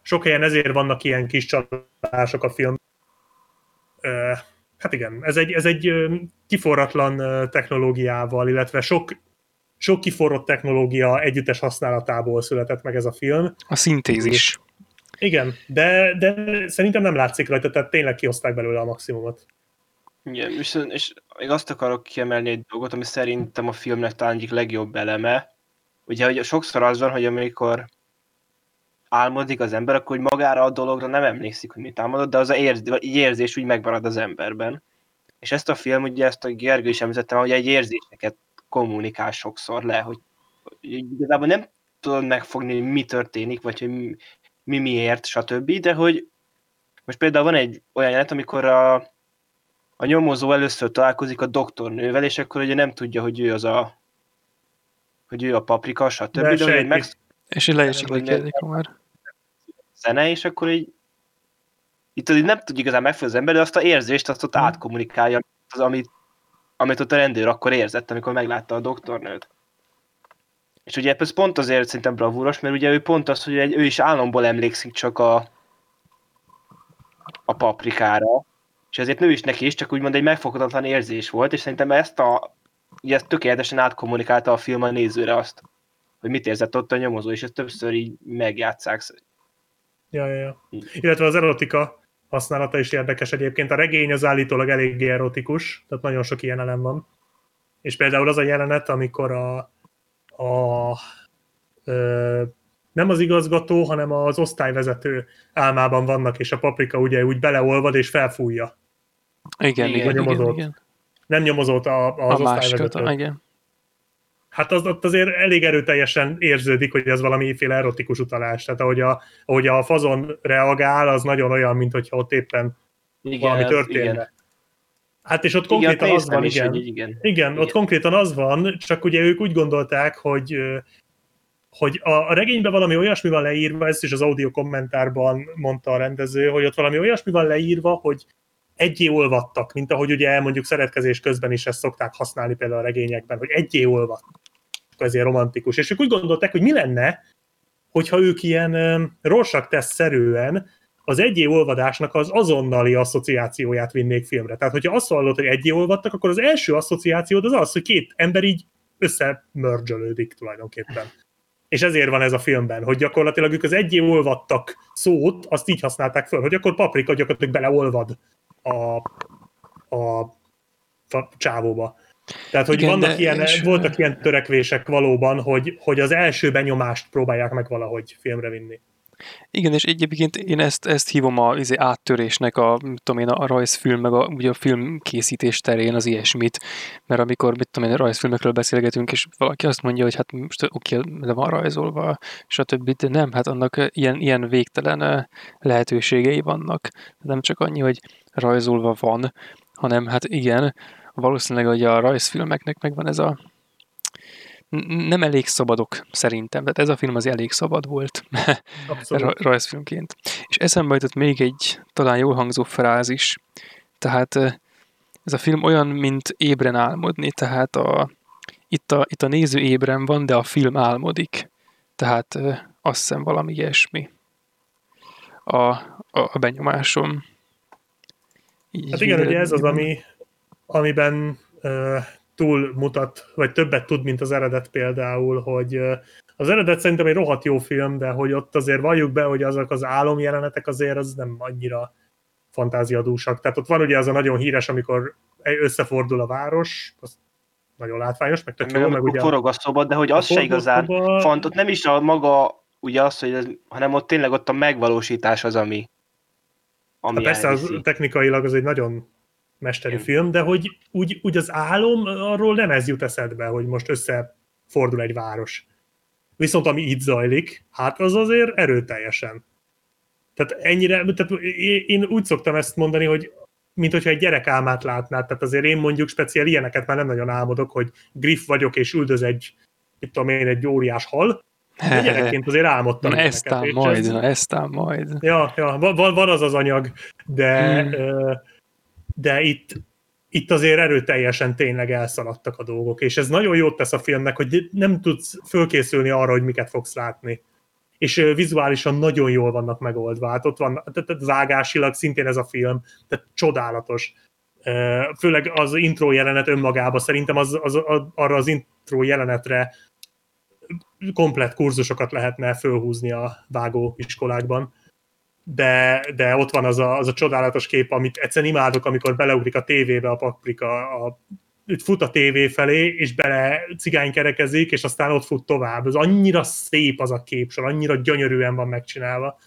sok helyen ezért vannak ilyen kis csalások a film. Hát igen, ez egy, ez egy kiforratlan technológiával, illetve sok, sok kiforrott technológia együttes használatából született meg ez a film. A szintézis. Igen, de, de szerintem nem látszik rajta, tehát tényleg kihozták belőle a maximumot. Igen, és, és még azt akarok kiemelni egy dolgot, ami szerintem a filmnek talán egyik legjobb eleme, ugye hogy sokszor az van, hogy amikor álmodik az ember, akkor hogy magára a dologra nem emlékszik, hogy mit álmodott, de az a érz, érzés úgy megmarad az emberben. És ezt a film, ugye ezt a Gergő is említettem, hogy egy érzéseket kommunikál sokszor le, hogy, hogy igazából nem tudod megfogni, hogy mi történik, vagy hogy mi, mi miért, stb., de hogy most például van egy olyan jelenet, amikor a, a nyomozó először találkozik a doktornővel, és akkor ugye nem tudja, hogy ő az a hogy ő a paprika, stb. De, de hogy meg... És le is már. Zene, és akkor így itt így nem tudja igazán megfelelni az ember, de azt a érzést, azt ott hmm. átkommunikálja, az, amit, amit ott a rendőr akkor érzett, amikor meglátta a doktornőt. És ugye ez pont azért szerintem bravúros, mert ugye ő pont az, hogy egy, ő is álomból emlékszik csak a, a paprikára, és ezért nő is neki is, csak úgymond egy megfoghatatlan érzés volt, és szerintem ezt a ugye ezt tökéletesen átkommunikálta a film a nézőre azt, hogy mit érzett ott a nyomozó, és ezt többször így megjátszák. Ja, ja, ja. Illetve az erotika használata is érdekes egyébként. A regény az állítólag eléggé erotikus, tehát nagyon sok ilyen elem van. És például az a jelenet, amikor a, a ö, nem az igazgató, hanem az osztályvezető álmában vannak, és a paprika ugye úgy beleolvad és felfújja. Igen, igen, igen, igen nem nyomozott a, az a osztályvezető. igen. Hát az ott azért elég erőteljesen érződik, hogy ez valamiféle erotikus utalás. Tehát ahogy a, ahogy a fazon reagál, az nagyon olyan, mint hogyha ott éppen igen, valami történne. Igen. Hát és ott konkrétan igen, az van, is, igen. Igen. igen. Igen, ott konkrétan az van, csak ugye ők úgy gondolták, hogy hogy a, a regényben valami olyasmi van leírva, ezt is az audio kommentárban mondta a rendező, hogy ott valami olyasmi van leírva, hogy egyé olvadtak, mint ahogy ugye mondjuk szeretkezés közben is ezt szokták használni például a regényekben, hogy egyé olvadtak. Ezért romantikus. És ők úgy gondolták, hogy mi lenne, hogyha ők ilyen rorsak szerűen az egyé olvadásnak az azonnali asszociációját vinnék filmre. Tehát, hogyha azt hallod, hogy egyé olvadtak, akkor az első asszociációd az az, hogy két ember így összemörzsölődik tulajdonképpen. És ezért van ez a filmben, hogy gyakorlatilag ők az egyé olvadtak szót, azt így használták föl, hogy akkor paprika gyakorlatilag beleolvad a, a csávóba. Tehát, hogy Igen, vannak ilyen, és... voltak ilyen törekvések valóban, hogy, hogy az első benyomást próbálják meg valahogy filmre vinni. Igen, és egyébként én ezt, ezt hívom a izé, áttörésnek a, tudom én, a rajzfilm, meg a, ugye a filmkészítés terén az ilyesmit, mert amikor, mit tudom én, rajzfilmekről beszélgetünk, és valaki azt mondja, hogy hát most oké, le van rajzolva, stb., de nem, hát annak ilyen, ilyen végtelen lehetőségei vannak. Nem csak annyi, hogy rajzolva van, hanem hát igen, valószínűleg hogy a rajzfilmeknek megvan ez a nem elég szabadok szerintem, tehát ez a film az elég szabad volt rajzfilmként. És eszembe jutott még egy talán jól hangzó frázis, tehát ez a film olyan, mint ébren álmodni, tehát a, itt, a, itt a néző ébren van, de a film álmodik. Tehát azt hiszem valami ilyesmi a, a, a benyomásom. Így hát igen, ugye ez az, ami, amiben uh, túlmutat, vagy többet tud, mint az eredet például, hogy az eredet szerintem egy rohadt jó film, de hogy ott azért valljuk be, hogy azok az álomjelenetek azért az nem annyira fantáziadúsak. Tehát ott van ugye az a nagyon híres, amikor összefordul a város, az nagyon látványos, meg tök jó, meg ugye forog a szoba, de hogy az se igazán szoba... font, ott nem is a maga, ugye az, hogy ez, hanem ott tényleg ott a megvalósítás az, ami, ami hát persze, az, technikailag az egy nagyon mesteri film, de hogy úgy, úgy az álom, arról nem ez jut eszedbe, hogy most összefordul egy város. Viszont ami itt zajlik, hát az azért erőteljesen. Tehát ennyire, tehát én úgy szoktam ezt mondani, hogy mint hogyha egy gyerek álmát látnád, tehát azért én mondjuk speciál ilyeneket már nem nagyon álmodok, hogy griff vagyok és üldöz egy, mit tudom én, egy óriás hal, de gyerekként azért álmodtam. Na ezt ám majd, ez... na ezt ám majd. Ja, ja van, van az az anyag, de, hmm. De itt, itt azért erőteljesen tényleg elszaladtak a dolgok, és ez nagyon jót tesz a filmnek, hogy nem tudsz fölkészülni arra, hogy miket fogsz látni. És vizuálisan nagyon jól vannak megoldva. Hát ott van, tehát vágásilag szintén ez a film, tehát csodálatos. Főleg az intro jelenet önmagában, szerintem az, az, az, arra az intro jelenetre komplet kurzusokat lehetne fölhúzni a vágó iskolákban de, de ott van az a, az a csodálatos kép, amit egyszerűen imádok, amikor beleugrik a tévébe a paprika, a, fut a tévé felé, és bele cigánykerekezik, és aztán ott fut tovább. Ez annyira szép az a képsor, annyira gyönyörűen van megcsinálva.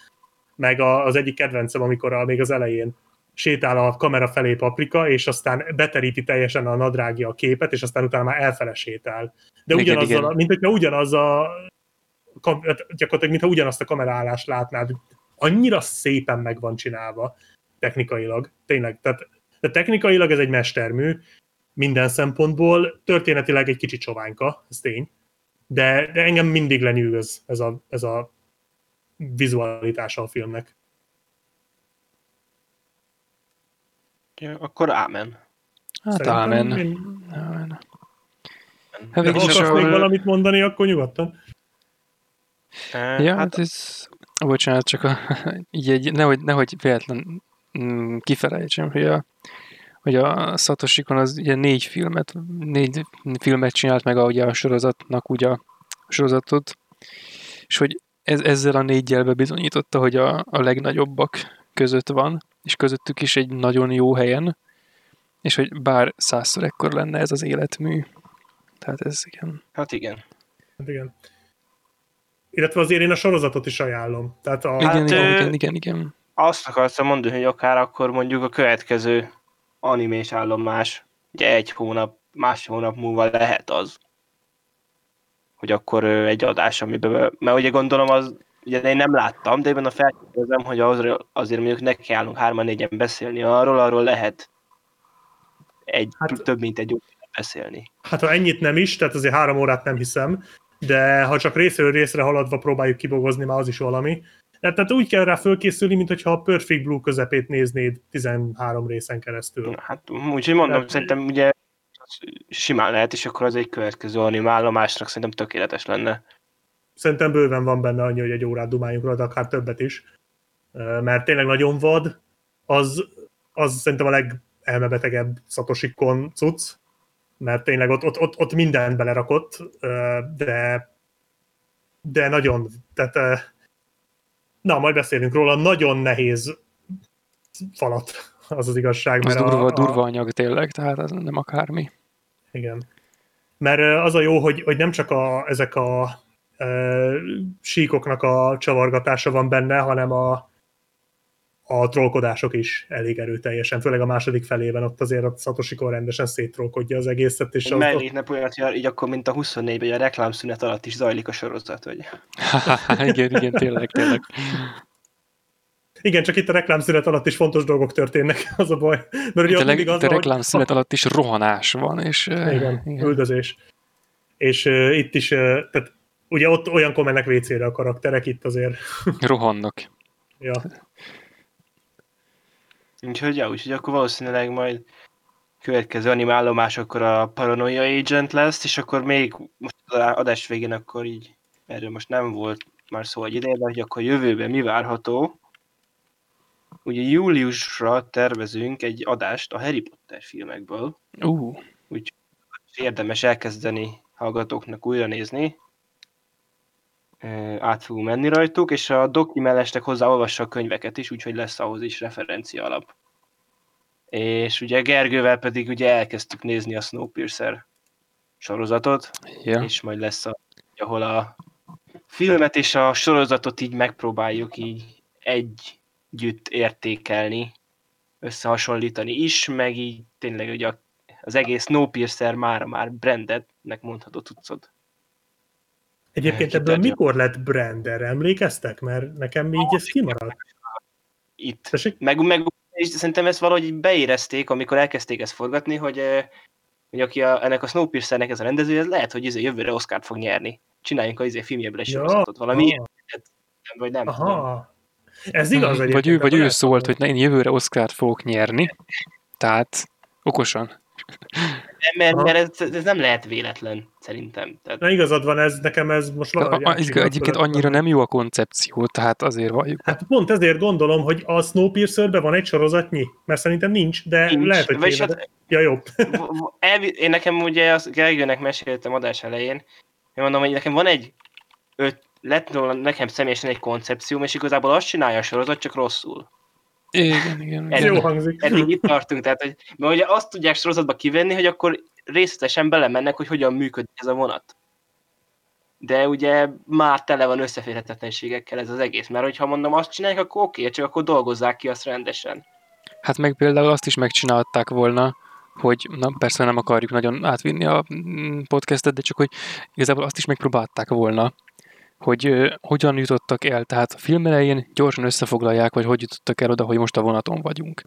Meg a, az egyik kedvencem, amikor a, még az elején sétál a kamera felé paprika, és aztán beteríti teljesen a nadrágja a képet, és aztán utána már elfele sétál. De igen, ugyanazzal, igen. mint hogyha ugyanaz a gyakorlatilag, mintha ugyanazt a kamerállást látnád annyira szépen meg van csinálva technikailag, tényleg, tehát de technikailag ez egy mestermű, minden szempontból, történetileg egy kicsit csoványka, ez tény, de, de engem mindig lenyűgöz ez a, ez a vizualitása a filmnek. Ja, akkor ámen. Hát ámen. Én... ámen. Hát, ha akarsz még valamit mondani, akkor nyugodtan. Ja, hát ez Bocsánat, csak a, így egy, nehogy, nehogy véletlen mm, kifelejtsem, hogy a, hogy a Satoshi az ugye négy filmet, négy filmet csinált meg a, ugye a sorozatnak ugye a sorozatot, és hogy ez, ezzel a négyel bebizonyította, hogy a, a legnagyobbak között van, és közöttük is egy nagyon jó helyen, és hogy bár százszor ekkor lenne ez az életmű. Tehát ez igen. Hát igen. Hát igen. Illetve azért én a sorozatot is ajánlom. Tehát a... Igen, hát, igen, igen, igen. Azt akartam mondani, hogy akár akkor mondjuk a következő animés állomás, ugye egy hónap, más hónap múlva lehet az, hogy akkor egy adás, amiben, mert ugye gondolom az, ugye én nem láttam, de ebben a felkérdezem, hogy az, azért mondjuk neki állunk hárman négyen beszélni arról, arról lehet egy, hát, több mint egy beszélni. Hát ha ennyit nem is, tehát azért három órát nem hiszem, de ha csak részről részre haladva próbáljuk kibogozni, már az is valami. Tehát úgy kell rá fölkészülni, mint hogyha a Perfect Blue közepét néznéd 13 részen keresztül. Hát úgyhogy mondom, Tehát, szerintem ugye simán lehet, és akkor az egy következő animálomásnak szerintem tökéletes lenne. Szerintem bőven van benne annyi, hogy egy órát dumáljunk rá, de akár többet is. Mert tényleg nagyon vad, az, az szerintem a legelmebetegebb Satoshi Kon cucc, mert tényleg ott, ott, ott, ott mindent belerakott, de, de nagyon, tehát na, majd beszélünk róla, nagyon nehéz falat, az az igazság. Az durva, a, durva anyag tényleg, tehát ez nem akármi. Igen. Mert az a jó, hogy, hogy nem csak a, ezek a e, síkoknak a csavargatása van benne, hanem a, a trollkodások is elég erőteljesen, főleg a második felében ott azért a Satoshi rendesen széttrollkodja az egészet. És az Mellé ne hogy így akkor, mint a 24-ben, a reklámszünet alatt is zajlik a sorozat, hogy... igen, igen, tényleg, tényleg. Igen, csak itt a reklámszünet alatt is fontos dolgok történnek, az a baj. Mert ugye a, leg, az, a reklámszünet hogy... alatt is rohanás van, és... Igen, igen. üldözés. És uh, itt is, uh, tehát ugye ott olyankor mennek WC-re a karakterek, itt azért... Rohannak. ja. Úgyhogy, ja, úgyhogy akkor valószínűleg majd következő animállomás akkor a Paranoia Agent lesz, és akkor még most az adás végén akkor így, erről most nem volt már szó egy ideje, de hogy akkor jövőben mi várható. Ugye júliusra tervezünk egy adást a Harry Potter filmekből, Ú, érdemes elkezdeni hallgatóknak újra nézni. Át fogunk menni rajtuk, és a doki mellestek hozzá olvassa a könyveket is, úgyhogy lesz ahhoz is referencia alap. És ugye Gergővel pedig ugye elkezdtük nézni a Snowpiercer sorozatot, ja. és majd lesz, a, ahol a filmet és a sorozatot így megpróbáljuk így együtt értékelni, összehasonlítani is, meg így tényleg ugye az egész Snowpiercer már már brandednek mondható cuccod. Egyébként ebből mikor lett Brander? Emlékeztek? Mert nekem így ez kimaradt. Itt. Tessék? Meg, meg és szerintem ezt valahogy beérezték, amikor elkezdték ezt forgatni, hogy, eh, hogy aki a, ennek a Snowpiercernek ez a rendező, ez lehet, hogy izé jövőre Oscar-t fog nyerni. Csináljunk a izé filmjéből egy Ja, sorozatot. Valami ilyen, aha. vagy nem tudom. Aha. Ez igaz egyébként. Vagy ő, vagy ő szólt, hogy na, én jövőre Oscar-t fogok nyerni. Tehát okosan. Nem, mert, mert ez, ez, nem lehet véletlen, szerintem. Tehát, Na igazad van, ez nekem ez most valahogy a, átcsinált egyébként annyira nem jó a koncepció, tehát azért valljuk. Hát pont ezért gondolom, hogy a Snowpiercerben van egy sorozatnyi, mert szerintem nincs, de nincs. lehet, hogy Vagyis hát, Ja, v- elvi, én nekem ugye az Gergőnek meséltem adás elején, én mondom, hogy nekem van egy öt, lett volna nekem személyesen egy koncepcióm, és igazából azt csinálja a sorozat, csak rosszul. Igen, igen. Ez Jó hangzik. Eddig itt tartunk, tehát, hogy, mert ugye azt tudják sorozatba kivenni, hogy akkor részletesen belemennek, hogy hogyan működik ez a vonat. De ugye már tele van összeférhetetlenségekkel ez az egész, mert hogyha mondom azt csinálják, akkor oké, csak akkor dolgozzák ki azt rendesen. Hát meg például azt is megcsinálták volna, hogy, na persze nem akarjuk nagyon átvinni a mm, podcastet, de csak hogy igazából azt is megpróbálták volna, hogy ö, hogyan jutottak el. Tehát a film elején gyorsan összefoglalják, hogy hogy jutottak el oda, hogy most a vonaton vagyunk.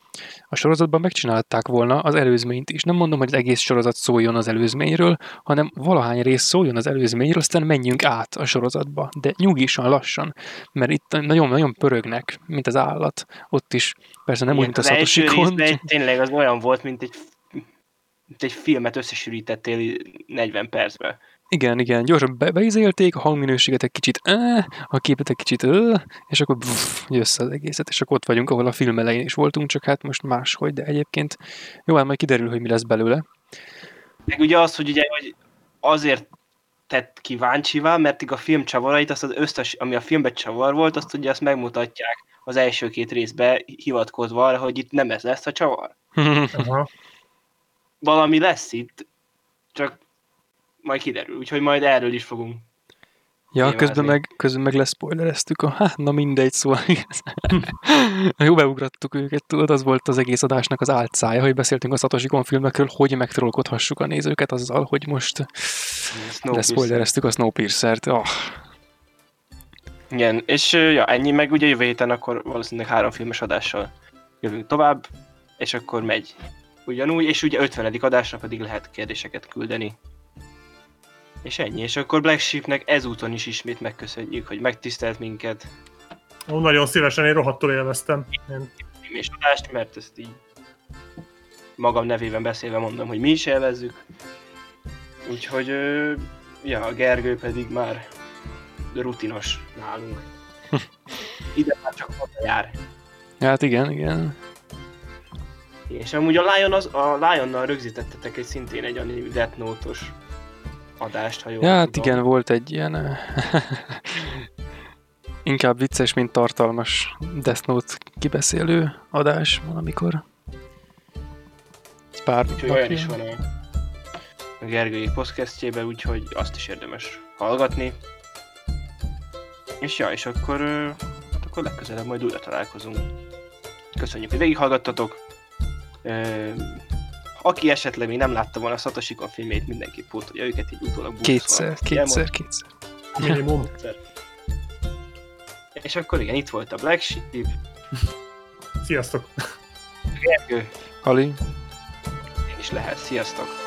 A sorozatban megcsinálták volna az előzményt is. Nem mondom, hogy az egész sorozat szóljon az előzményről, hanem valahány rész szóljon az előzményről, aztán menjünk át a sorozatba. De nyugisan, lassan, mert itt nagyon-nagyon pörögnek, mint az állat. Ott is persze nem úgy, mint a Satoshi Kon. tényleg az olyan volt, mint egy, mint egy filmet összesűrítettél 40 percbe. Igen, igen, gyorsan be- beizélték, a hangminőséget egy kicsit, eh, a képet egy kicsit, eh, és akkor pff, jössz az egészet, és akkor ott vagyunk, ahol a film elején is voltunk, csak hát most máshogy, de egyébként jó, hát majd kiderül, hogy mi lesz belőle. Meg ugye az, hogy ugye hogy azért tett kíváncsivá, mert így a film csavarait, azt az összes, ami a filmben csavar volt, azt ugye azt megmutatják az első két részbe hivatkozva arra, hogy itt nem ez lesz a csavar. Valami lesz itt, csak majd kiderül, úgyhogy majd erről is fogunk. ja, közben meg, közben meg leszpoilereztük a, hát, na mindegy, szóval jó beugrattuk őket, tudod, az volt az egész adásnak az álcája, hogy beszéltünk a Satoshi filmekről, hogy megtrollkodhassuk a nézőket azzal, hogy most leszpoilereztük a Snowpiercer-t. Oh, Igen, és ja, ennyi, meg ugye jövő héten akkor valószínűleg három filmes adással jövünk tovább, és akkor megy ugyanúgy, és ugye 50. adásra pedig lehet kérdéseket küldeni. És ennyi, és akkor Black Sheepnek ezúton is ismét megköszönjük, hogy megtisztelt minket Ó, nagyon szívesen, én rohadtul élveztem. Én és adást, mert ezt így magam nevében beszélve mondom, hogy mi is élvezzük. Úgyhogy, ja, a Gergő pedig már rutinos nálunk. Ide már csak oda jár. hát igen, igen. És amúgy a, Lion az, a Lionnal rögzítettetek egy szintén egy anime Death Note-os adást, ha jól Ja, hát tudom. igen, volt egy ilyen eh, inkább vicces, mint tartalmas Death Note kibeszélő adás valamikor. Ez Pár Úgyhogy olyan is van a, a Gergői podcastjében, úgyhogy azt is érdemes hallgatni. És ja, és akkor, ö, hát akkor legközelebb majd újra találkozunk. Köszönjük, hogy végighallgattatok. Aki esetleg még nem látta volna a Satoshi Kon filmét, mindenképp pótolja őket így utólag. Kétszer, kétszer, kétszer. minimum. És akkor igen, itt volt a Black Sheep, Sziasztok! Gergő, Ali, én is lehet. Sziasztok!